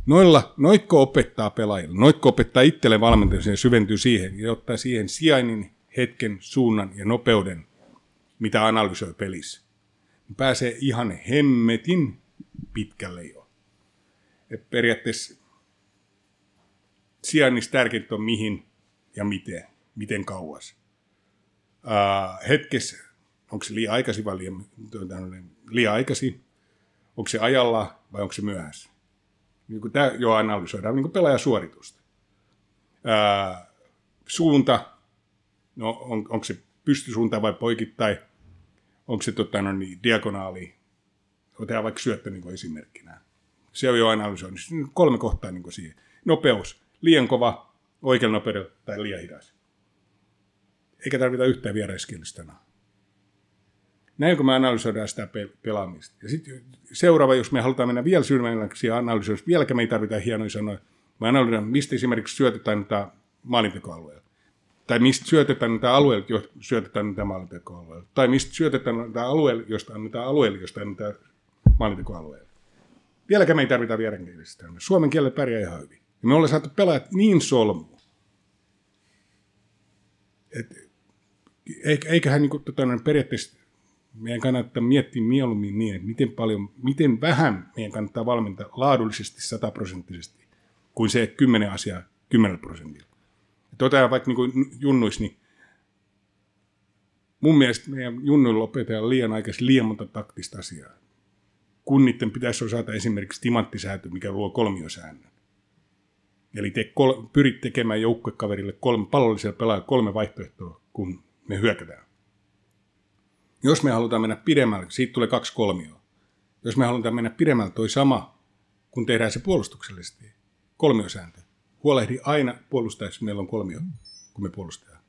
Noilla, noikko opettaa pelaajille, noikko opettaa itselle valmentamisen ja syventyy siihen ja ottaa siihen sijainnin, hetken, suunnan ja nopeuden, mitä analysoi pelissä. pääsee ihan hemmetin pitkälle jo. Et periaatteessa sijainnissa tärkeintä on mihin ja miten, miten kauas. Uh, hetkessä, onko se liian aikaisin vai liian, liian aikaisin, onko se ajalla vai onko se myöhässä. Niin tämä jo analysoidaan niin pelaajasuoritusta. Uh, suunta, no on, onko se pystysuunta vai poikittain, onko se tota, no niin, diagonaali, otetaan vaikka syöttö niin esimerkkinä. Se on jo analysoinnissa. Kolme kohtaa niin siihen. Nopeus, liian kova, oikealla nopeudella tai liian hidas. Eikä tarvita yhtään vieraiskielistä Näin kun me analysoidaan sitä pelaamista. Ja sitten seuraava, jos me halutaan mennä vielä syvemmäksi ja analysoida, vieläkään me ei tarvita hienoja sanoja. Me analysoidaan, mistä esimerkiksi syötetään maalintekoalueella. Tai mistä syötetään näitä alueella, josta syötetään näitä maalintekoalueella. Tai mistä syötetään näitä alueella, josta annetaan alueella, josta annetaan maalintekoalueella. Vieläkään me ei tarvita vierenkielistä. Suomen kielellä pärjää ihan hyvin. Ja me ollaan saatu pelaajat niin solmu. Et, eiköhän niin kuin, tota, periaatteessa meidän kannattaa miettiä mieluummin niin, että miten, paljon, miten vähän meidän kannattaa valmentaa laadullisesti sataprosenttisesti, kuin se kymmenen asiaa kymmenellä prosentilla. Tota vaikka niin junnuis, niin mun mielestä meidän junnuilla opetetaan liian aikaisin liian monta taktista asiaa. Kun niiden pitäisi osata esimerkiksi timanttisäätö, mikä luo kolmiosäännön. Eli te kol- pyrit tekemään joukkuekaverille kolme pallollisella pelaajalla kolme vaihtoehtoa, kun me hyökätään. Jos me halutaan mennä pidemmälle, siitä tulee kaksi kolmioa. Jos me halutaan mennä pidemmälle, toi sama, kun tehdään se puolustuksellisesti. Kolmiosääntö. Huolehdi aina puolustaessa, meillä on kolmio, kun me puolustetaan.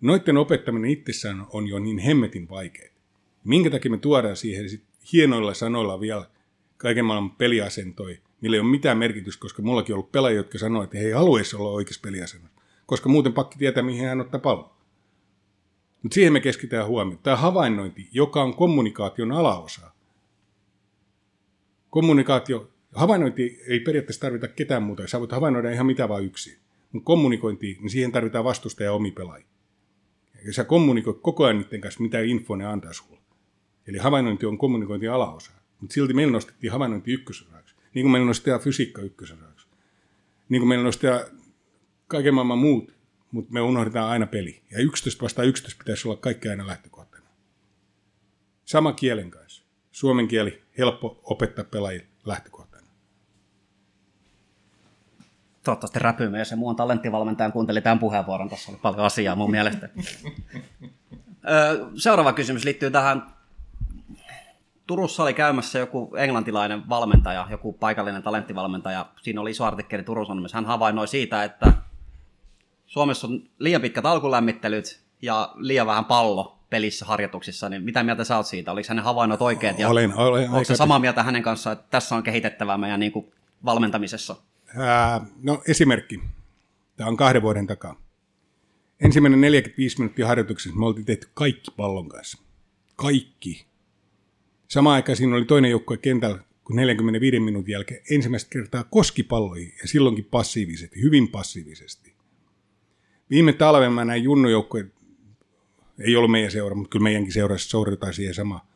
Noiden opettaminen itsessään on jo niin hemmetin vaikeaa. Minkä takia me tuodaan siihen sit hienoilla sanoilla vielä kaiken maailman peliasentoja, millä ei ole mitään merkitystä, koska mullakin on ollut pelaajia, jotka sanoo, että he ei haluaisi olla oikeassa peliasennossa, koska muuten pakki tietää, mihin hän ottaa pallon. Mutta siihen me keskitytään huomioon. Tämä havainnointi, joka on kommunikaation alaosa. Kommunikaatio, havainnointi ei periaatteessa tarvita ketään muuta. Sä voit havainnoida ihan mitä vaan yksin. Mutta kommunikointi, niin siihen tarvitaan vastustaja ja omi pelaajia. Ja sä kommunikoit koko ajan niiden kanssa, mitä info ne antaa sulle. Eli havainnointi on kommunikointi alaosa. Mutta silti meillä nostettiin havainnointi ykkösosaksi. Niin kuin meillä nostettiin fysiikka ykkösosaksi. Niin kuin meillä nostettiin kaiken maailman muut mutta me unohdetaan aina peli. Ja 11 vastaan 11 pitäisi olla kaikki aina lähtökohtana. Sama kielen kanssa. Suomen kieli helppo opettaa pelaajille lähtökohtana. Toivottavasti räpy myös ja muun talenttivalmentajan kuunteli tämän puheenvuoron. Tässä oli paljon asiaa mun mielestä. Seuraava kysymys liittyy tähän. Turussa oli käymässä joku englantilainen valmentaja, joku paikallinen talenttivalmentaja. Siinä oli iso artikkeli Turun Sanomissa. Hän havainnoi siitä, että Suomessa on liian pitkät alkulämmittelyt ja liian vähän pallo pelissä harjoituksissa, niin mitä mieltä sä oot siitä? Oliko hänen havainnot oikeat? Ja olen onko aika... samaa mieltä hänen kanssaan, että tässä on kehitettävää meidän niin kuin valmentamisessa? Ää, no esimerkki. Tämä on kahden vuoden takaa. Ensimmäinen 45 minuuttia harjoituksessa me oltiin tehty kaikki pallon kanssa. Kaikki. Samaan aikaan siinä oli toinen joukkue kentällä, kun 45 minuutin jälkeen ensimmäistä kertaa koski palloihin ja silloinkin passiivisesti, hyvin passiivisesti. Viime talven mä näin junnujoukkojen, ei ollut meidän seura, mutta kyllä meidänkin seurassa seurataan siihen sama.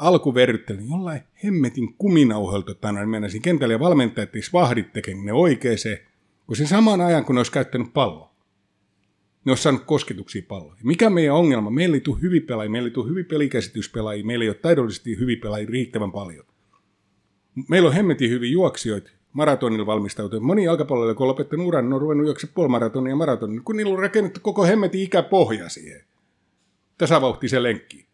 Alkuverryttelin jollain hemmetin kuminauhoilta tänään mennäisin kentälle ja valmentajat vahdit tekemään ne oikeeseen, kun sen saman ajan, kun ne olisi käyttänyt palloa. Ne olisi saanut kosketuksia palloa. Mikä meidän ongelma? Meillä ei tule hyviä pelaajia, meillä ei tule hyviä pelikäsityspelaajia, meillä ei ole taidollisesti hyviä pelaajia riittävän paljon. Meillä on hemmetin hyviä juoksijoita, maratonilla valmistautunut. Moni jalkapalloilla, kun on lopettanut uran, ne on ruvennut juoksemaan puolimaratonia ja maratonia, kun niillä on rakennettu koko hemmetin ikäpohja siihen. se lenkki.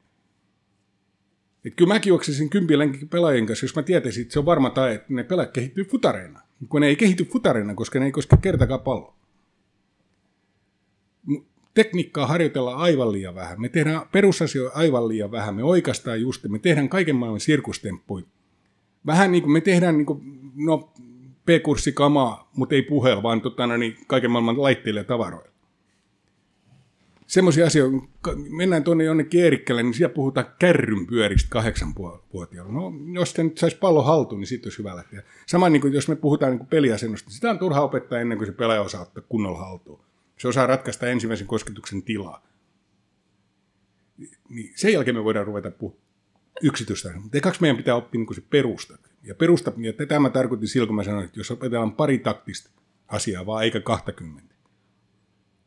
Et kyllä mäkin juoksisin kympilenkin pelaajien kanssa, jos mä tietäisin, että se on varma tai että ne pelaajat kehittyy futareina. Kun ne ei kehity futareina, koska ne ei koske kertakaan palloa. Tekniikkaa harjoitellaan aivan liian vähän. Me tehdään perusasioita aivan liian vähän. Me oikeastaan just, me tehdään kaiken maailman sirkustemppuja. Vähän niin kuin me tehdään niin kuin, no P-kurssikamaa, mutta ei puheella, vaan tota, no niin, kaiken maailman laitteille ja tavaroille. Semmoisia asioita, mennään tuonne jonnekin Eerikkälle, niin siellä puhutaan kärryn pyöristä kahdeksanvuotiaalla. No, jos te nyt saisi pallo haltuun, niin sitten olisi hyvä lähteä. Sama niin kuin jos me puhutaan niin kuin peliasennosta, niin sitä on turha opettaa ennen kuin se pelaaja osaa ottaa kunnolla haltuun. Se osaa ratkaista ensimmäisen kosketuksen tilaa. Niin sen jälkeen me voidaan ruveta puh- yksityistä. Mutta ekaksi meidän pitää oppia niin se perusta. Ja perusta, ja tätä mä tarkoitin silloin, kun mä sanoin, että jos opetellaan pari taktista asiaa, vaan eikä 20.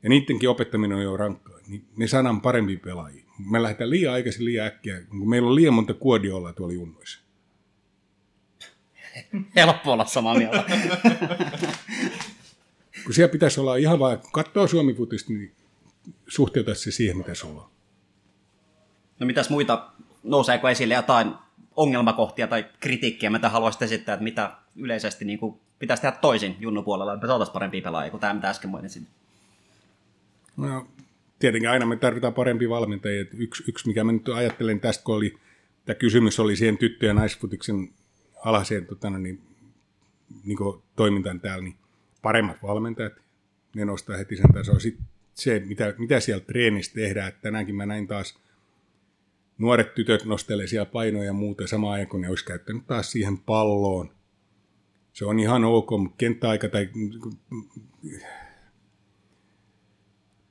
Ja niidenkin opettaminen on jo rankkaa, niin ne saadaan parempi pelaajia. Me lähdetään liian aikaisin, liian äkkiä, kun meillä on liian monta kuodiolla tuolla junnoissa. Helppo olla samaa mieltä. [LAUGHS] Kun siellä pitäisi olla ihan vaan, kun katsoo suomi niin suhteuta se siihen, mitä sulla on. No mitäs muita, nouseeko esille jotain ongelmakohtia tai kritiikkiä, mitä haluaisit esittää, että mitä yleisesti niin kuin pitäisi tehdä toisin Junnu puolella, että saataisiin parempia pelaajia kuin tämä, mitä äsken mainitsin? No, tietenkin aina me tarvitaan parempia valmentajia. Yksi, yksi, mikä mä nyt ajattelen tästä, kun oli, tämä kysymys oli siihen tyttö- ja naisfutiksen alhaiseen tota, niin, niin toimintaan täällä, niin paremmat valmentajat, ne nostaa heti sen tasoa. Sitten se, mitä, mitä siellä treenissä tehdään, että tänäänkin mä näin taas nuoret tytöt nostelee siellä painoja ja muuta samaan aikaan, kun ne olisi käyttänyt taas siihen palloon. Se on ihan ok, mutta kenttäaika tai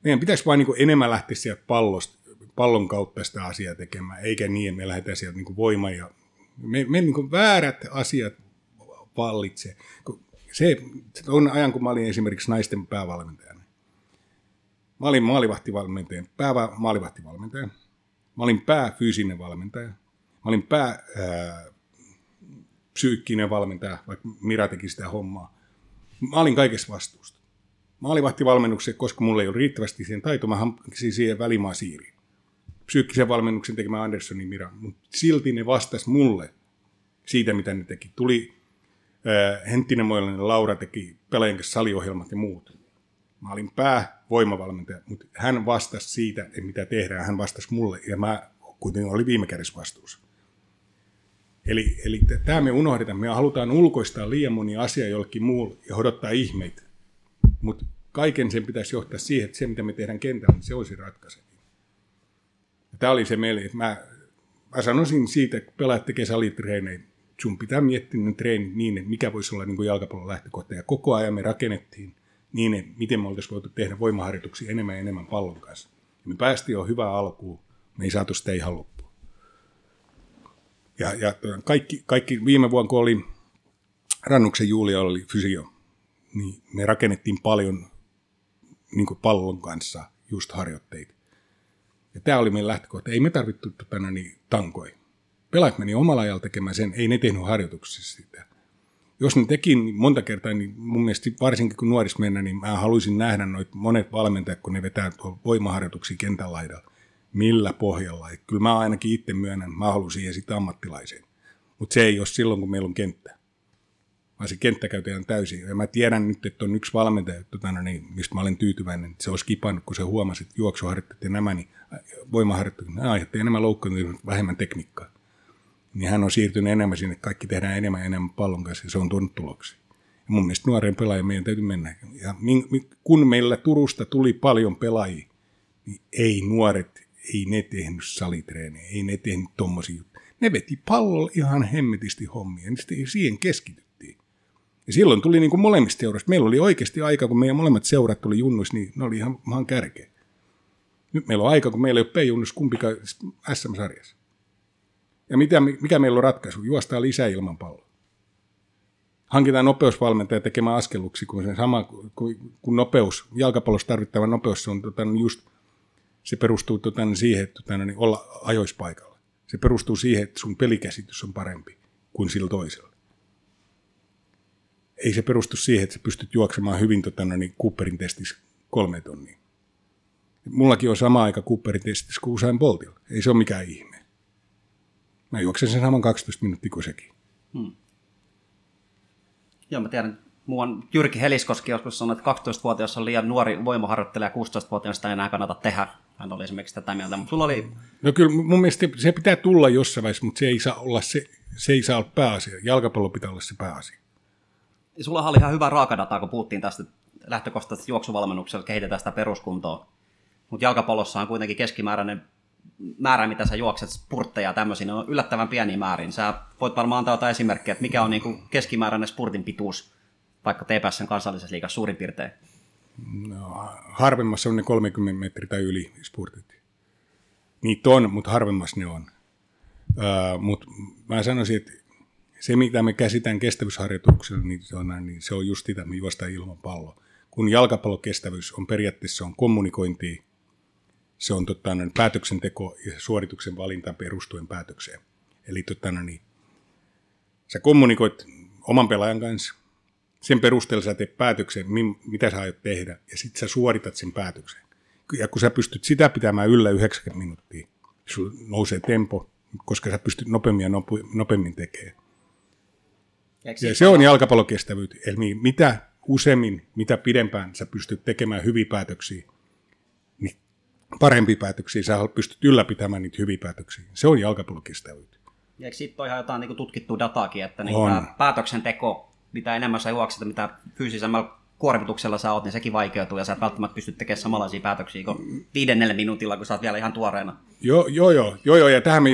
meidän pitäisi vain niin enemmän lähteä sieltä pallosta, pallon kautta sitä asiaa tekemään, eikä niin, että me lähdetään sieltä niin voima ja me, me niin väärät asiat vallitsee. Se, se on ajan, kun mä olin esimerkiksi naisten päävalmentajana. Mä olin maalivahtivalmentaja, päämaalivahtivalmentaja. Mä olin pääfyysinen valmentaja. Mä olin pää ää, psyykkinen valmentaja, vaikka Mira teki sitä hommaa. Mä olin kaikessa vastuusta. Maalivahtivalmennuksen, koska mulla ei ollut riittävästi siihen taitoa, mä hankkisin siihen välimaa siiriin. Psyykkisen valmennuksen tekemään Anderssonin Mira, mutta silti ne vastas mulle siitä, mitä ne teki. Tuli äh, Henttinen Moilainen Laura teki pelaajien kanssa saliohjelmat ja muut. Mä olin päävoimavalmentaja, mutta hän vastasi siitä, että mitä tehdään. Hän vastasi mulle ja mä kuitenkin olin viime kädessä vastuussa. Eli, eli tämä me unohdetaan. Me halutaan ulkoistaa liian moni asia jollekin muulle ja odottaa ihmeitä. Mutta kaiken sen pitäisi johtaa siihen, että se mitä me tehdään kentällä, niin se olisi ratkaisevaa. Tämä oli se meille, että mä, mä sanoisin siitä, että pelaajat tekee salitreenejä, sun pitää miettiä ne treenit niin, että mikä voisi olla niin kuin jalkapallon lähtökohta. Ja koko ajan me rakennettiin niin, että miten me oltaisiin voitu tehdä voimaharjoituksia enemmän ja enemmän pallon kanssa. Ja me päästiin jo hyvää alkuun, me ei saatu sitä ihan loppuun. Ja, ja kaikki, kaikki viime vuonna, kun oli Rannuksen Julia oli fysio, niin me rakennettiin paljon niin pallon kanssa just harjoitteita. Ja tämä oli meidän lähtökohta. Ei me tarvittu tota, niin, tankoja. Pelaajat meni omalla ajalla tekemään sen, ei ne tehnyt harjoituksessa sitä. Jos ne teki niin monta kertaa, niin mun mielestä varsinkin kun nuoris mennä, niin mä haluaisin nähdä noit monet valmentajat, kun ne vetää voimaharjoituksia kentän laidalla. Millä pohjalla. Et kyllä mä ainakin itse myönnän, mä sitten ammattilaisen. Mutta se ei ole silloin, kun meillä on kenttä vaan se kenttä käytetään täysin. Ja mä tiedän nyt, että on yksi valmentaja, tota, no niin, mistä mä olen tyytyväinen, että se olisi kipannut, kun se huomasi, että juoksuharjoitteet ja nämä, niin voimaharjoitteet, aiheutti enemmän loukkaantumista, vähemmän tekniikkaa. Niin hän on siirtynyt enemmän sinne, kaikki tehdään enemmän ja enemmän pallon kanssa, ja se on tuonut tuloksia. Ja mun mielestä nuoren pelaajan meidän täytyy mennä. Ja kun meillä Turusta tuli paljon pelaajia, niin ei nuoret, ei ne tehnyt salitreenejä, ei ne tehnyt tommosia juttuja. Ne veti pallolla ihan hemmetisti hommia, niin siihen keskity. Ja silloin tuli niin kuin molemmista seuroista. Meillä oli oikeasti aika, kun meidän molemmat seurat tuli junnus, niin ne oli ihan, ihan kärkeä. Nyt meillä on aika, kun meillä ei ole P-junnus kumpikaan SM-sarjassa. Ja mitä, mikä meillä on ratkaisu? Juostaa lisää ilman palloa. Hankitaan nopeusvalmentaja tekemään askelluksi, kun se sama kun nopeus, jalkapallossa tarvittava nopeus on tota, just, se perustuu tota, siihen, että tota, niin olla ajoispaikalla. Se perustuu siihen, että sun pelikäsitys on parempi kuin sillä toisella ei se perustu siihen, että sä pystyt juoksemaan hyvin tota, no niin Cooperin testissä kolme tonnia. Mullakin on sama aika Cooperin testissä kuin Usain Boltilla. Ei se ole mikään ihme. Mä juoksen sen saman 12 minuuttia kuin sekin. Hmm. Joo, mä tiedän. Muun Jyrki Heliskoski joskus sanoi, että 12-vuotias on liian nuori voimaharjoittelija, 16-vuotias ei enää kannata tehdä. Hän oli esimerkiksi tätä mieltä, mutta sulla oli... No kyllä mun mielestä se pitää tulla jossain vaiheessa, mutta se ei saa olla, se, se ei saa olla pääasia. Jalkapallo pitää olla se pääasia sulla oli ihan hyvä raakadata, kun puhuttiin tästä lähtökohtaisesta juoksuvalmennuksella, kehitetään sitä peruskuntoa. Mutta jalkapallossa on kuitenkin keskimääräinen määrä, mitä sä juokset, spurtteja tämmöisiä, on yllättävän pieni määrin. Sä voit varmaan antaa jotain esimerkkejä, että mikä on niinku keskimääräinen spurtin pituus, vaikka TPSn kansallisessa liigassa suurin piirtein. No, harvemmassa on ne 30 metriä tai yli spurtit. Niitä on, mutta harvemmassa ne on. Uh, Mutta mä sanoisin, että se, mitä me käsitään kestävyysharjoituksella, niin se on, niin se on just sitä, me juostaan ilman palloa. Kun jalkapallokestävyys on periaatteessa on kommunikointi, se on tota, niin päätöksenteko ja suorituksen valinta perustuen päätökseen. Eli tota, niin, sä kommunikoit oman pelaajan kanssa, sen perusteella sä teet päätöksen, mitä sä aiot tehdä, ja sitten sä suoritat sen päätöksen. Ja kun sä pystyt sitä pitämään yllä 90 minuuttia, sulla nousee tempo, koska sä pystyt nopeammin ja nopeammin tekemään. Ja se on jalkapallokestävyyttä. Eli mitä useammin, mitä pidempään sä pystyt tekemään hyviä päätöksiä, niin parempia päätöksiä, sä pystyt ylläpitämään niitä hyviä päätöksiä. Se on jalkapallokestävyyttä. Ja eikö siitä ole ihan jotain niin tutkittua dataakin, että niin on. päätöksenteko, mitä enemmän sä juokset, mitä fyysisemmällä kuormituksella sä oot, niin sekin vaikeutuu ja sä et välttämättä pysty tekemään samanlaisia päätöksiä kuin viidennellä minuutilla, kun sä oot vielä ihan tuoreena. Joo, joo, joo, joo, joo ja tähän me,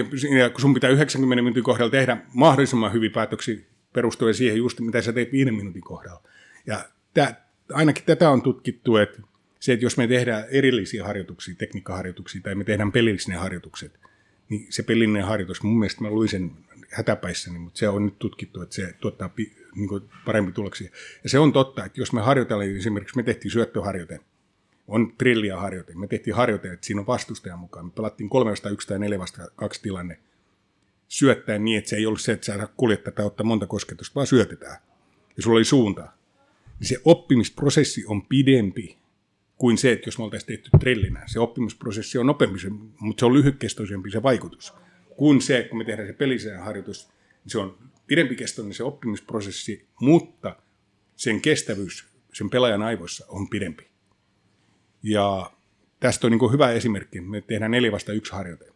kun sun pitää 90 minuutin kohdalla tehdä mahdollisimman hyviä päätöksiä perustuen siihen just, mitä sä teet viiden minuutin kohdalla. Ja tää, ainakin tätä on tutkittu, että se, että jos me tehdään erillisiä harjoituksia, tekniikkaharjoituksia tai me tehdään pelillisiä harjoitukset, niin se pelillinen harjoitus, mun mielestä mä luin sen hätäpäissäni, mutta se on nyt tutkittu, että se tuottaa niin kuin parempi tuloksia. Ja se on totta, että jos me harjoitellaan, esimerkiksi me tehtiin syöttöharjoite, on trillia harjoite, me tehtiin harjoite, että siinä on vastustaja mukaan. Me pelattiin 3 1 tai 4 2 tilanne syöttäen niin, että se ei ollut se, että sä kuljettaa tai ottaa monta kosketusta, vaan syötetään. Ja sulla oli suunta. Niin se oppimisprosessi on pidempi kuin se, että jos me oltaisiin tehty trillinä. Se oppimisprosessi on nopeampi, mutta se on lyhytkestoisempi se vaikutus. Kun se, kun me tehdään se peliseen harjoitus, niin se on pidempikestoinen se oppimisprosessi, mutta sen kestävyys sen pelaajan aivoissa on pidempi. Ja tästä on niin hyvä esimerkki. Me tehdään neljä vasta yksi harjoite.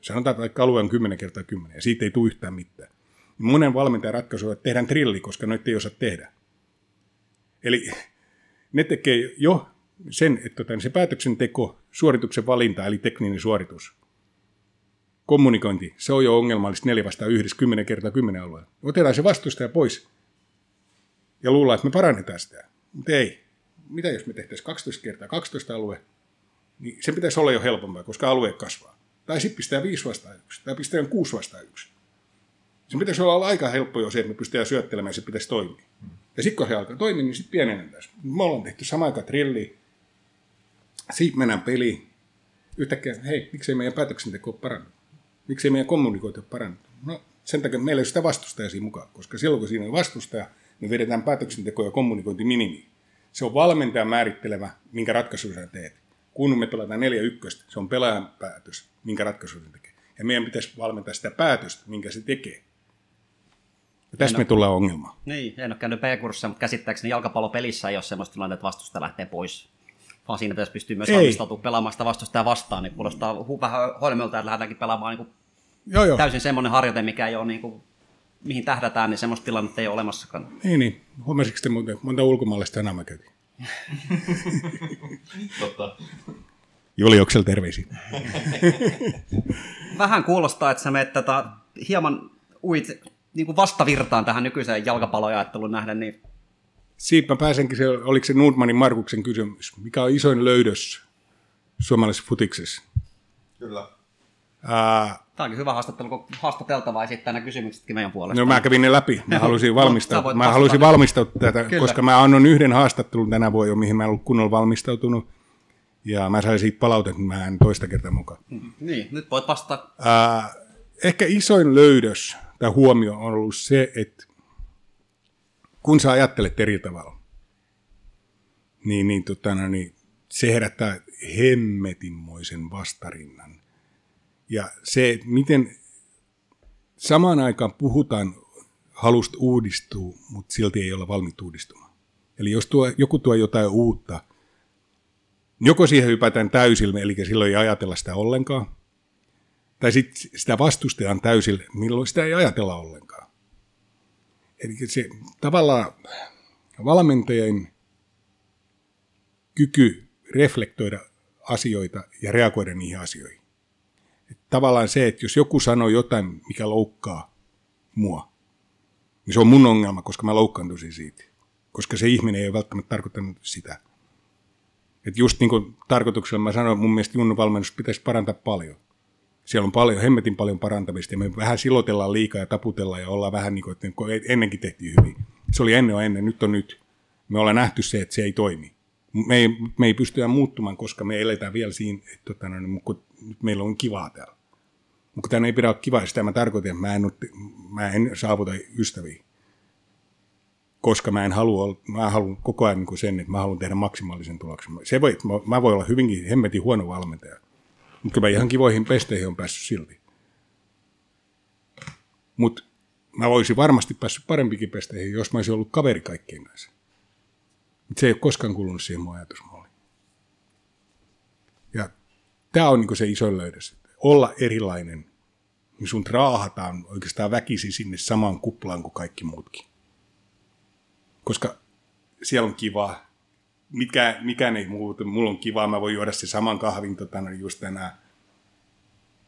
Sanotaan, vaikka alue on 10 kertaa 10 ja siitä ei tule yhtään mitään. Monen valmentajan ratkaisu on, että tehdään trilli, koska noita ei osaa tehdä. Eli ne tekee jo sen, että tota, se päätöksenteko, suorituksen valinta, eli tekninen suoritus, kommunikointi, se on jo ongelmallista neljä vastaan yhdessä, kymmenen kertaa kymmenen alueella. Otetaan se vastustaja pois ja luullaan, että me parannetaan sitä. Mutta ei. Mitä jos me tehtäisiin 12 kertaa 12 alue, niin se pitäisi olla jo helpompaa, koska alue kasvaa. Tai sitten pistää 5 vastaan 1, tai pistää 6 vastaan 1. Se pitäisi olla aika helppo jo se, että me pystytään syöttelemään, se pitäisi toimia. Ja sitten kun se alkaa toimia, niin sitten pienennetään. Me ollaan tehty sama aika trilli, siitä mennään peliin. Yhtäkkiä, hei, miksei meidän päätöksenteko ole Miksei meidän kommunikointi ole parannut? No sen takia meillä ei ole sitä vastustajaa siinä mukaan, koska silloin kun siinä on vastustaja, me vedetään päätöksenteko ja kommunikointi minimiin. Se on valmentaja määrittelevä, minkä ratkaisun sä teet. Kun me pelataan 4 ykköstä, se on pelaajan päätös, minkä ratkaisun se tekee. Ja meidän pitäisi valmentaa sitä päätöstä, minkä se tekee. Ja tästä me tullaan ongelmaan. Niin, en ole käynyt P-kurssia, mutta käsittääkseni jalkapallopelissä ei ole sellaista tilannetta, että vastustaja lähtee pois vaan siinä tässä pystyy myös valmistautumaan pelaamaan sitä vastustajaa vastaan, niin kuulostaa hu- vähän holmilta, että lähdetäänkin pelaamaan niin kuin joo, joo. täysin semmoinen harjoite, mikä ei ole niin kuin, mihin tähdätään, niin semmoista tilannetta ei ole olemassakaan. Niin, niin. Huomasitko te muuten, monta ulkomaalaista tänään mä käytin? Totta. Julioksel terveisiä. Vähän kuulostaa, että sä menet tätä hieman uit niin kuin vastavirtaan tähän nykyiseen jalkapalloajatteluun nähden, niin siitä mä pääsenkin, se, oliko se Nordmanin Markuksen kysymys. Mikä on isoin löydös suomalaisessa futiksessa? Kyllä. Ää, Tämä onkin hyvä haastattelu, kun haastateltava esittää nämä kysymyksetkin meidän puolesta. No mä kävin ne läpi. Mä [LAUGHS] halusin valmistautua, mä halusin valmistautua tätä, Kyllä. koska mä annoin yhden haastattelun tänä vuonna, mihin mä en ollut kunnolla valmistautunut. Ja mä sain siitä palautet, mä en toista kertaa mukaan. Mm, niin, nyt voit vastata. Ää, ehkä isoin löydös tai huomio on ollut se, että kun sä ajattelet eri tavalla, niin, niin, tota, no, niin se herättää hemmetinmoisen vastarinnan. Ja se, miten samaan aikaan puhutaan halusta uudistuu, mutta silti ei olla valmiit uudistumaan. Eli jos tuo, joku tuo jotain uutta, joko siihen hypätään täysille, eli silloin ei ajatella sitä ollenkaan, tai sitten sitä vastustetaan täysille, milloin sitä ei ajatella ollenkaan. Eli se tavallaan valmentajien kyky reflektoida asioita ja reagoida niihin asioihin. Tavallaan se, että jos joku sanoo jotain, mikä loukkaa mua, niin se on mun ongelma, koska mä loukkaantuisin siitä. Koska se ihminen ei ole välttämättä tarkoittanut sitä. Et just niin kuin tarkoituksella mä sanoin, mun mielestä Junnu valmennus pitäisi parantaa paljon. Siellä on paljon, hemmetin paljon parantamista ja me vähän silotellaan liikaa ja taputellaan ja ollaan vähän niin kuin, että ennenkin tehtiin hyvin. Se oli ennen on ennen, nyt on nyt. Me ollaan nähty se, että se ei toimi. Me ei, me ei pystytä muuttumaan, koska me eletään vielä siinä, että tota, no, niin, nyt meillä on kivaa täällä. Mutta tämä ei pidä olla kivaa, sitä mä tarkoitan, mä en, mä en saavuta ystäviä. Koska mä en halua, mä haluan koko ajan niin sen, että mä haluan tehdä maksimaalisen tuloksen. Se voi, mä, mä voin olla hyvinkin hemmetin huono valmentaja. Mutta mä ihan kivoihin pesteihin on päässyt silti. Mutta mä voisin varmasti päässyt parempikin pesteihin, jos mä olisin ollut kaveri kaikkien kanssa. Mutta se ei ole koskaan kulunut siihen mun ajatusmalliin. Ja tämä on niin se iso löydös. Olla erilainen, niin sun raahataan oikeastaan väkisi sinne samaan kuplaan kuin kaikki muutkin. Koska siellä on kivaa, mikä, mikään ei muutu. Mulla on kivaa, mä voin juoda se saman kahvin tota, no, just tänään.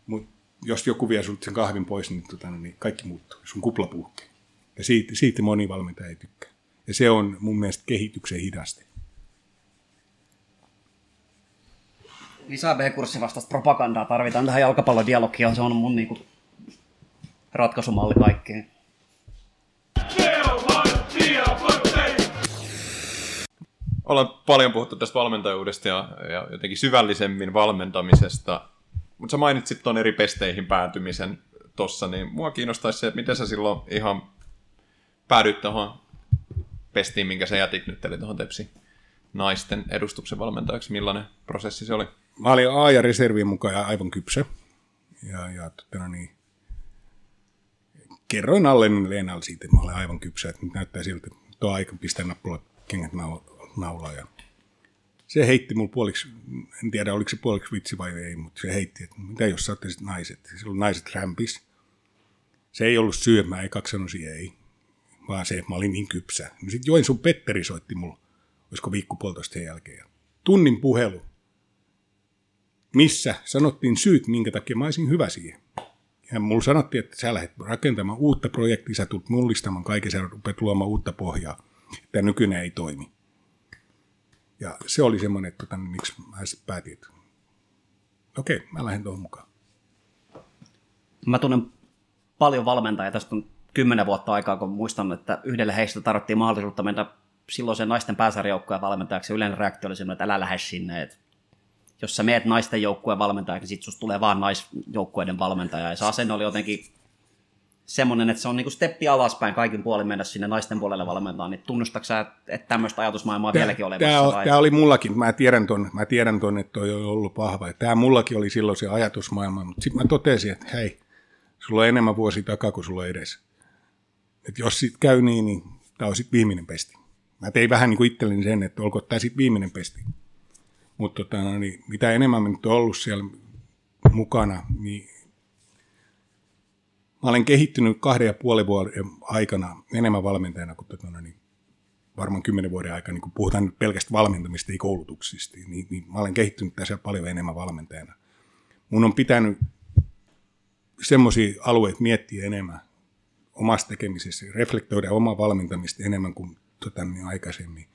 Mutta jos joku vie sulta sen kahvin pois, niin, tota, no, niin kaikki muuttuu. Sun kupla puhkee. Ja siitä, siitä moni valmentaja ei tykkää. Ja se on mun mielestä kehityksen hidaste. Lisää B-kurssi vastaista propagandaa tarvitaan tähän jalkapallodialogiaan. Se on mun niinku ratkaisumalli kaikkeen. Ollaan paljon puhuttu tästä valmentajuudesta ja, ja jotenkin syvällisemmin valmentamisesta, mutta sä mainitsit tuon eri pesteihin päätymisen tossa, niin mua kiinnostaisi se, että miten sä silloin ihan päädyit tuohon pestiin, minkä sä jätit nyt, eli tuohon Tepsi naisten edustuksen valmentajaksi. Millainen prosessi se oli? Mä olin A- ja reservin mukaan aivan kypsä. Ja, ja totena niin, kerroin alle Leenalle siitä, että mä olen aivan kypsä, että nyt näyttää siltä, että tuo aika pistää nappulat kengät naulaa. Ja se heitti mulle puoliksi, en tiedä oliko se puoliksi vitsi vai ei, mutta se heitti, että mitä jos saatte naiset. Silloin naiset rämpis. Se ei ollut syömään, ei kaksanosi ei, vaan se, että mä olin niin kypsä. No sitten Joensuun Petteri soitti mulle, olisiko viikko puolitoista sen jälkeen. Tunnin puhelu, missä sanottiin syyt, minkä takia mä olisin hyvä siihen. Ja mulla sanottiin, että sä lähdet rakentamaan uutta projektia, sä tulet mullistamaan kaiken, sä rupeat luomaan uutta pohjaa. Tämä nykyinen ei toimi. Ja se oli semmoinen, että tota, miksi mä sitten päätin, että okei, mä lähden tuohon mukaan. Mä tunnen paljon valmentajia, tästä on kymmenen vuotta aikaa, kun muistan, että yhdelle heistä tarvittiin mahdollisuutta mennä silloisen naisten pääsarjoukkojen valmentajaksi. Yleinen reaktio oli sellainen, että älä lähde sinne, että jos sä meet naisten joukkueen valmentajaksi, niin sit susta tulee vaan naisjoukkueiden valmentaja. Ja se asenne oli jotenkin semmoinen, että se on niinku steppi alaspäin kaikin puolin mennä sinne naisten puolelle valmentaa, niin tunnustatko sä, että tämmöistä ajatusmaailmaa on vieläkin olemassa? Tämä, tai... tämä oli mullakin, mä tiedän ton, mä tiedän ton, että toi on ollut vahva. Tämä mullakin oli silloin se ajatusmaailma, mutta sitten mä totesin, että hei, sulla on enemmän vuosi takaa kuin sulla on edes. Että jos sitten käy niin, niin tämä on sitten viimeinen pesti. Mä tein vähän niin kuin itselleni sen, että olkoon tämä sitten viimeinen pesti. Mutta tota, no, niin, mitä enemmän mä nyt on ollut siellä mukana, niin mä olen kehittynyt kahden ja puolen vuoden aikana enemmän valmentajana kuin tota, no, niin, varmaan kymmenen vuoden aikana, niin kun puhutaan nyt pelkästään valmentamista, ei koulutuksista, niin, niin mä olen kehittynyt tässä paljon enemmän valmentajana. Mun on pitänyt semmoisia alueita miettiä enemmän omasta tekemisessä, reflektoida omaa valmentamista enemmän kuin tota, niin aikaisemmin.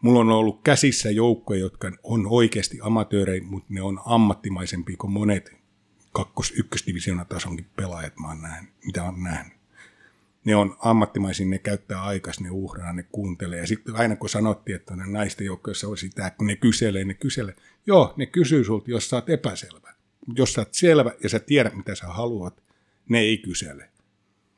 Mulla on ollut käsissä joukkoja, jotka on oikeasti amatöörejä, mutta ne on ammattimaisempia kuin monet kakkos tasonkin pelaajat, mä oon nähnyt, mitä on nähnyt. Ne on ammattimaisia, ne käyttää aikas, ne uhraa, ne kuuntelee. Ja sitten aina kun sanottiin, että ne naisten joukkoissa on sitä, kun ne kyselee, ne kyselee. Joo, ne kysyy sulta, jos sä oot epäselvä. Jos sä oot selvä ja sä tiedät, mitä sä haluat, ne ei kysele.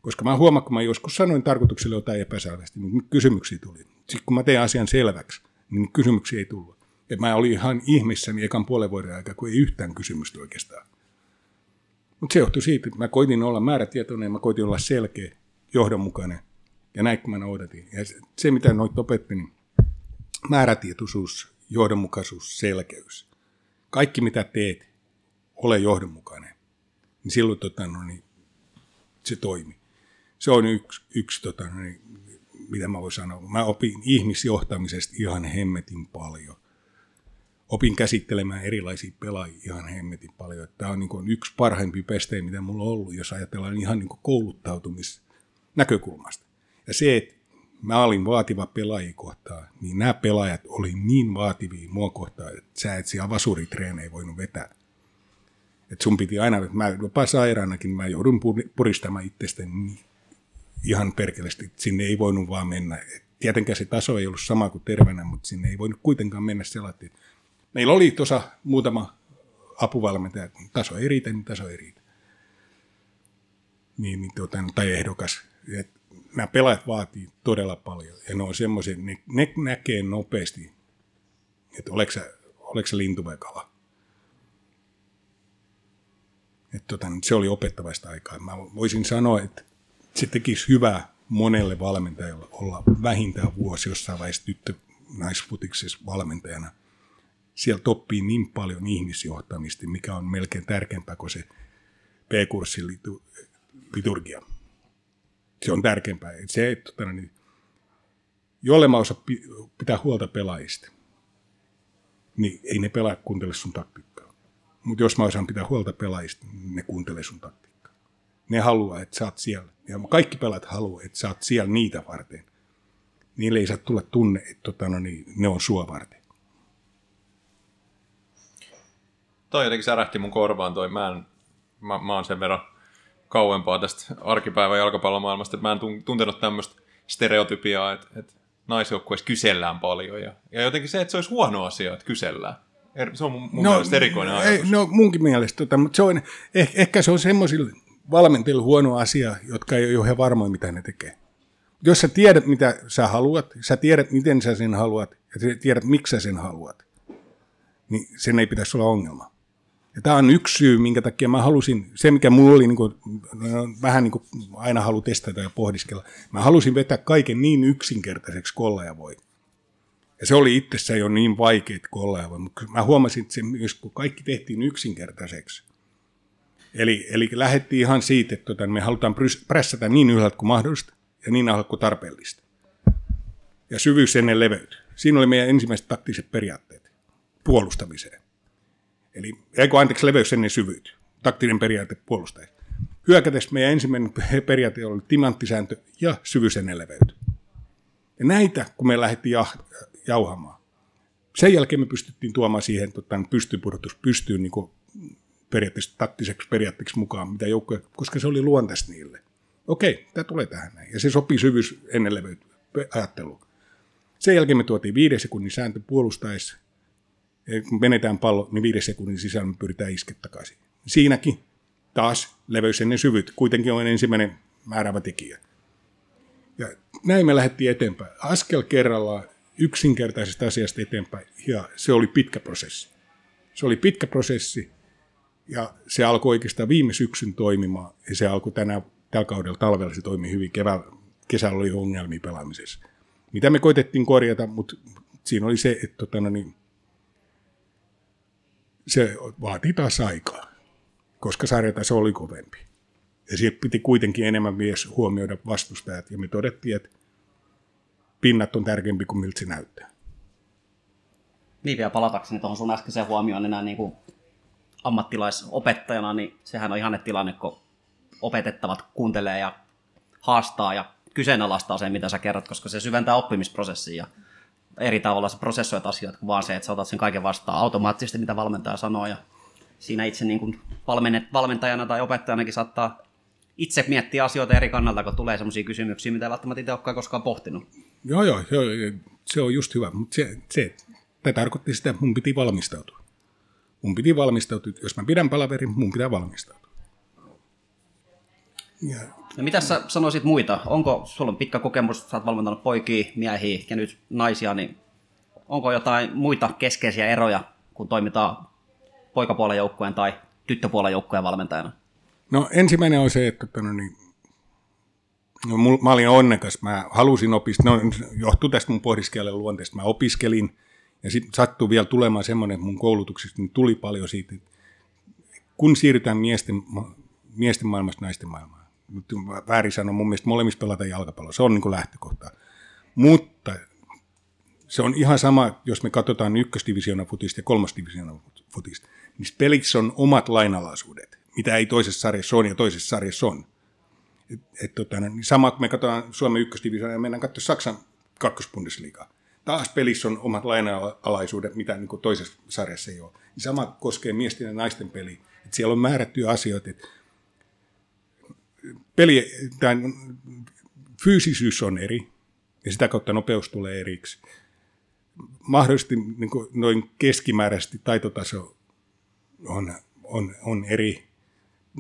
Koska mä huomaan, kun mä joskus sanoin tarkoitukselle jotain epäselvästi, niin kysymyksiä tuli. Sitten kun mä tein asian selväksi, niin kysymyksiä ei tullut. Ja mä olin ihan ihmissäni ekan puolen vuoden aikaa, kun ei yhtään kysymystä oikeastaan. Mutta se johtui siitä, että mä koitin olla määrätietoinen, mä koitin olla selkeä, johdonmukainen. Ja näin mä noudatin. Ja se, mitä noit opetti, niin määrätietoisuus, johdonmukaisuus, selkeys. Kaikki mitä teet, ole johdonmukainen. Niin silloin tota, no, niin, se toimi. Se on yksi, yksi tota, no, niin, mitä mä voin sanoa. Mä opin ihmisjohtamisesta ihan hemmetin paljon. Opin käsittelemään erilaisia pelaajia ihan hemmetin paljon. Tämä on niin yksi parhaimpi pestejä, mitä mulla on ollut, jos ajatellaan ihan niin kouluttautumisnäkökulmasta. Ja se, että mä olin vaativa pelaajia kohtaan, niin nämä pelaajat oli niin vaativia mua kohtaan, että sä et siellä vasuritreenejä voinut vetää. että sun piti aina, että mä jopa sairaanakin, mä joudun puri- puristamaan itsestäni niin ihan perkeleesti, sinne ei voinut vaan mennä. Et Tietenkään se taso ei ollut sama kuin terveenä, mutta sinne ei voinut kuitenkaan mennä sellainen. Meillä oli tuossa muutama apuvalmentaja, taso ei riitä, niin taso ei riitä. Niin, niin tuota, tai ehdokas. Et nämä pelaajat vaatii todella paljon. Ja ne on semmoisia, ne, ne näkee nopeasti, että oletko sä, oletko sä lintu vai kala. Et tota, se oli opettavaista aikaa. Mä voisin sanoa, että se tekisi hyvää monelle valmentajalle olla vähintään vuosi jossain vaiheessa tyttö naisfutiksessa valmentajana. Sieltä oppii niin paljon ihmisjohtamista, mikä on melkein tärkeämpää kuin se P-kurssin litu- liturgia. Se on tärkeämpää. Se, että tota, niin, jolle mä osaa pi- pitää huolta pelaajista, niin ei ne pelaajat kuuntele sun taktiikkaa. Mutta jos mä osaan pitää huolta pelaajista, niin ne kuuntelee sun taktiikkaa. Ne haluaa, että sä oot siellä. Ja kaikki pelaajat haluaa, että sä oot siellä niitä varten. Niille ei saa tulla tunne, että tota, no niin, ne on sua varten. Toi jotenkin särähti mun korvaan toi. Mä, en, mä, mä oon sen verran kauempaa tästä arkipäivän jalkapallomaailmasta, että mä en tun- tuntenut tämmöistä stereotypiaa, että, että naisjoukkueessa kysellään paljon. Ja, ja jotenkin se, että se olisi huono asia, että kysellään. Er- Se on mun, mun no, mielestä erikoinen ei, ajatus. no munkin mielestä, tota, mutta se on, eh, ehkä se on semmoisilla valmentajilla huono asia, jotka ei ole ihan varmoja, mitä ne tekee. Jos sä tiedät, mitä sä haluat, sä tiedät, miten sä sen haluat, ja sä tiedät, miksi sä sen haluat, niin sen ei pitäisi olla ongelma. Ja tämä on yksi syy, minkä takia mä halusin, se mikä mulla oli niin kuin, vähän niin kuin aina halu testata ja pohdiskella, mä halusin vetää kaiken niin yksinkertaiseksi kolla ja voi. Ja se oli itsessään jo niin vaikeet kolla ja voi, mutta mä huomasin, että se myös kun kaikki tehtiin yksinkertaiseksi. Eli, eli lähdettiin ihan siitä, että tota, me halutaan prässätä niin ylhäältä kuin mahdollista ja niin alhaalta kuin tarpeellista. Ja syvyys ennen leveyttä. Siinä oli meidän ensimmäiset taktiset periaatteet puolustamiseen. Eli, eikö anteeksi, leveys ennen syvyyttä. Taktinen periaate puolustaja. Hyökätessä meidän ensimmäinen periaate oli timanttisääntö ja syvyys ennen leveyttä. Ja näitä, kun me lähdettiin jah- jauhamaan, sen jälkeen me pystyttiin tuomaan siihen tota, pystypudotus pystyyn niin periaatteessa taktiseksi periaatteeksi mukaan, mitä joukkoja, koska se oli luontaista niille. Okei, tämä tulee tähän näin. Ja se sopii syvyys ennen ajatteluun. Sen jälkeen me tuotiin viiden sekunnin sääntö puolustaessa. Kun menetään pallo, niin viiden sekunnin sisällä me pyritään iskeä takaisin. Siinäkin taas leveys ennen syvyyttä kuitenkin on ensimmäinen määräävä tekijä. Ja näin me lähdettiin eteenpäin. Askel kerrallaan yksinkertaisesta asiasta eteenpäin. Ja se oli pitkä prosessi. Se oli pitkä prosessi. Ja se alkoi oikeastaan viime syksyn toimimaan. Ja se alkoi tänä, tällä kaudella talvella se toimi hyvin. Keväällä, kesällä oli ongelmia pelaamisessa. Mitä me koitettiin korjata, mutta siinä oli se, että tota, no niin, se vaatii taas aikaa, koska sarjataso oli kovempi. Ja siitä piti kuitenkin enemmän myös huomioida vastustajat. Ja me todettiin, että pinnat on tärkeämpi kuin miltä se näyttää. Niin vielä palatakseni tuohon sun äskeiseen huomioon enää niin kuin ammattilaisopettajana, niin sehän on ihan tilanne, kun opetettavat kuuntelee ja haastaa ja kyseenalaistaa sen, mitä sä kerrot, koska se syventää oppimisprosessia eri tavalla sä prosessoit asioita kuin vaan se, että sä otat sen kaiken vastaan automaattisesti, mitä valmentaja sanoo ja siinä itse niin kuin valmentajana tai opettajanakin saattaa itse miettiä asioita eri kannalta, kun tulee sellaisia kysymyksiä, mitä ei välttämättä itse olekaan koskaan pohtinut. Joo, joo, joo, se on just hyvä, mutta se, se, tämä tarkoitti sitä, että mun piti valmistautua. Mun piti valmistautua, jos mä pidän palaverin, mun pitää valmistautua. Ja. No mitä sä sanoisit muita? Onko, sulla on pitkä kokemus, sä oot valmentanut poikia, miehiä ja nyt naisia, niin onko jotain muita keskeisiä eroja, kun toimitaan poikapuolen joukkueen tai tyttöpuolen joukkueen valmentajana? No ensimmäinen on se, että tota no niin, no, mul, mä olin onnekas, mä halusin opiskella, no johtuu tästä mun pohdiskelen luonteesta, mä opiskelin ja sitten sattui vielä tulemaan semmoinen, että mun koulutuksesta niin tuli paljon siitä, että kun siirrytään miesten, miesten maailmasta naisten maailmaan, nyt väärin sanoa, mun mielestä molemmissa pelataan jalkapalloa, se on niin kuin lähtökohta. Mutta se on ihan sama, jos me katsotaan ykkösdivisioona futista ja kolmosdivisioona futista. Niissä pelissä on omat lainalaisuudet, mitä ei toisessa sarjassa on ja toisessa sarjassa on. Et, et, tota, niin sama, kun me katsotaan Suomen ykkösdivisioona ja mennään katsomaan Saksan kakkospundesliigaa. Taas pelissä on omat lainalaisuudet, mitä niin kuin toisessa sarjassa ei ole. Niin sama koskee miesten ja naisten peliä. Että siellä on määrättyjä asioita, että peli, tämän fyysisyys on eri, ja sitä kautta nopeus tulee eriksi. Mahdollisesti niin kuin noin keskimääräisesti taitotaso on, on, on eri.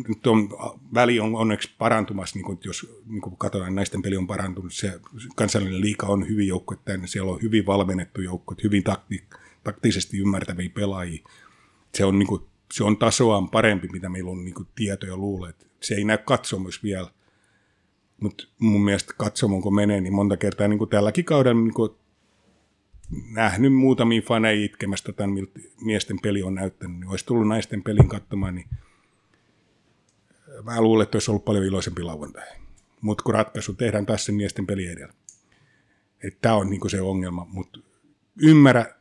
Nyt on, väli on onneksi parantumassa, niin kuin, jos niin kuin katsotaan, naisten peli on parantunut. Se kansallinen liika on hyvin joukko, että siellä on hyvin valmennettu joukko, hyvin takti, taktisesti ymmärtäviä pelaajia. Se on, niin kuin, se on tasoaan parempi, mitä meillä on niin kuin, tietoja luulet. Se ei näy katsomus vielä. Mutta mun mielestä katsomon kun menee, niin monta kertaa niin kuin tälläkin kaudella niin kuin nähnyt muutamia faneja itkemästä tämän, miltä miesten peli on näyttänyt. Niin olisi tullut naisten pelin katsomaan, niin mä luulen, että olisi ollut paljon iloisempi lauantai. Mutta kun ratkaisu tehdään taas sen miesten peli edellä. Tämä on niin se ongelma, mutta ymmärrä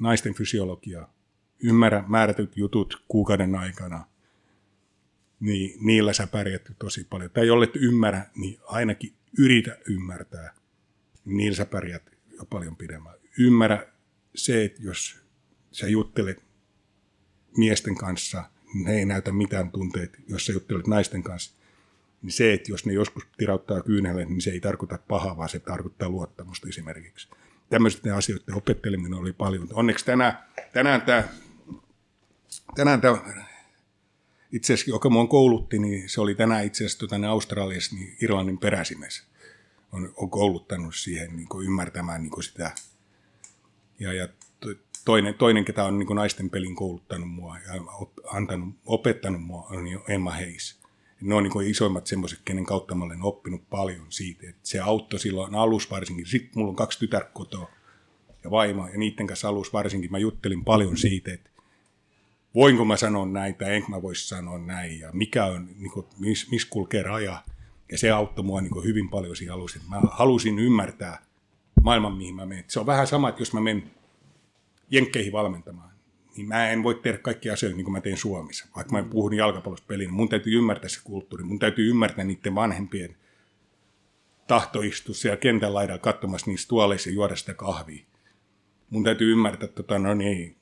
naisten fysiologiaa, ymmärrä määrätyt jutut kuukauden aikana, niin niillä sä pärjät tosi paljon. Tai jollet ymmärrä, niin ainakin yritä ymmärtää, niin niillä sä pärjät jo paljon pidemmän. Ymmärrä se, että jos sä juttelet miesten kanssa, he ei näytä mitään tunteita. Jos sä juttelet naisten kanssa, niin se, että jos ne joskus tirauttaa kyynelle, niin se ei tarkoita pahaa, vaan se tarkoittaa luottamusta esimerkiksi. Tämmöisten asioiden opetteleminen oli paljon. Onneksi tänään, tänään tämä tänään tämä itse asiassa, joka mua koulutti, niin se oli tänään itse asiassa tuota, Australiassa niin Irlannin peräsimes. On, on kouluttanut siihen niin kuin ymmärtämään niin kuin sitä. Ja, ja toinen, toinen, ketä on niin naisten pelin kouluttanut mua ja antanut, opettanut mua, on Emma Heis. Ne on niin isoimmat semmoiset, kenen kautta mä olen oppinut paljon siitä. Että se auttoi silloin alussa varsinkin. Sitten mulla on kaksi tytärkotoa ja vaimo, ja niiden kanssa alussa varsinkin mä juttelin paljon siitä, että voinko mä sanoa näin tai enkö mä voisi sanoa näin ja mikä on, niin kuin, missä mis kulkee raja. Ja se auttoi mua niin hyvin paljon siinä alussa. Mä halusin ymmärtää maailman, mihin mä menen. Se on vähän sama, että jos mä menen jenkkeihin valmentamaan, niin mä en voi tehdä kaikkia asioita niin kuin mä teen Suomessa. Vaikka mä puhun jalkapallosta peliin, mun täytyy ymmärtää se kulttuuri, mun täytyy ymmärtää niiden vanhempien tahtoistus siellä kentän laidalla katsomassa niissä tuoleissa ja juoda sitä kahvia. Mun täytyy ymmärtää, tota, no niin,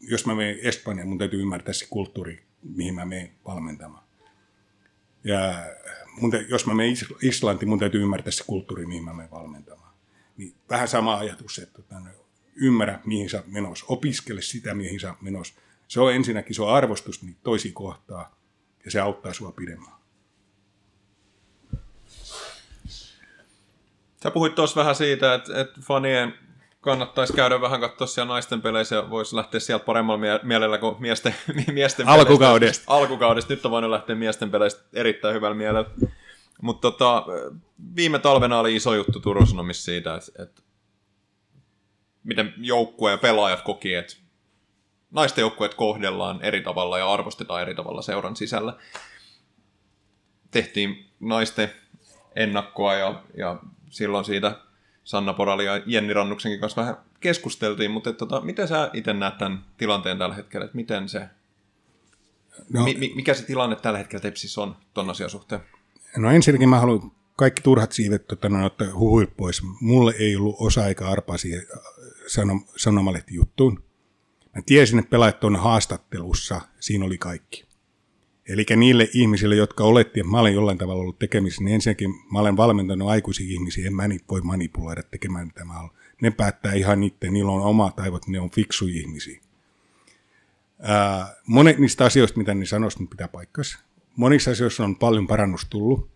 jos mä menen Espanjaan, mun täytyy ymmärtää se kulttuuri, mihin mä menen valmentamaan. Ja mun te, jos mä menen Islantiin, mun täytyy ymmärtää se kulttuuri, mihin mä menen valmentamaan. Niin vähän sama ajatus, että tota, ymmärrä, mihin sä menossa, opiskele sitä, mihin sä menossa. Se on ensinnäkin, se on arvostus niin toisi kohtaa, ja se auttaa sua pidemmään. Sä puhuit tuossa vähän siitä, että, että fanien kannattaisi käydä vähän katsoa siellä naisten peleissä ja voisi lähteä sieltä paremmalla mie- mielellä kuin miesten, [LAUGHS] miesten Alkukaudesta. Peleistä. Alkukaudesta. Nyt on voinut lähteä miesten peleistä erittäin hyvällä mielellä. Mutta tota, viime talvena oli iso juttu Turun Sanomissa siitä, että, että miten joukkue ja pelaajat koki, että naisten joukkueet kohdellaan eri tavalla ja arvostetaan eri tavalla seuran sisällä. Tehtiin naisten ennakkoa ja, ja silloin siitä Sanna Porali ja Jenni Rannuksenkin kanssa vähän keskusteltiin, mutta että, tota, miten sä itse näet tämän tilanteen tällä hetkellä, että miten se, no, mi, mikä se tilanne tällä hetkellä Tepsissä on tuon asian suhteen? No ensinnäkin mä haluan kaikki turhat siivet tota, no, ottaa huhuit pois. Mulle ei ollut osa-aika arpaa siihen äh, sanom, sanomalehtijuttuun. Mä tiesin, että pelaajat on haastattelussa, siinä oli kaikki. Eli niille ihmisille, jotka oletti, että mä olen jollain tavalla ollut tekemisissä, niin ensinnäkin mä olen valmentanut aikuisia ihmisiä, en mä niitä voi manipuloida tekemään mitä mä olen. Ne päättää ihan itse, niillä on omat aivot, ne on fiksuja ihmisiä. Ää, monet niistä asioista, mitä ne sanoisivat, pitää paikkansa. Monissa asioissa on paljon parannus tullut.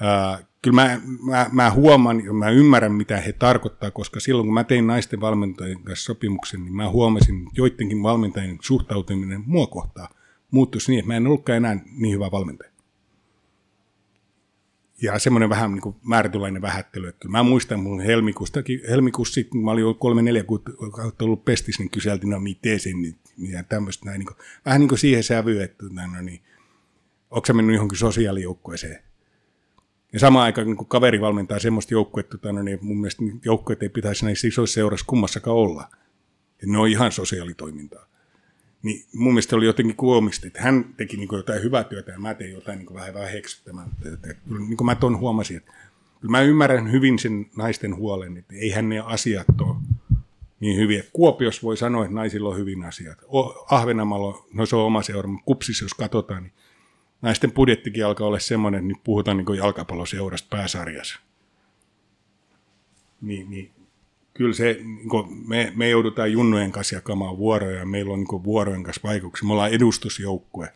Ää, kyllä mä, mä, mä huomaan ja mä ymmärrän, mitä he tarkoittaa, koska silloin kun mä tein naisten valmentajien kanssa sopimuksen, niin mä huomasin, että joidenkin valmentajien suhtautuminen mua kohtaan muuttuisi niin, että mä en ollutkaan enää niin hyvä valmentaja. Ja semmoinen vähän niin määrätylainen vähättely. Että mä muistan mun helmikuustakin, helmikuussa sitten, kun mä olin kolme neljä kuukautta ollut pestis, niin kyseltiin, no miten se nyt, ja tämmöistä näin. Niin kuin, vähän niin kuin siihen sävyyn, että no niin, onko sä mennyt johonkin sosiaalijoukkueeseen. Ja samaan aikaan, kun kaveri valmentaa semmoista joukkuetta, tota, no niin mun mielestä joukkueet ei pitäisi näissä isoissa seurassa kummassakaan olla. Ja ne on ihan sosiaalitoimintaa. Niin mun mielestä oli jotenkin koomista, että hän teki niin jotain hyvää työtä ja mä tein jotain niin vähän, vähän heksyttämään. Niin mä tuon huomasin, että kyllä mä ymmärrän hyvin sen naisten huolen, että eihän ne asiat ole niin hyviä. Kuopiossa voi sanoa, että naisilla on hyvin asiat. Ahvenanmaalla, no se on oma seura, mutta kupsissa jos katsotaan, niin naisten budjettikin alkaa olla semmoinen, että nyt puhutaan niin jalkapalloseurasta pääsarjassa. Niin, niin kyllä se, niin me, me joudutaan junnojen kanssa jakamaan vuoroja ja meillä on niin vuorojen kanssa vaikutuksia. Me ollaan edustusjoukkue.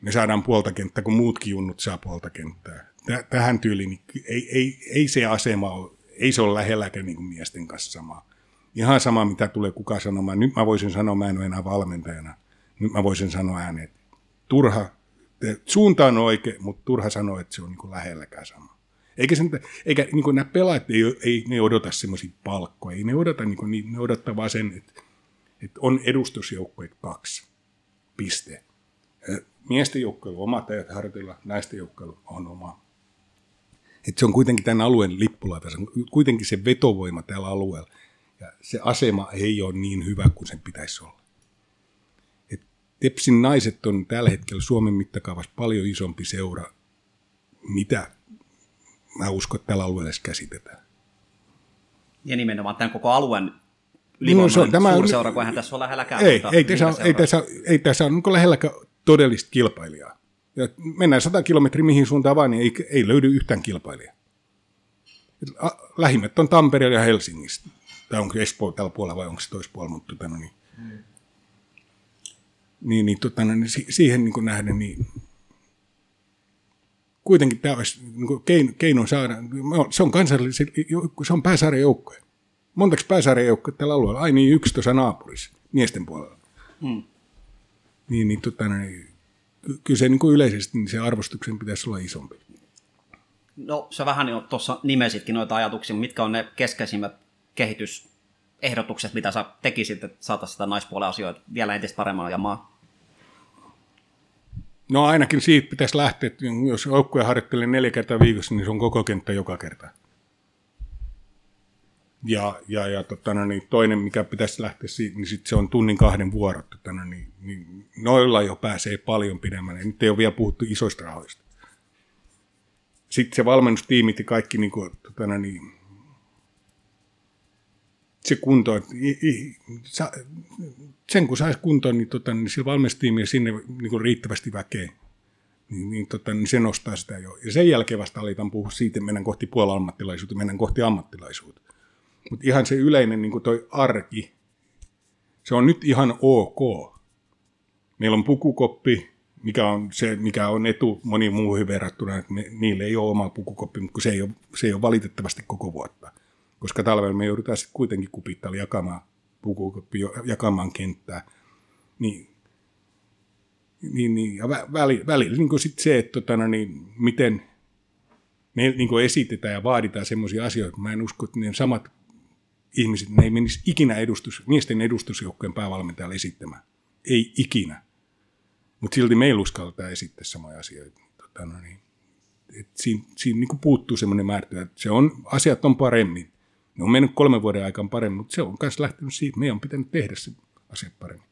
Me saadaan puolta kenttää, kun muutkin junnut saa puolta kenttää. Tähän tyyliin niin ei, ei, ei se asema ole, ei se ole lähelläkään niin miesten kanssa sama. Ihan sama, mitä tulee kuka sanomaan. Nyt mä voisin sanoa, mä en ole enää valmentajana. Nyt mä voisin sanoa ääneen, että turha, suunta on oikein, mutta turha sanoa, että se on niin lähelläkään sama. Eikä, sen, eikä niin kuin nämä pelaajat ei, ei ne odota semmoisia palkkoja, ei ne odota, niin kuin, ne odottaa vaan sen, että, että on edustusjoukkoja kaksi, piste. Miesten on omat ajat harjoitella, naisten joukkoilla on oma. Et se on kuitenkin tämän alueen lippulaiva, se on kuitenkin se vetovoima tällä alueella. Ja se asema ei ole niin hyvä kuin sen pitäisi olla. Tepsin naiset on tällä hetkellä Suomen mittakaavassa paljon isompi seura, mitä mä uskon, että tällä alueella edes käsitetään. Ja nimenomaan tämän koko alueen ylivoimainen no, tämä, suurseura, kun eihän tässä ole lähelläkään. Ei, ei, tässä, ei, tässä, ei tässä ole niin lähelläkään todellista kilpailijaa. Ja mennään 100 kilometriä mihin suuntaan vaan, niin ei, ei löydy yhtään kilpailijaa. Lähimmät on Tampere ja Helsingistä. Tai onko Espoo tällä puolella vai onko se toisella puolella, mutta tota, no, niin. Niin, niin, tota, no, niin siihen niin nähden, niin kuitenkin tämä olisi niin keino, keino saada, se on kansallisen, se on pääsarjan joukkoja. Montako pääsarjan joukkoja tällä alueella? Ai niin, yksi tuossa naapurissa, miesten puolella. Hmm. Niin, niin, tota, niin, kyllä se niin kuin yleisesti niin se arvostuksen pitäisi olla isompi. No se vähän jo tuossa nimesitkin noita ajatuksia, mitkä on ne keskeisimmät kehitysehdotukset, mitä sä tekisit, että saataisiin sitä naispuolen asioita vielä entistä paremmin maa? No ainakin siitä pitäisi lähteä, että jos joukkuja harjoittelee neljä kertaa viikossa, niin se on koko kenttä joka kerta. Ja, ja, ja tota, no niin, toinen, mikä pitäisi lähteä siitä, niin sit se on tunnin kahden vuorot. Tota, no niin, niin, noilla jo pääsee paljon pidemmälle. Nyt ei ole vielä puhuttu isoista rahoista. Sitten se valmennustiimit ja kaikki niin kuin, tota, no niin, se kunto, sen kun saisi kuntoon, niin, tota, niin sillä valmistiimia sinne niin kuin riittävästi väkeä, niin, niin, tota, niin se nostaa sitä jo. Ja sen jälkeen vasta aletaan puhua siitä, että mennään kohti puolammattilaisuutta, mennään kohti ammattilaisuutta. Mutta ihan se yleinen niin kuin toi arki, se on nyt ihan ok. Meillä on pukukoppi, mikä on, se, mikä on etu moni muuhun verrattuna, että me, niille ei ole oma pukukoppi, mutta se ei ole, se ei ole valitettavasti koko vuotta koska talvella me joudutaan sitten kuitenkin kupittalla jakamaan pukukoppi, jakamaan kenttää. Niin, niin, niin ja välillä, välillä niin kuin sit se, että tota, no niin, miten me niin kuin esitetään ja vaaditaan semmoisia asioita, mä en usko, että ne samat ihmiset, ne ei menisi ikinä edustus, miesten edustusjoukkojen päävalmentajalle esittämään. Ei ikinä. Mutta silti meillä uskaltaa esittää samoja asioita. Tota, no niin. Et siinä siinä niin puuttuu semmoinen määrä, että se on, asiat on paremmin. Ne on mennyt kolmen vuoden aikaan paremmin, mutta se on myös lähtenyt siitä, meidän on pitänyt tehdä se asia paremmin.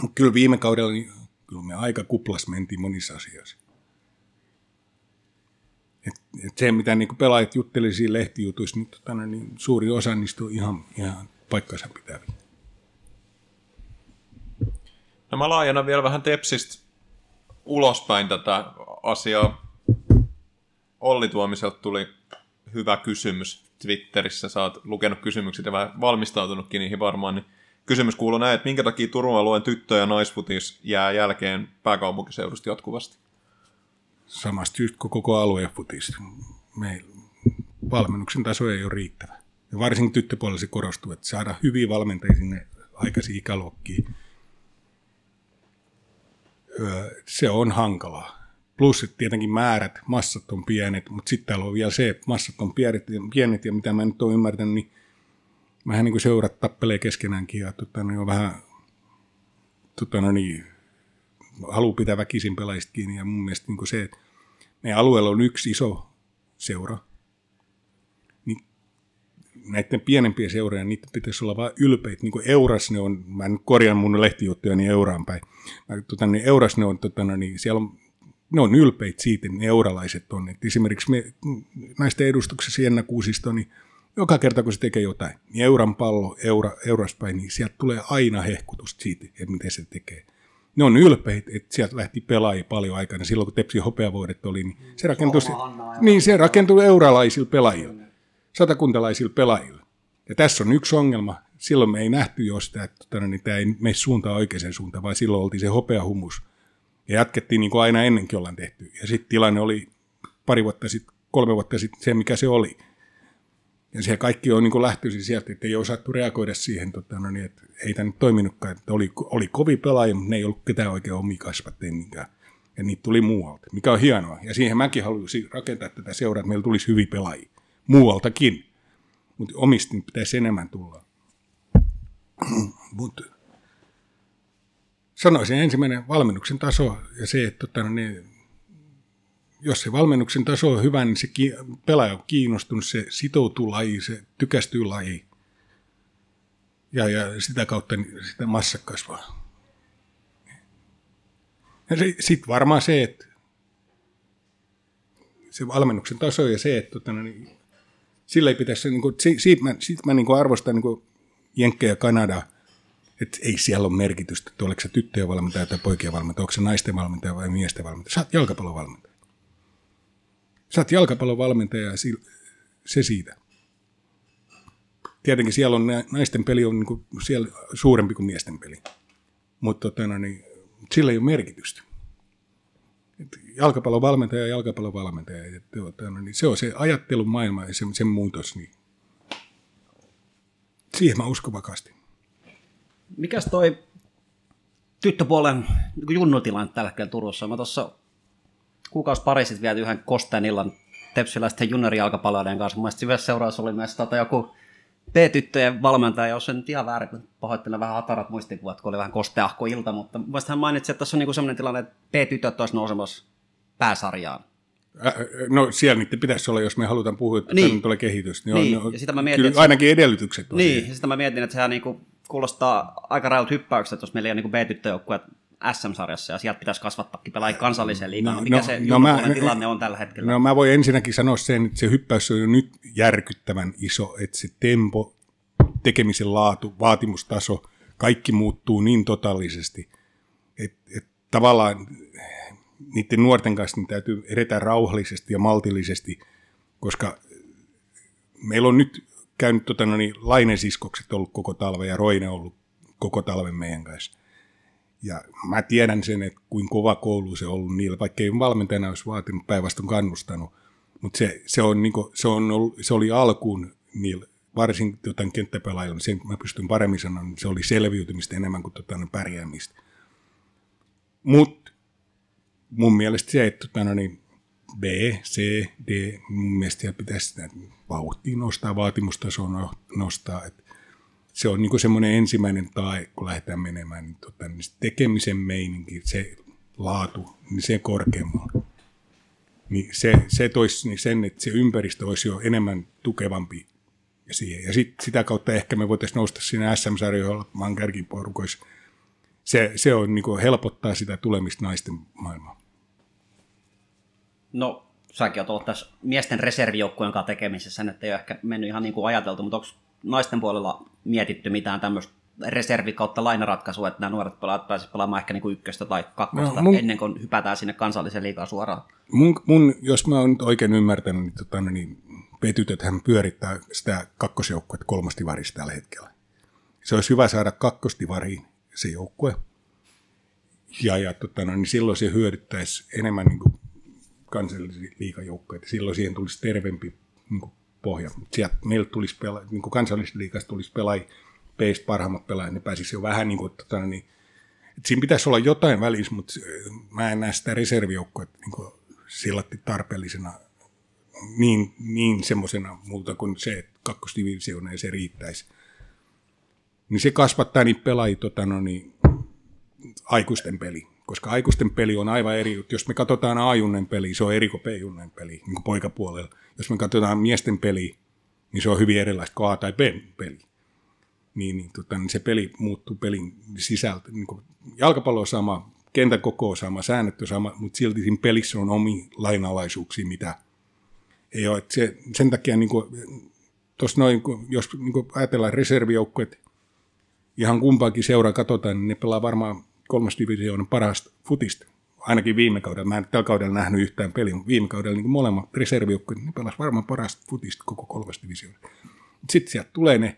Mutta kyllä viime kaudella niin kyllä me aika kuplas mentiin monissa asioissa. Et, et se, mitä niin pelaajat jutteli siinä lehtijutuissa, niin, tota, niin suuri osa niistä on ihan, ihan paikkansa pitäviä. No mä laajennan vielä vähän Tepsistä ulospäin tätä asiaa. Olli Tuomiselta tuli hyvä kysymys. Twitterissä sä oot lukenut kysymykset ja vähän valmistautunutkin niihin varmaan, niin kysymys kuuluu näin, että minkä takia Turun alueen tyttö- ja naisfutis jää jälkeen pääkaupunkiseudusta jatkuvasti? Samasta syystä kuin koko alueen futis. Meillä valmennuksen taso ei ole riittävä. Ja varsinkin tyttöpuolella se korostuu, että saada hyviä valmentajia sinne aikaisiin ikäluokkiin. Se on hankalaa. Plus, että tietenkin määrät, massat on pienet, mutta sitten täällä on vielä se, että massat on pienet, pienet ja mitä mä nyt olen ymmärtänyt, niin vähän niin kuin seurat tappelee keskenäänkin ja tota, niin on vähän tota, no niin, halu pitää väkisin pelaajista kiinni ja mun mielestä niin kuin se, että meidän alueella on yksi iso seura, niin näiden pienempien seurojen, niitä pitäisi olla vain ylpeitä, niin kuin Euras ne on, mä en korjaan mun lehtijuttuja niin Euraan päin, mä, tota, niin Euras ne on, tota, no niin, siellä on ne on ylpeitä siitä, ne euralaiset on. Et esimerkiksi me naisten edustuksessa Jenna Kuusisto, niin joka kerta kun se tekee jotain, niin euran pallo, eura, euraspäin, niin sieltä tulee aina hehkutusta siitä, että miten se tekee. Ne on ylpeitä, että sieltä lähti pelaajia paljon aikana. Silloin kun Tepsi hopeavuodet oli, niin se rakentui, niin se rakentui euralaisilla pelaajilla, satakuntalaisilla pelaajilla. Ja tässä on yksi ongelma. Silloin me ei nähty jo sitä, että tota, niin tämä ei mene suuntaan oikeaan suuntaan, vaan silloin oltiin se hopeahumus. Ja jatkettiin niin kuin aina ennenkin ollaan tehty. Ja sitten tilanne oli pari vuotta sitten, kolme vuotta sitten se, mikä se oli. Ja se kaikki on niin lähtöisin sieltä, että ei osattu reagoida siihen, tota, no niin, että ei tämä nyt toiminutkaan. Että oli, oli kovin pelaajia, mutta ne ei ollut ketään oikein omi kasvatteja Ja niitä tuli muualta, mikä on hienoa. Ja siihen mäkin haluaisin rakentaa tätä seuraa, että meillä tulisi hyviä pelaajia. Muualtakin. Mutta omista pitäisi enemmän tulla. [CLEARS THROAT] Mutta sanoisin ensimmäinen valmennuksen taso ja se, että tota, no niin, jos se valmennuksen taso on hyvä, niin se pelaaja on kiinnostunut, se sitoutuu lajiin, se tykästyy lajiin. Ja, ja sitä kautta niin sitä massa kasvaa. Sitten varmaan se, että se valmennuksen taso ja se, että tota, no niin, sillä ei pitäisi, niin kuin, siitä mä, siitä mä niin kuin arvostan niin kuin Jenkkejä ja Kanadaa, että ei siellä ole merkitystä, että oletko se tyttöjen valmentaja tai poikien valmentaja, onko se naisten valmentaja vai miesten valmentaja. Sä oot jalkapallon valmentaja. Sä oot jalkapallon valmentaja ja se siitä. Tietenkin siellä on naisten peli on niin kuin siellä suurempi kuin miesten peli, mutta tota, no, niin, sillä ei ole merkitystä. jalkapallon valmentaja ja jalkapallon valmentaja, että, tota, no, niin se on se ajattelun maailma ja sen, sen muutos. Niin siihen mä uskon vakaasti. Mikäs toi tyttöpuolen niin junnutilanne tällä hetkellä Turussa? Mä tuossa kuukausi pari sitten vielä yhden kosteen illan tepsiläisten juniorijalkapalloiden kanssa. Mun mielestä seuraus oli myös tota joku P-tyttöjen valmentaja, jos en nyt ihan väärin, kun pahoittelen vähän hatarat muistikuvat, kun oli vähän kosteahko ilta, mutta mielestäni hän mainitsi, että tässä on niinku sellainen tilanne, että P-tytöt olisi nousemassa pääsarjaan. No siellä niiden pitäisi olla, jos me halutaan puhua, että niin. tulee kehitys. Niin, niin. On, ja sitä mä mietin, kyllä että ainakin edellytykset on Niin, ja sitä mä mietin, että sehän niinku kuulostaa aika rajut hyppäykset, jos meillä ei ole niinku B-tyttöjoukkueet SM-sarjassa ja sieltä pitäisi kasvattaakin pelaajia kansalliseen liigaan. No, mikä no, se no mä, tilanne on tällä hetkellä? No mä voin ensinnäkin sanoa sen, että se hyppäys on jo nyt järkyttävän iso, että se tempo, tekemisen laatu, vaatimustaso, kaikki muuttuu niin totaalisesti, että, että tavallaan niiden nuorten kanssa niin täytyy edetä rauhallisesti ja maltillisesti, koska meillä on nyt käynyt tota, no niin, Lainen siskokset ollut koko talven ja Roine ollut koko talven meidän kanssa. Ja mä tiedän sen, että kuin kova koulu se on ollut niillä, vaikka ei valmentajana olisi vaatinut, päinvastoin kannustanut. Mutta se, se, on, niin kuin, se, on ollut, se oli alkuun niillä, varsin jotain kenttäpelaajilla, sen mä pystyn paremmin sanomaan, se oli selviytymistä enemmän kuin tota, pärjäämistä. Mutta mun mielestä se, että tota, no niin, B, C, D, mun mielestä pitäisi sitä vauhtia nostaa, vaatimustasoa no, nostaa. Et se on niin semmoinen ensimmäinen tae, kun lähdetään menemään, niin, tota, niin tekemisen meininki, se laatu, niin se korkeammalla. Niin se, se toisi niin sen, että se ympäristö olisi jo enemmän tukevampi ja siihen. Ja sit, sitä kautta ehkä me voitaisiin nousta siinä SM-sarjoilla, Mankerkin porukoissa. Se, se on niin helpottaa sitä tulemista naisten maailmaan. No, säkin olet ollut tässä miesten reservijoukkueen kanssa tekemisessä, että ei ole ehkä mennyt ihan niin kuin ajateltu, mutta onko naisten puolella mietitty mitään tämmöistä reservi kautta lainaratkaisua, että nämä nuoret pelaajat pääsisivät pelaamaan ehkä niin kuin ykköstä tai kakkosta no, mun, ennen kuin hypätään sinne kansalliseen liikaan suoraan? Mun, mun, jos mä oon nyt oikein ymmärtänyt, niin, tota, no niin hän pyörittää sitä kakkosjoukkuetta kolmostivarista tällä hetkellä. Se olisi hyvä saada kakkostivariin se joukkue. Ja, ja tota, no, niin silloin se hyödyttäisi enemmän niin kuin kansallisia liikajoukkoja. Silloin siihen tulisi terveempi niin kuin pohja. Sieltä meillä tulisi pela, niin kansallisesta liikasta tulisi pelaajia, peistä parhaimmat pelaajat, ne pääsisi jo vähän niin kuin, tota, niin, että siinä pitäisi olla jotain välissä, mutta mä en näe sitä reservijoukkoa niin sillatti tarpeellisena niin, niin semmoisena muuta kuin se, että kakkosdivisioona ja se riittäisi. Niin se kasvattaa niitä pelaajia tota, no niin, aikuisten peli koska aikuisten peli on aivan eri. Jos me katsotaan A-junnen peli, se on eri kuin B-junnen peli, niin kuin poikapuolella. Jos me katsotaan miesten peli, niin se on hyvin erilaista kuin A- tai B-peli. Niin, niin, tota, niin se peli muuttuu pelin sisältä. Niin jalkapallo on sama, kentän koko on sama, säännöt on sama, mutta silti siinä pelissä on omi lainalaisuuksia, mitä ei ole. Se, sen takia niin kuin, noin, jos niin kuin ajatellaan reservijoukkueet, ihan kumpaakin seuraa katsotaan, niin ne pelaa varmaan kolmas divisioonan parasta futista. Ainakin viime kaudella. Mä en tällä kaudella nähnyt yhtään peliä, mutta viime kaudella niin molemmat reservijoukkueet, ne pelasivat varmaan parasta futista koko kolmas divisioona. Sitten sieltä tulee ne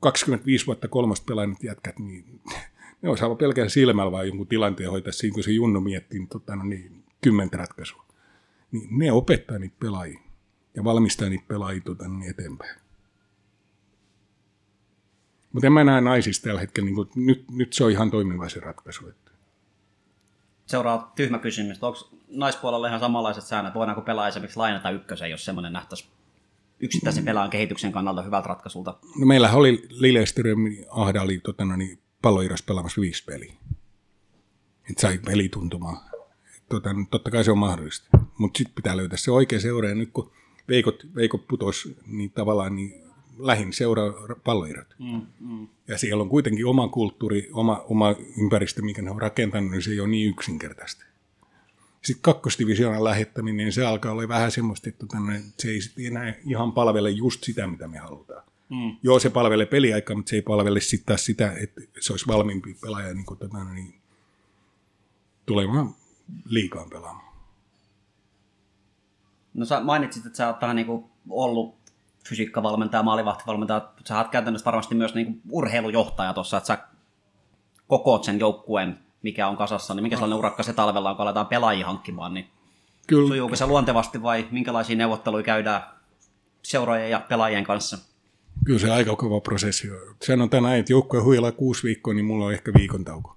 25 vuotta kolmosta pelannut jätkät, niin [LAUGHS] ne aivan pelkään silmällä vaan jonkun tilanteen hoitaa siinä, kun se Junno miettii niin, tota, no niin, kymmentä ratkaisua. Niin ne opettaa niitä pelaajia ja valmistaa niitä pelaajia tota, niin eteenpäin. Mutta en mä näe naisista tällä hetkellä, niin kuin, nyt, nyt se on ihan toimiva se ratkaisu. Että. Seuraa tyhmä kysymys. Onko naispuolella ihan samanlaiset säännöt? Voidaanko pelaa esimerkiksi lainata ykkösen, jos semmoinen nähtäisi yksittäisen pelaajan kehityksen kannalta hyvältä ratkaisulta? No meillä oli Lilleström Ahda oli tota, no niin, palloiras pelaamassa viisi peliä. Et sai peli tuntumaan. Tota, totta kai se on mahdollista. Mutta sitten pitää löytää se oikea seura. Ja nyt kun veikot, veikot putos, niin tavallaan niin lähin seuraa palloirot. Mm, mm. Ja siellä on kuitenkin oma kulttuuri, oma, oma ympäristö, mikä ne on rakentanut, niin se ei ole niin yksinkertaista. Sitten kakkosdivisioonan lähettäminen, niin se alkaa olla vähän semmoista, että tota, no, se ei enää ihan palvele just sitä, mitä me halutaan. Mm. Joo, se palvelee peliaikaa, mutta se ei palvele sitten taas sitä, että se olisi valmiimpi pelaaja niin kuin, tota, no niin, tulemaan liikaan pelaamaan. No sä mainitsit, että sä oot vähän niin kuin ollut fysiikkavalmentaja, maalivahtivalmentaja. Sä oot käytännössä varmasti myös niin kuin urheilujohtaja tuossa, että sä kokoot sen joukkueen, mikä on kasassa, niin mikä sellainen urakka se talvella on, kun aletaan pelaajia hankkimaan, niin Kyllä, sujuuko se luontevasti vai minkälaisia neuvotteluja käydään seuraajien ja pelaajien kanssa? kyllä se aika kova prosessi on. Sanotaan näin, että joukkue huilaa kuusi viikkoa, niin mulla on ehkä viikon tauko.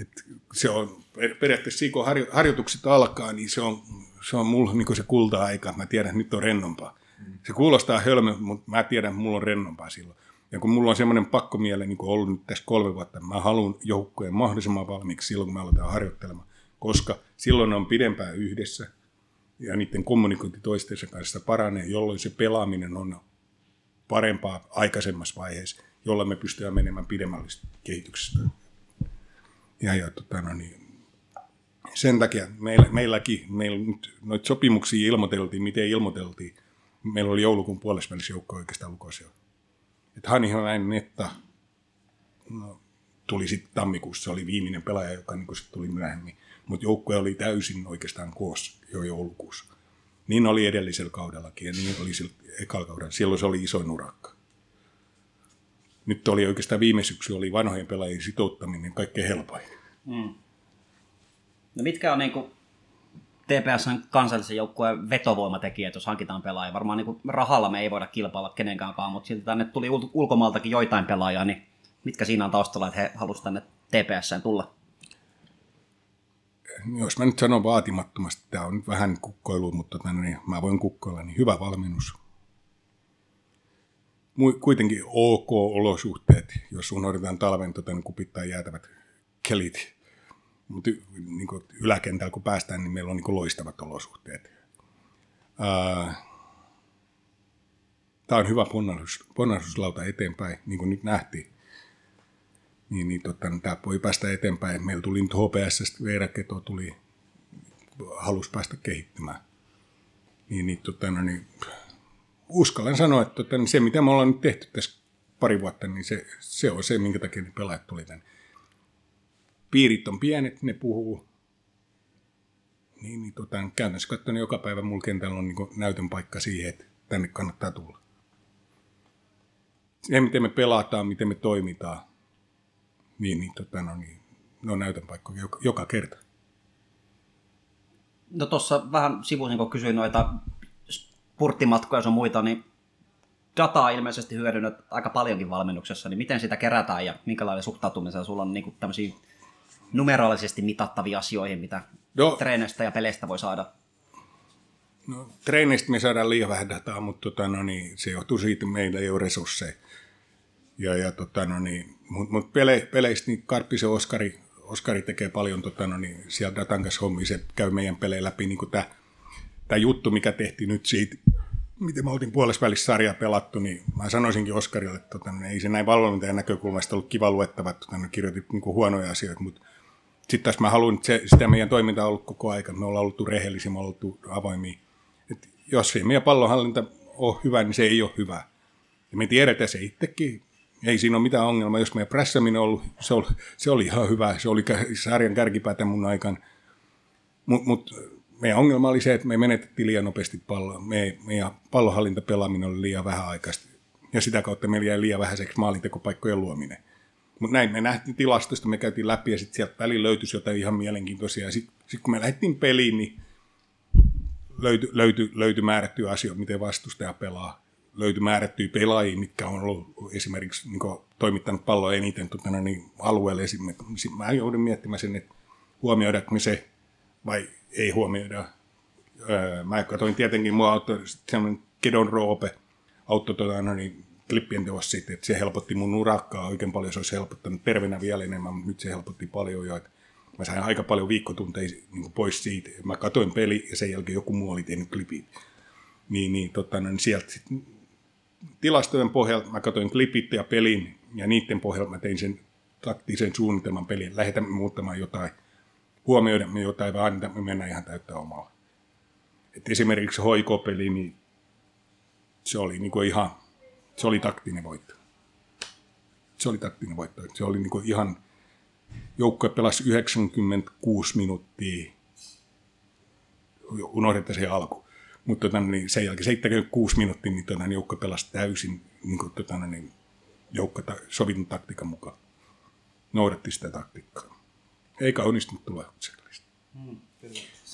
Et se on per- periaatteessa siinä, kun harjo- harjoitukset alkaa, niin se on, se on mulla niin se kulta-aika. Mä tiedän, että nyt on rennompaa. Se kuulostaa hölmö, mutta mä tiedän, että mulla on rennompaa silloin. Ja kun mulla on semmoinen pakkomiele niin kuin ollut nyt tässä kolme vuotta, mä haluan joukkueen mahdollisimman valmiiksi silloin, kun me aletaan harjoittelemaan. Koska silloin ne on pidempään yhdessä ja niiden kommunikointi toistensa kanssa paranee, jolloin se pelaaminen on parempaa aikaisemmassa vaiheessa, jolloin me pystytään menemään pidemmälle kehityksestä. Ja, ja tota, no niin, sen takia meillä, meilläkin, meillä nyt noita sopimuksia ilmoiteltiin, miten ilmoiteltiin. Meillä oli joulukuun puolessa joukko oikeastaan lukossa jo. Että Hanihan näin Netta no, tuli sitten tammikuussa, se oli viimeinen pelaaja, joka niin sit tuli myöhemmin. Mutta joukkue oli täysin oikeastaan koossa jo joulukuussa. Niin oli edellisellä kaudellakin ja niin oli sillä ekalla kaudella. Silloin se oli isoin urakka. Nyt oli oikeastaan viime syksy oli vanhojen pelaajien sitouttaminen kaikkein helpoin. No mitkä on niin kuin TPSn kansallisen joukkueen vetovoimatekijät, jos hankitaan pelaajia? Varmaan niin kuin rahalla me ei voida kilpailla kenenkään, mutta silti tänne tuli ul- ulkomaaltakin joitain pelaajia, niin mitkä siinä on taustalla, että he halusivat tänne TPSään tulla? Jos mä nyt sanon vaatimattomasti, tämä on nyt vähän kukkoilu, mutta tota, niin mä voin kukkoilla, niin hyvä valmennus. Kuitenkin ok olosuhteet, jos unohdetaan talven tota, niin kupittaa jäätävät kelit. Mutta niin yläkentällä kun päästään, niin meillä on niin loistavat olosuhteet. Tämä on hyvä ponnahus, ponnahduslauta eteenpäin, niin kuin nyt nähtiin. Niin, niin tota, tämä voi päästä eteenpäin. Meillä tuli nyt HPS, Veera Keto tuli, halusi päästä kehittymään. Niin, niin, tota, no, niin uskallan sanoa, että tota, niin se mitä me ollaan nyt tehty tässä pari vuotta, niin se, se on se, minkä takia ne pelaajat tuli tänne. Piirit on pienet, ne puhuu. Niin, niin tota, käytännössä katsoen joka päivä mulla kentällä on niin näytön paikka siihen, että tänne kannattaa tulla. Se, miten me pelataan, miten me toimitaan, niin, niin, tota, no, niin ne on näytön paikkoja joka, joka kerta. No tuossa vähän sivuisin, kun kysyin noita spurttimatkoja ja muita, niin dataa ilmeisesti hyödynnät aika paljonkin valmennuksessa, niin miten sitä kerätään ja minkälainen suhtautuminen sulla on niin tämmöisiä numeraalisesti mitattavia asioihin, mitä Joo. treeneistä ja peleistä voi saada? No, treenistä me saadaan liian vähän dataa, mutta tota, no, niin, se johtuu siitä, että meillä ei ole resursseja. Ja, ja tota, no, niin, mutta mut pele, peleistä niin Karppisen Oskari, Oskari tekee paljon tota, no, niin, siellä datan kanssa hommia, se käy meidän pelejä läpi niin tämä juttu, mikä tehtiin nyt siitä, miten me oltiin puolessa välissä sarjaa pelattu, niin mä sanoisinkin Oskarille, että tota, no, ei se näin valmentajan näkökulmasta ollut kiva luettava, että tota, no, kirjoitit niin huonoja asioita, mutta sitten taas mä haluan, että se, sitä meidän toiminta on ollut koko aika, me ollaan oltu rehellisiä, me ollaan oltu avoimia. Et jos ei meidän pallonhallinta ole hyvä, niin se ei ole hyvä. Ja me tiedetään se itsekin. Ei siinä ole mitään ongelmaa. Jos meidän prässäminen on ollut, se oli, se oli ihan hyvä. Se oli sarjan kärkipäätä mun aikaan. Mutta mut, meidän ongelma oli se, että me menetettiin liian nopeasti palloa. Me, meidän pallonhallintapelaaminen oli liian vähän aikaista. Ja sitä kautta meillä jäi liian vähäiseksi maalintekopaikkojen luominen. Mutta näin me nähtiin tilastosta, me käytiin läpi ja sitten sieltä välillä löytyi jotain ihan mielenkiintoisia. Ja sitten sit kun me lähdettiin peliin, niin löytyi, löytyi, löytyi määrättyjä asioita, miten vastustaja pelaa. Löytyi määrättyjä pelaajia, mitkä on ollut esimerkiksi niin toimittanut palloa eniten tutana, niin alueelle. Esimerkiksi mä joudun miettimään sen, että huomioidaanko me se vai ei huomioida. Öö, mä katsoin tietenkin, mua auttoi semmoinen Kedon Roope, auttoi tuota, no niin, klippien teossa siitä, että se helpotti mun urakkaa oikein paljon, se olisi helpottanut terveenä vielä enemmän, mutta nyt se helpotti paljon jo, että mä sain aika paljon viikkotunteja niin pois siitä. Mä katoin peli ja sen jälkeen joku muu oli tehnyt klipit. Niin, niin, tota, no, niin sieltä sit, tilastojen pohjalta mä katoin klipit ja pelin ja niiden pohjalta mä tein sen taktisen suunnitelman pelin. Lähetämme muuttamaan jotain, huomioidamme jotain, vaan annetaan me mennä ihan täyttä omalla. Et esimerkiksi hoikopeli, niin se oli niin kuin ihan, se oli taktinen voitto. Se oli taktinen voitto. Se oli niin kuin ihan, joukkue pelasi 96 minuuttia, unohdetaan se alku. Mutta tota, niin sen jälkeen 76 minuuttia niin tota, niin pelasi täysin niin kuin, tota, niin, joukko sovitun taktiikan mukaan. Noudatti sitä taktiikkaa. Eikä onnistunut tuloksellisesti.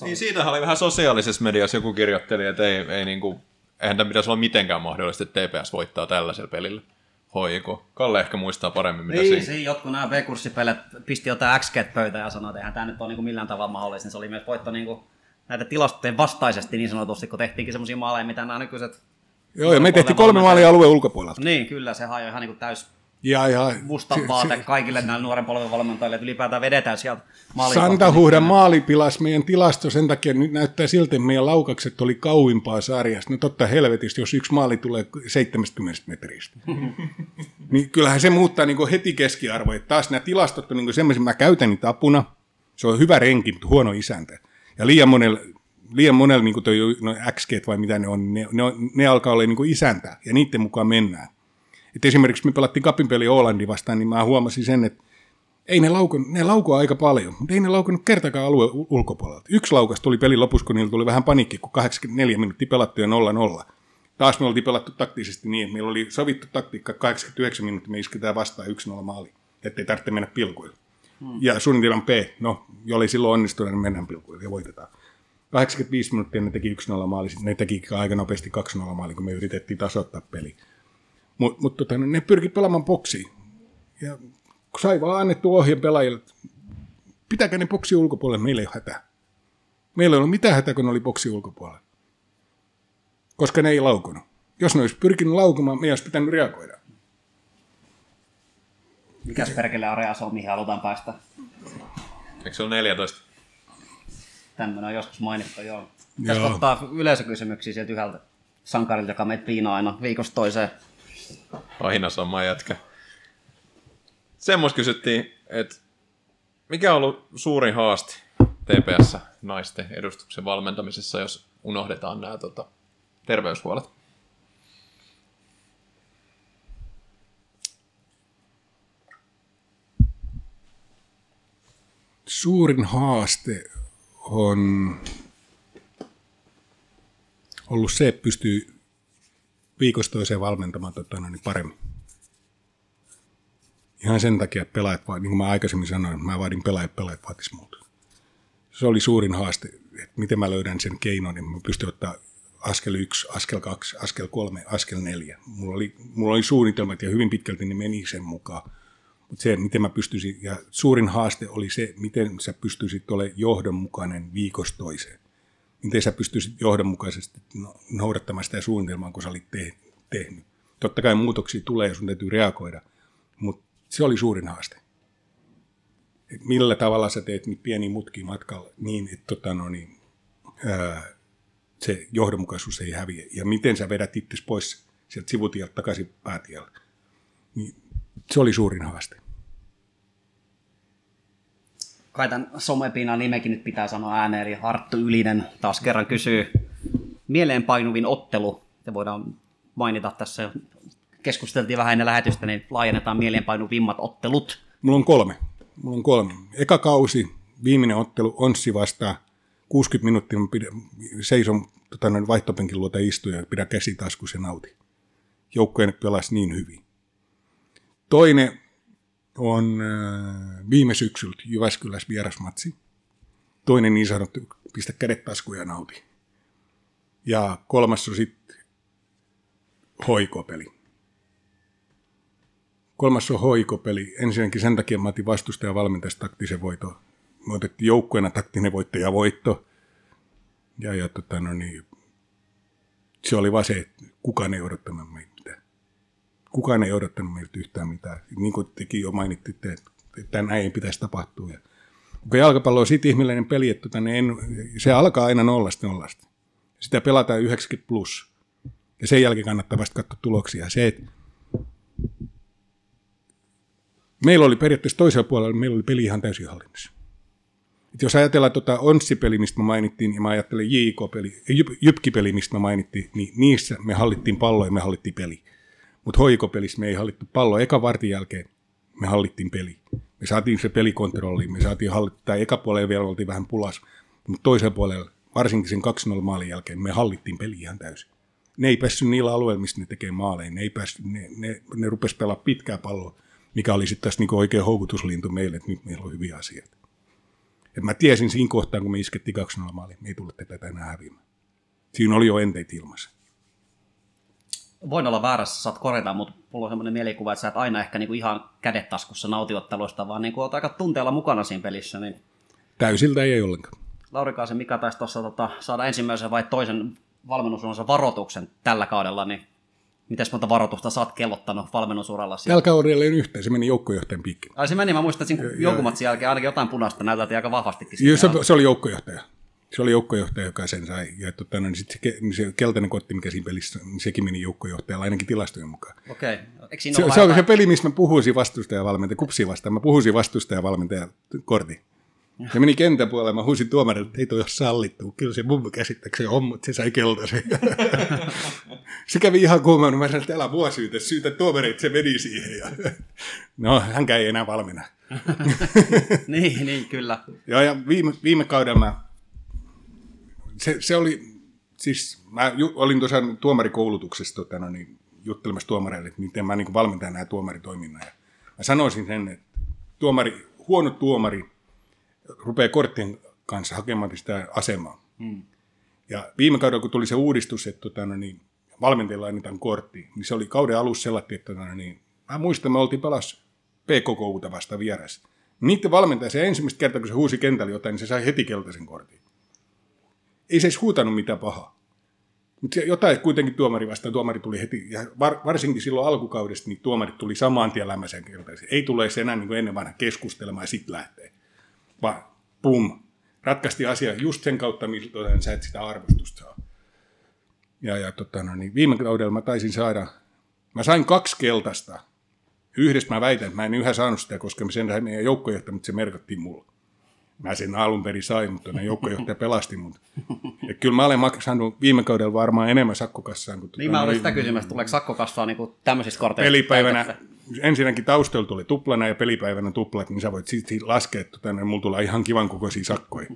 Niin siitähän oli vähän sosiaalisessa mediassa joku kirjoitteli, että ei, ei niinku, eihän tämä pitäisi olla mitenkään mahdollista, että TPS voittaa tällaisella pelillä. Hoiko. Kalle ehkä muistaa paremmin, mitä Niin, siinä. siinä jotkut nämä B-kurssipelejä pisti jotain x pöytä ja sanoi, että eihän tämä nyt ole niin kuin millään tavalla mahdollista. Niin se oli myös voitto niin kuin näitä tilastojen vastaisesti niin sanotusti, kun tehtiinkin semmoisia maaleja, mitä nämä nykyiset... Joo, ja me tehtiin kolme maalia alueen ulkopuolelta. Niin, kyllä, se hajoi ihan niin kuin täys Ja, ja, musta se- vaate kaikille näille nuoren polven valmentajille, että ylipäätään vedetään sieltä Santahuhdan maali pilasi meidän tilasto sen takia, nyt näyttää siltä, että meidän laukaukset oli kauimpaa sarjasta. No totta helvetistä, jos yksi maali tulee 70 metristä. [LAUGHS] niin kyllähän se muuttaa niin heti keskiarvoja. Taas nämä tilastot on niin semmoisia, mä käytän niitä apuna. Se on hyvä renki, mutta huono isäntä. Ja liian monella, liian monella niin toi, no XG vai mitä ne on, ne, ne, ne alkaa olla niin isäntä ja niiden mukaan mennään. Et esimerkiksi me pelattiin kapin peli Oolandi vastaan, niin mä huomasin sen, että ei ne laukun, ne laukua aika paljon, mutta ei ne laukunut kertakaan alueen ulkopuolelta. Yksi laukas tuli pelin lopussa, kun niillä tuli vähän panikki, kun 84 minuuttia pelattu ja 0-0. Taas me oltiin pelattu taktisesti niin, että meillä oli sovittu taktiikka 89 minuuttia, me isketään vastaan 1-0 maali, ettei tarvitse mennä pilkuille. Hmm. Ja suunnitelman B, no, jollei silloin onnistunut, niin mennään pilkuille ja voitetaan. 85 minuuttia ne teki 1-0 maali, sitten ne teki aika nopeasti 2-0 maali, kun me yritettiin tasoittaa peli. Mutta mut, tota, ne pyrki pelaamaan boksiin. Ja kun sai vaan annettu ohje pelaajille, että pitäkää ne boksi ulkopuolelle, meillä ei ole hätää. Meillä ei ollut mitään hätää, kun ne oli boksi ulkopuolella. Koska ne ei laukunut. Jos ne olisi pyrkinyt laukumaan, meidän olisi pitänyt reagoida. Mikäs perkele area se on, mihin halutaan päästä? Eikö se ole 14? Tämmöinen on joskus mainittu, joo. Pitäisi Joo. ottaa yleisökysymyksiä sieltä yhdeltä sankarilta, joka meitä piinaa aina viikosta toiseen. Aina sama jätkä. Semmos kysyttiin, että mikä on ollut suurin haaste TPS naisten edustuksen valmentamisessa, jos unohdetaan nämä tota, terveyshuolet? Suurin haaste on ollut se, että pystyy viikosta toiseen valmentamaan tota, niin paremmin. Ihan sen takia, että pelaajat, niin kuin mä aikaisemmin sanoin, mä vaadin pelaajat, pelaajat vaatis muuta. Se oli suurin haaste, että miten mä löydän sen keinon, niin mä pystyn ottaa askel yksi, askel kaksi, askel kolme, askel neljä. Mulla oli, mulla oli suunnitelmat ja hyvin pitkälti ne meni sen mukaan. Mutta se, miten mä pystyisin, ja suurin haaste oli se, miten sä pystyisit olemaan johdonmukainen viikosta toiseen. Miten sä pystyisit johdonmukaisesti no- noudattamaan sitä suunnitelmaa, kun sä olit te- tehnyt. Totta kai muutoksia tulee ja sun täytyy reagoida, mutta se oli suurin haaste. Et millä tavalla sä teet niitä pieniä mutkia matkalla niin, että tota, no niin, ää, se johdonmukaisuus ei häviä. Ja miten sä vedät itse pois sieltä sivutieltä takaisin päätielle. Niin se oli suurin haaste. Kai tämän somepinan nimekin nyt pitää sanoa ääneen, eli Harttu Ylinen taas kerran kysyy mieleenpainuvin ottelu, ja voidaan mainita tässä, keskusteltiin vähän ennen lähetystä, niin laajennetaan mieleenpainuvimmat ottelut. Mulla on kolme. Mulla on kolme. Eka kausi, viimeinen ottelu, Onssi vastaan. 60 minuuttia seison tota, noin vaihtopenkin luota istuja ja pidän käsi taskussa ja nauti. Joukkojen pelasi niin hyvin. Toinen on äh, viime syksyltä Jyväskylässä vierasmatsi. Toinen niin sanottu, pistä kädet taskuja ja nauti. Ja kolmas on sitten hoikopeli. Kolmas on hoikopeli. Ensinnäkin sen takia mä otin vastustaja valmentajasta taktisen voito. Me otettiin joukkueena taktinen voitto ja voitto. Ja, ja tota, no niin, se oli vaan se, että kukaan ei odottanut meitä mitään. Kukaan ei odottanut meiltä yhtään mitään. Niin kuin tekin jo mainittitte, että, että näin ei pitäisi tapahtua. Ja, kun jalkapallo on siitä ihmeellinen peli, että tota, niin en, se alkaa aina nollasta nollasta. Sitä pelataan 90 plus. Ja sen jälkeen kannattaa vasta katsoa tuloksia. Se, että meillä oli periaatteessa toisella puolella, meillä oli peli ihan täysin hallinnassa. Et jos ajatellaan tuota Onssi-peli, mistä mä mainittiin, ja mä ajattelen JK-peli, Jyp, Jypki-peli, mistä mä mainittiin, niin niissä me hallittiin pallo ja me hallittiin peli. Mutta hoikopelissä me ei hallittu pallo. Eka vartin jälkeen me hallittiin peli. Me saatiin se pelikontrolli, me saatiin hallittaa, tai eka puolella vielä oltiin vähän pulas, mutta toisella puolella, varsinkin sen 2-0 maalin jälkeen, me hallittiin peli ihan täysin. Ne ei päässyt niillä alueilla, mistä ne tekee maaleja, ne, ei päässyt, ne, ne, ne rupes pelaa pitkää palloa, mikä oli sitten taas niinku oikein houkutuslintu meille, että nyt meillä on hyviä asioita. Et mä tiesin siinä kohtaa, kun me iskettiin 2-0 maaliin, me ei tule tätä enää häviämään. Siinä oli jo enteitä ilmassa. Voin olla väärässä, saat korjata, mutta mulla on semmoinen mielikuva, että sä et aina ehkä niinku ihan kädet taskussa nautiotteluista, vaan niinku oot aika tunteella mukana siinä pelissä. Niin Täysiltä ei ollenkaan. Lauri Kaasen Mika taisi tuossa tota, saada ensimmäisen vai toisen valmennusuransa varoituksen tällä kaudella, niin miten monta varoitusta sä oot kellottanut valmennusuralla siellä? Jalkaurille yhtä, se meni joukkojohtajan piikkiin. Ai se meni, mä muistan, että siinä jonkun matsin jälkeen ainakin jotain punaista näyteltiin aika vahvastikin. Joo, se, se oli joukkojohtaja. Se oli joukkojohtaja, joka sen sai. Ja tota, no, niin sit se, niin se keltainen kortti, mikä siinä pelissä, niin sekin meni joukkojohtajalla, ainakin tilastojen mukaan. Okei. Eikö siinä Se, se vähän- se peli, missä mä puhuisin vastustajavalmentaja, kupsi vastaan. Mä puhuisin vastustajavalmentajan kortin. Se meni kentän puolelle, mä huusin tuomarille, että ei toi ole sallittu. Kyllä se mun käsittääkseni on, mutta se sai keltaisen. [LAUGHS] se kävi ihan kuumaan, mä sanoin, että älä mua syytä, syytä tuomarit, se meni siihen. Ja... [LAUGHS] No, hän ei enää valmiina. [LAUGHS] niin, niin, kyllä. Joo, ja viime, viime kaudella mä, se, se oli, siis mä ju, olin tuossa tuomarikoulutuksessa tota, no, niin, juttelemassa tuomareille, että miten mä niin valmentan nämä tuomaritoiminnan. Ja mä sanoisin sen, että tuomari, huono tuomari rupeaa korttien kanssa hakemaan sitä asemaa. Hmm. Ja viime kaudella, kun tuli se uudistus, että tota, no, niin, valmentajilla annetaan kortti, niin se oli kauden alussa sellainen, että tota, no, niin, mä muistan, me oltiin pelas PKKUta vasta vieressä. Niiden valmentaja, se ensimmäistä kertaa, kun se huusi kentällä jotain, niin se sai heti keltaisen kortin. Ei se edes huutanut mitään pahaa. Mutta jotain kuitenkin tuomari vastaan, tuomari tuli heti, ja var, varsinkin silloin alkukaudesta, niin tuomarit tuli samaan tien lämmäisen keltaisen. Ei tule se enää niin kuin ennen vanha keskustelemaan ja sitten lähtee. Vaan pum, ratkaisti asia just sen kautta, millä sä et sitä arvostusta saa. Ja, ja tota, no, niin viime kaudella mä taisin saada, mä sain kaksi keltaista. Yhdessä mä väitän, että mä en yhä saanut sitä, koska sen meidän joukkojohtaja, mutta se merkattiin mulle. Mä sen alun perin sain, mutta ne joukkojohtaja pelasti mut. Ja kyllä mä olen maksanut viime kaudella varmaan enemmän sakkokassaan. Kuin Niin mä olin sitä kysymässä, tuleeko sakko kasvaa niin tämmöisistä korteista? pelipäivänä, ensinnäkin taustalla tuli tuplana ja pelipäivänä tuplat, niin sä voit sitten laskea, että tänne mulla tulee ihan kivan kokoisia sakkoja.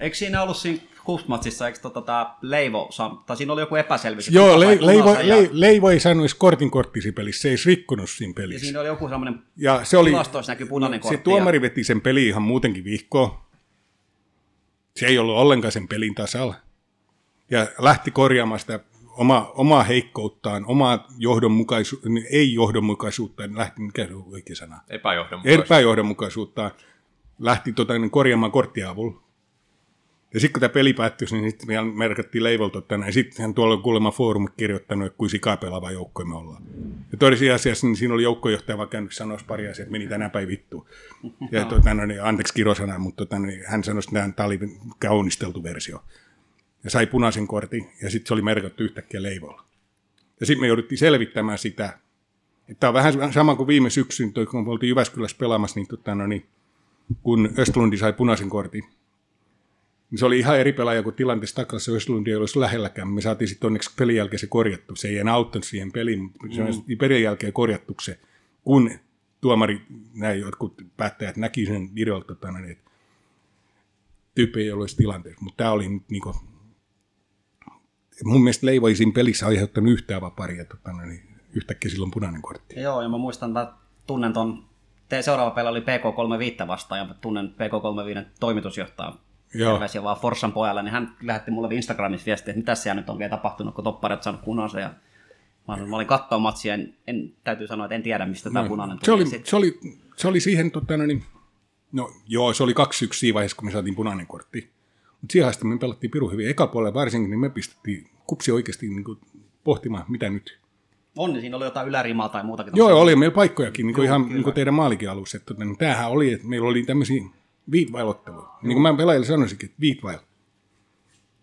Eikö siinä ollut siinä Kuftmatsissa, eikö tota, tää Leivo, tai siinä oli joku epäselvyys? Joo, Le- Leivo, ja- Le- Leivo ei saanut edes kortin korttisi pelissä, se ei rikkonut siinä Ja pelissä. siinä oli joku semmoinen, Ja se oli, tilastoissa näkyy punainen kortti. se tuomari veti sen peli ihan muutenkin vihkoon. Se ei ollut ollenkaan sen pelin tasalla. Ja lähti korjaamaan sitä oma, omaa heikkouttaan, omaa johdonmukaisuutta, ei johdonmukaisuutta, lähti, mikä se on oikea sana? Epäjohdonmukaisuutta lähti tota, niin korjaamaan korttia avulla. Ja sitten kun tämä peli päättyi, niin sitten vielä merkattiin leivolta tänne. Ja sitten hän tuolla on kuulemma foorumi kirjoittanut, että kuin sikaa pelaava joukko me ollaan. Ja tosiasiassa niin siinä oli joukkojohtaja vaan käynyt sanoa pari asiaa, että meni tänään päin vittuun. Ja tota, no, niin, anteeksi kirosana, mutta tota, niin, hän sanoi, että tämä oli kaunisteltu versio. Ja sai punaisen kortin, ja sitten se oli merkattu yhtäkkiä leivolla. Ja sitten me jouduttiin selvittämään sitä, että tämä on vähän sama kuin viime syksyn, kun me oltiin Jyväskylässä pelaamassa, niin, tota, no, niin kun Östlundi sai punaisen kortin, se oli ihan eri pelaaja kuin tilanteessa taklassa Östlund ei olisi lähelläkään. Me saatiin sitten onneksi pelin jälkeen se korjattu. Se ei enää auttanut siihen peliin, mutta se on pelin jälkeen korjattu se, kun tuomari, näin jotkut päättäjät näki sen videolta, tota, niin, että tyyppi ei olisi tilanteessa. Mutta tämä oli nyt niin kuin, mun mielestä Leivo ei siinä pelissä aiheuttanut yhtään vaparia, tota, niin yhtäkkiä silloin punainen kortti. Joo, ja mä muistan, että tunnen ton, seuraava peli oli PK35 vastaan, ja mä tunnen PK35 toimitusjohtaja Joo. terveisiä vaan Forssan pojalle, niin hän lähetti mulle Instagramissa viestiä, että mitä siellä nyt on vielä tapahtunut, kun topparit saanut punaisen. Ja mä, olin, mä olin katsoa matsia, en, en, täytyy sanoa, että en tiedä, mistä tämä punainen tuli. Se oli, sit- se oli, se oli siihen, tota, no niin, no joo, se oli 2-1 siinä vaiheessa, kun me saatiin punainen kortti. Mutta siihen asti me pelattiin piru hyvin. Eka puolella varsinkin, niin me pistettiin kupsi oikeasti niin kuin, pohtimaan, mitä nyt. On, niin siinä oli jotain ylärimaa tai muutakin. Joo, oli meillä paikkojakin, niin kuin Joo, ihan kyllä. niin kuin teidän maalikin alussa. Että, tota, niin tämähän oli, että meillä oli tämmöisiä viitvailotteluja. Niin kuin mä pelaajille sanoisinkin, että viitvail.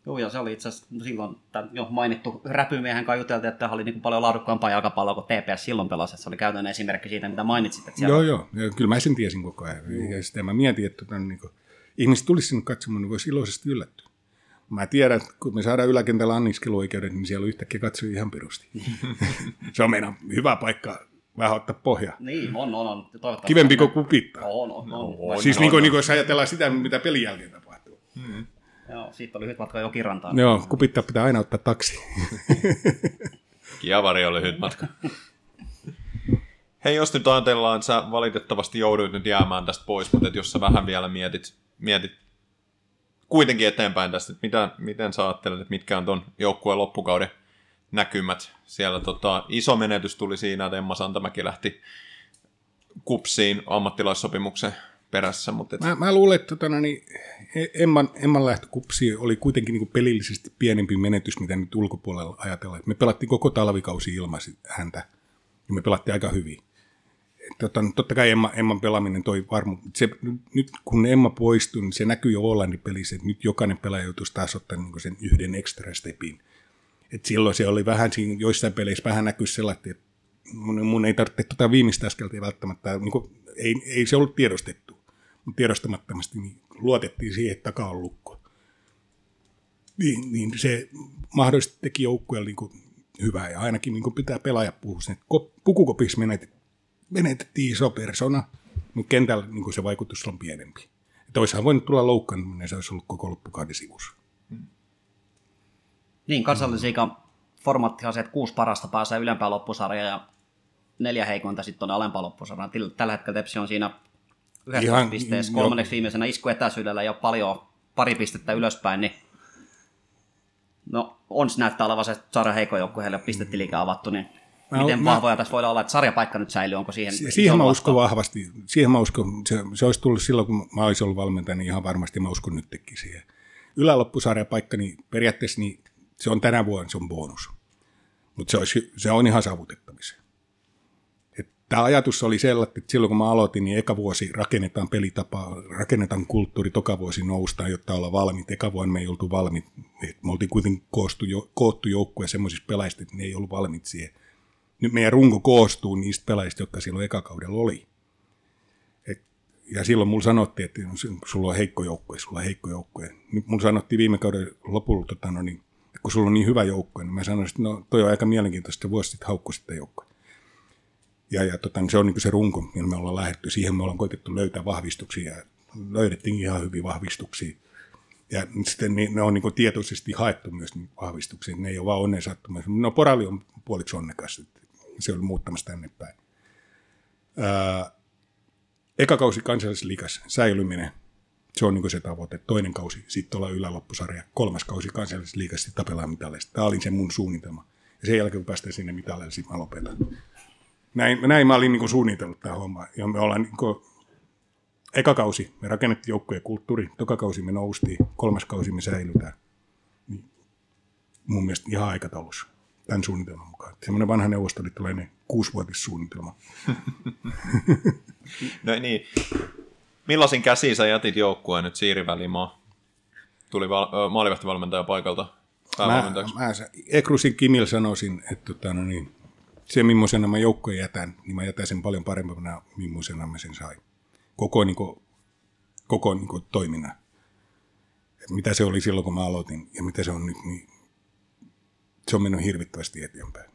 Joo, ja se oli itse asiassa silloin tämän jo mainittu räpymiehen kanssa juteltiin, että tämä oli niin paljon laadukkaampaa jalkapalloa kuin TPS silloin pelasi. että Se oli käytännön esimerkki siitä, mitä mainitsit. Että siellä Joo, joo. Ja kyllä mä sen tiesin koko ajan. Ja sitä mä mietin, että tota, niin kuin, ihmiset tulisi sinne katsomaan, niin voisi iloisesti yllättyä. Mä tiedän, että kun me saadaan yläkentällä anniskeluoikeudet, niin siellä on yhtäkkiä katsojia ihan pirusti. [LAUGHS] se on meidän hyvä paikka vähän ottaa pohjaa. Niin, on, on, on. Toivottavasti Kivempi kuin kupittaa. On, on, on. On, siis on, niin kuin, on. niin kuin, jos ajatellaan sitä, mitä pelin jälkeen tapahtuu. Joo, siitä oli lyhyt matka Jokirantaan. Joo, kupittaa pitää aina ottaa taksi. [LAUGHS] Kiavari oli lyhyt matka. Hei, jos nyt ajatellaan, että sä valitettavasti jouduit nyt jäämään tästä pois, mutta jos sä vähän vielä mietit, mietit kuitenkin eteenpäin tästä, että mitä, miten sä ajattelet, että mitkä on ton joukkueen loppukauden näkymät. Siellä tota, iso menetys tuli siinä, että Emma Santamäki lähti kupsiin ammattilaissopimuksen perässä, mutta et, Mä, mä luulen, että tota, no niin, Emman, Emman lähtökupsi oli kuitenkin niin pelillisesti pienempi menetys, mitä nyt ulkopuolella ajatellaan. Me pelattiin koko talvikausi ilman häntä, ja me pelattiin aika hyvin. Et Tota, totta kai Emma, Emman pelaaminen toi varmu. Se, nyt kun Emma poistui, niin se näkyy jo Hollannin pelissä, että nyt jokainen pelaaja joutuisi taas ottaa niin sen yhden extra stepin. Et silloin se oli vähän siinä, joissain peleissä vähän näkyy sellainen, että mun, mun ei tarvitse tuota viimeistä askelta välttämättä, niin kuin, ei, ei se ollut tiedostettu, mutta tiedostamattomasti niin luotettiin siihen, että takaa on lukko. Niin, niin se mahdollisesti teki joukkueelle niin hyvää, ja ainakin niin pitää pelaaja puhua sen, että ko- pukukopissa menetet, menetettiin iso persona, mutta kentällä niin se vaikutus on pienempi. Olisihan voinut tulla loukkaantuminen, se olisi ollut koko loppukauden sivussa. Niin, kansallisliikan formaattihan se, että kuusi parasta pääsee ylempään loppusarjaan ja neljä heikointa sitten on alempaan loppusarjaan. Tällä hetkellä Tepsi on siinä 11 Ihan- pisteessä, kolmanneksi viimeisenä iskuetäisyydellä ja paljon pari pistettä ylöspäin, niin no ons näyttää olevan se sarja heikko joukku, heille on pistetiliikä avattu, niin Mä- miten mä- vahvoja tässä voidaan olla, että sarjapaikka nyt säilyy, onko siihen Siihen mä uskon vahvasti. Siihen mä uskon, se, se olisi tullut silloin, kun mä olisin ollut valmentaja, niin ihan varmasti mä uskon nytkin siihen. Yläloppusarjapaikka, niin periaatteessa niin se on tänä vuonna, se on bonus. Mutta se, se on ihan saavutettavissa. Tämä ajatus oli sellainen, että silloin kun mä aloitin, niin eka vuosi rakennetaan pelitapa, rakennetaan kulttuuri, toka vuosi noustaan, jotta olla valmiit. Eka vuonna me ei oltu valmiit. Me oltiin kuitenkin koostu, koottu joukkue semmoisista pelaajista, että ne ei ollut valmiit siihen. Nyt meidän runko koostuu niistä pelaajista, jotka silloin eka kaudella oli. Et, ja silloin mulla sanottiin, että sulla on heikko joukkue, sulla on heikko joukkue. Nyt mulla sanottiin viime kauden lopulla, tota, no niin, että kun sulla on niin hyvä joukkue, niin mä sanoin, että no toi on aika mielenkiintoista, vuosi sitten haukkui sitä joukkoa. Ja, ja tota, niin se on niin se runko, millä me ollaan lähdetty. Siihen me ollaan koitettu löytää vahvistuksia ja löydettiin ihan hyviä vahvistuksia. Ja sitten niin, ne on niin tietoisesti haettu myös niin vahvistuksia. Ne ei ole vaan onnen sattumassa. No Porali on puoliksi onnekas, se on muuttamassa tänne päin. Ää, eka kausi kansallisliikas säilyminen, se on niin se tavoite. Toinen kausi, sitten ollaan yläloppusarja. Kolmas kausi kansallisliikassa, sitten tapellaan mitaleista. Tämä oli se mun suunnitelma. Ja sen jälkeen, kun päästään sinne mitaleille, sitten mä lopetan. Näin, näin mä olin niin suunnitellut tämä homma. Ja me ollaan niin kuin, eka kausi, me rakennettiin joukkojen kulttuuri, toka kausi me noustiin, kolmas kausi me säilytään. Niin, mun mielestä ihan aikataulussa tämän suunnitelman mukaan. Semmoinen vanha neuvostoliittolainen kuusivuotissuunnitelma. [LAUGHS] no niin. Millaisin käsiin sä jätit joukkueen nyt Siiri Välimaa? Tuli val- maalivahtivalmentaja paikalta Mä, mä Ekrusin Kimil sanoisin, että tota, no niin, se millaisena mä joukkojen jätän, niin mä jätän sen paljon parempana, millaisena mä sen sain. Koko, niin kuin, koko niin kuin, toiminnan. että mitä se oli silloin, kun mä aloitin ja mitä se on nyt, niin se on mennyt hirvittävästi eteenpäin.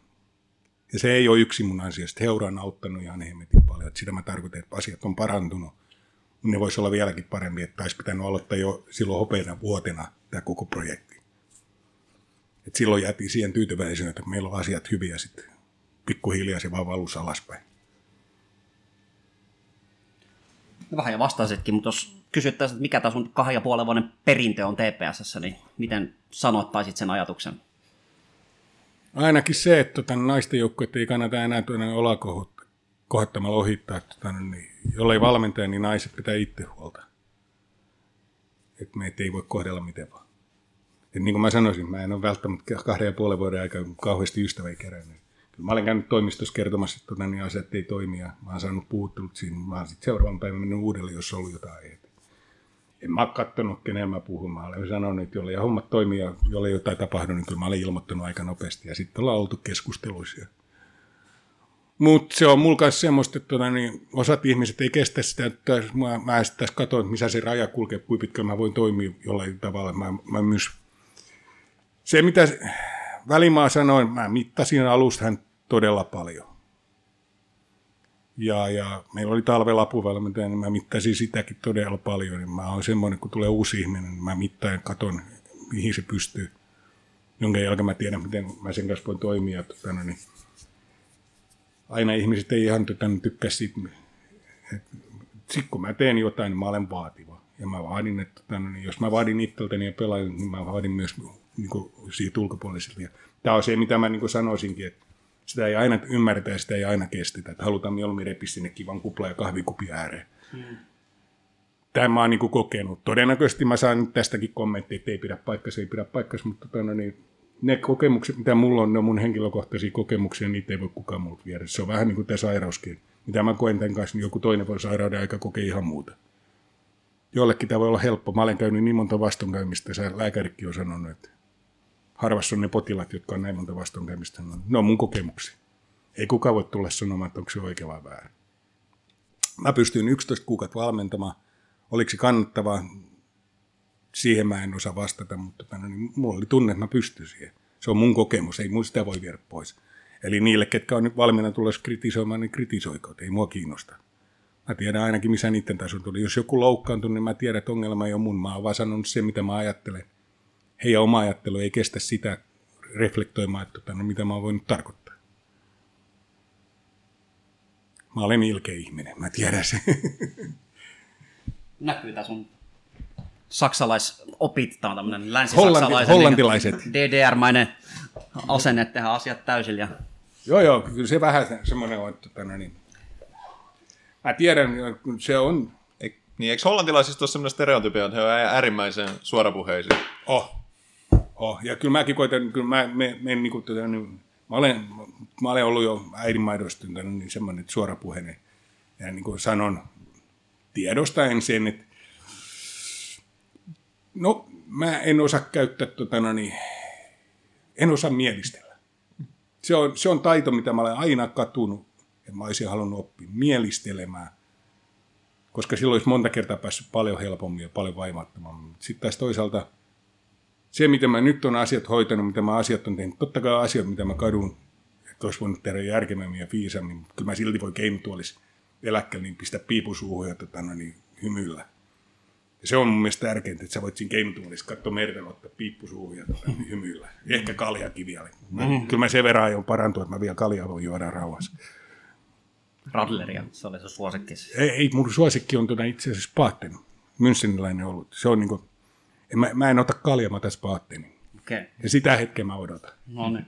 Ja se ei ole yksi mun ansiosta. Heura on auttanut ihan hemmetin paljon. Että sitä mä tarkoitan, että asiat on parantunut. Ne voisi olla vieläkin paremmin, että olisi pitänyt aloittaa jo silloin hopeina vuotena tämä koko projekti. Et silloin jäätiin siihen tyytyväisyyteen, että meillä on asiat hyviä sitten pikkuhiljaa se vaan valus alaspäin. No Vähän jo vastasitkin, mutta jos kysyttäisiin, että mikä tämä sun kahden ja puolen vuoden perintö on TPSssä, niin miten sanottaisit sen ajatuksen? Ainakin se, että tota, naisten joukkueet ei kannata enää tuonne olakohottamalla ohittaa. Tota, niin, jollei valmentaja, niin naiset pitää itse huolta. Että meitä ei voi kohdella miten vaan. Et niin kuin mä sanoisin, mä en ole välttämättä kahden ja puolen vuoden aikaa kauheasti ystäviä kerännyt. Kyllä mä olen käynyt toimistossa kertomassa, että tota, niin asiat ei toimi ja mä oon saanut puhuttelut siinä. Mä oon sitten seuraavan päivän mennyt uudelleen, jos on ollut jotain aiheita. En mä kattonut, kenen mä puhun. Mä olen sanonut, että jolle hommat toimii ja jolle jotain tapahdu, niin kyllä mä olen ilmoittanut aika nopeasti. Ja sitten ollaan oltu keskusteluissa. Mutta se on mulla kanssa semmoista, että tota, niin osat ihmiset ei kestä sitä, että mä, mä sitten tässä että missä se raja kulkee, kuinka pitkään mä voin toimia jollain tavalla. Mä, mä myös, se mitä Välimaa sanoi, mä mittasin alusta hän todella paljon. Ja, ja meillä oli talvella apuvalmentaja, niin mä mittasin sitäkin todella paljon. Niin mä oon semmoinen, kun tulee uusi ihminen, niin mä mittaan ja katon, mihin se pystyy. Jonka jälkeen mä tiedän, miten mä sen kanssa voin toimia. Tota, no niin. Aina ihmiset ei ihan tota, tykkää siitä. Sitten kun mä teen jotain, niin mä olen vaativa. Ja mä vaadin, että tota, no niin, jos mä vaadin itseltäni ja pelaajan, niin mä vaadin myös niin kuin, siitä ulkopuolisilta. Tämä on se, mitä mä niin kuin sanoisinkin, että sitä ei aina ymmärretä ja sitä ei aina kestetä. Että halutaan mieluummin repiä sinne kivan kupla ja kahvikupin ääreen. Hmm. Tämä mä oon niin kokenut. Todennäköisesti mä saan tästäkin kommentteja, että ei pidä paikkaa, ei pidä paikkaa, mutta tota, no niin, ne kokemukset, mitä mulla on, ne on mun henkilökohtaisia kokemuksia, niitä ei voi kukaan muut viedä. Se on vähän niin kuin tämä sairauskin. Mitä mä koen tämän kanssa, niin joku toinen voi sairauden aika kokea ihan muuta. Jollekin tämä voi olla helppo. Mä olen käynyt niin monta vastoinkäymistä, ja lääkärikin on sanonut, että harvassa on ne potilaat, jotka on näin monta vastoinkäymistä. Ne on mun kokemuksia. Ei kukaan voi tulla sanomaan, että onko se oikea vai väärin. Mä pystyin 11 kuukautta valmentamaan. Oliko se kannattavaa? Siihen mä en osaa vastata, mutta tota, niin mulla oli tunne, että mä pystyn siihen. Se on mun kokemus, ei mun sitä voi viedä pois. Eli niille, ketkä on nyt valmiina tulossa kritisoimaan, niin kritisoikoot, ei mua kiinnosta. Mä tiedän ainakin, missä niiden taso tuli. Jos joku loukkaantuu, niin mä tiedän, että ongelma ei ole mun. Mä oon vaan sanonut se, mitä mä ajattelen heidän oma ajattelu ei kestä sitä reflektoimaan, että tota, no, mitä mä oon voinut tarkoittaa. Mä olen ilkeä ihminen, mä tiedän sen. Näkyy tässä sun saksalaisopit, tämä on tämmöinen länsi-saksalaisen hollantilaiset. Niin DDR-mainen asenne tehdä asiat täysillä. Ja... Joo, joo, kyllä se vähän semmoinen on, että tota, no niin. mä tiedän, se on... Eik, niin, eikö hollantilaisista ole semmoinen stereotypia, että he ovat äärimmäisen suorapuheisia? Oh, Oh, ja kyllä mäkin koitan, kyllä mä, me, me, niin kuin, tota, niin, mä, olen, mä olen ollut jo äidinmaidosta niin semmoinen suorapuheinen. Ja niin kuin sanon tiedostaen sen, että no mä en osaa käyttää, tota, no niin, en osaa mielistellä. Se on, se on taito, mitä mä olen aina katunut ja mä olisin halunnut oppia mielistelemään. Koska silloin olisi monta kertaa päässyt paljon helpommin ja paljon vaivattomammin. Sitten taas toisaalta – se, miten mä nyt on asiat hoitanut, mitä mä asiat on tehnyt, totta kai asiat, mitä mä kadun, että olisi voinut tehdä järkevämmin ja viisammin, mutta kyllä mä silti voi keinutuolissa eläkkeellä niin pistää piipusuuhun ja tota, no, niin, hymyillä. Ja se on mun mielestä tärkeintä, että sä voit siinä keinutuolissa katsoa merten, ottaa piippusuuhun ja tota, niin, hymyillä. Ehkä kaljakin vielä. Mä, mm. Kyllä mä sen verran aion parantua, että mä vielä kaljaa voin juoda rauhassa. Radleria, se oli se suosikki. Ei, ei mun suosikki on tuota itse asiassa Paatten, Müncheniläinen ollut. Se on niinku en, mä, mä en ota kalja, mä tässä paattini. Okay. Ja sitä hetkeä mä odotan. No niin.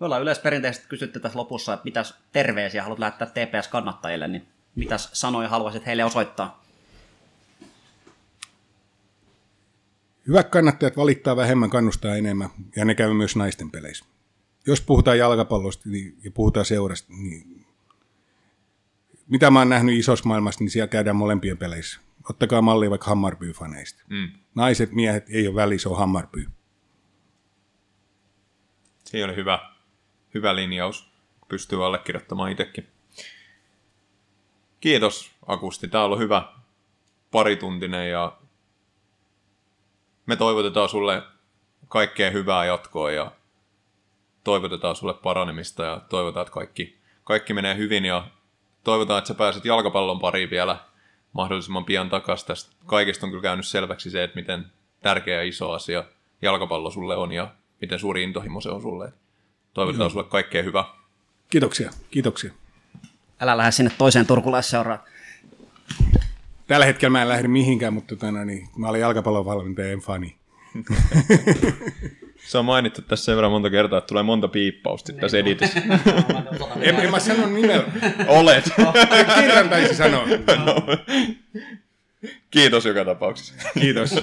Me ollaan yleisperinteisesti kysytty tässä lopussa, että mitäs terveisiä haluat lähettää TPS-kannattajille, niin mitäs sanoja haluaisit heille osoittaa? Hyvät kannattajat valittaa vähemmän, kannustaa enemmän, ja ne käy myös naisten peleissä. Jos puhutaan jalkapallosta niin, ja puhutaan seurasta, niin mitä mä oon nähnyt isossa maailmassa, niin siellä käydään molempien peleissä ottakaa mallia vaikka Hammarby-faneista. Mm. Naiset, miehet, ei ole välissä, se on Hammarby. Se oli hyvä, hyvä linjaus. Pystyy allekirjoittamaan itsekin. Kiitos Akusti. Tämä on ollut hyvä parituntinen ja me toivotetaan sulle kaikkea hyvää jatkoa ja toivotetaan sulle paranemista ja toivotaan, että kaikki, kaikki menee hyvin ja toivotaan, että sä pääset jalkapallon pariin vielä mahdollisimman pian takaisin. Tästä kaikesta on kyllä käynyt selväksi se, että miten tärkeä ja iso asia jalkapallo sulle on ja miten suuri intohimo se on sulle. Toivotetaan sulle kaikkea hyvää. Kiitoksia, kiitoksia. Älä lähde sinne toiseen turkulaisseuraan. Tällä hetkellä mä en lähde mihinkään, mutta tota, no, niin, mä olen jalkapallonvalmentajan fani. [LAUGHS] Se on mainittu tässä sen verran monta kertaa, että tulee monta piippausta tässä editissä. [LAUGHS] En, en mä sano nimellä. Olet. [LAUGHS] Kerran taisi sanoa. Kiitos joka tapauksessa. Kiitos.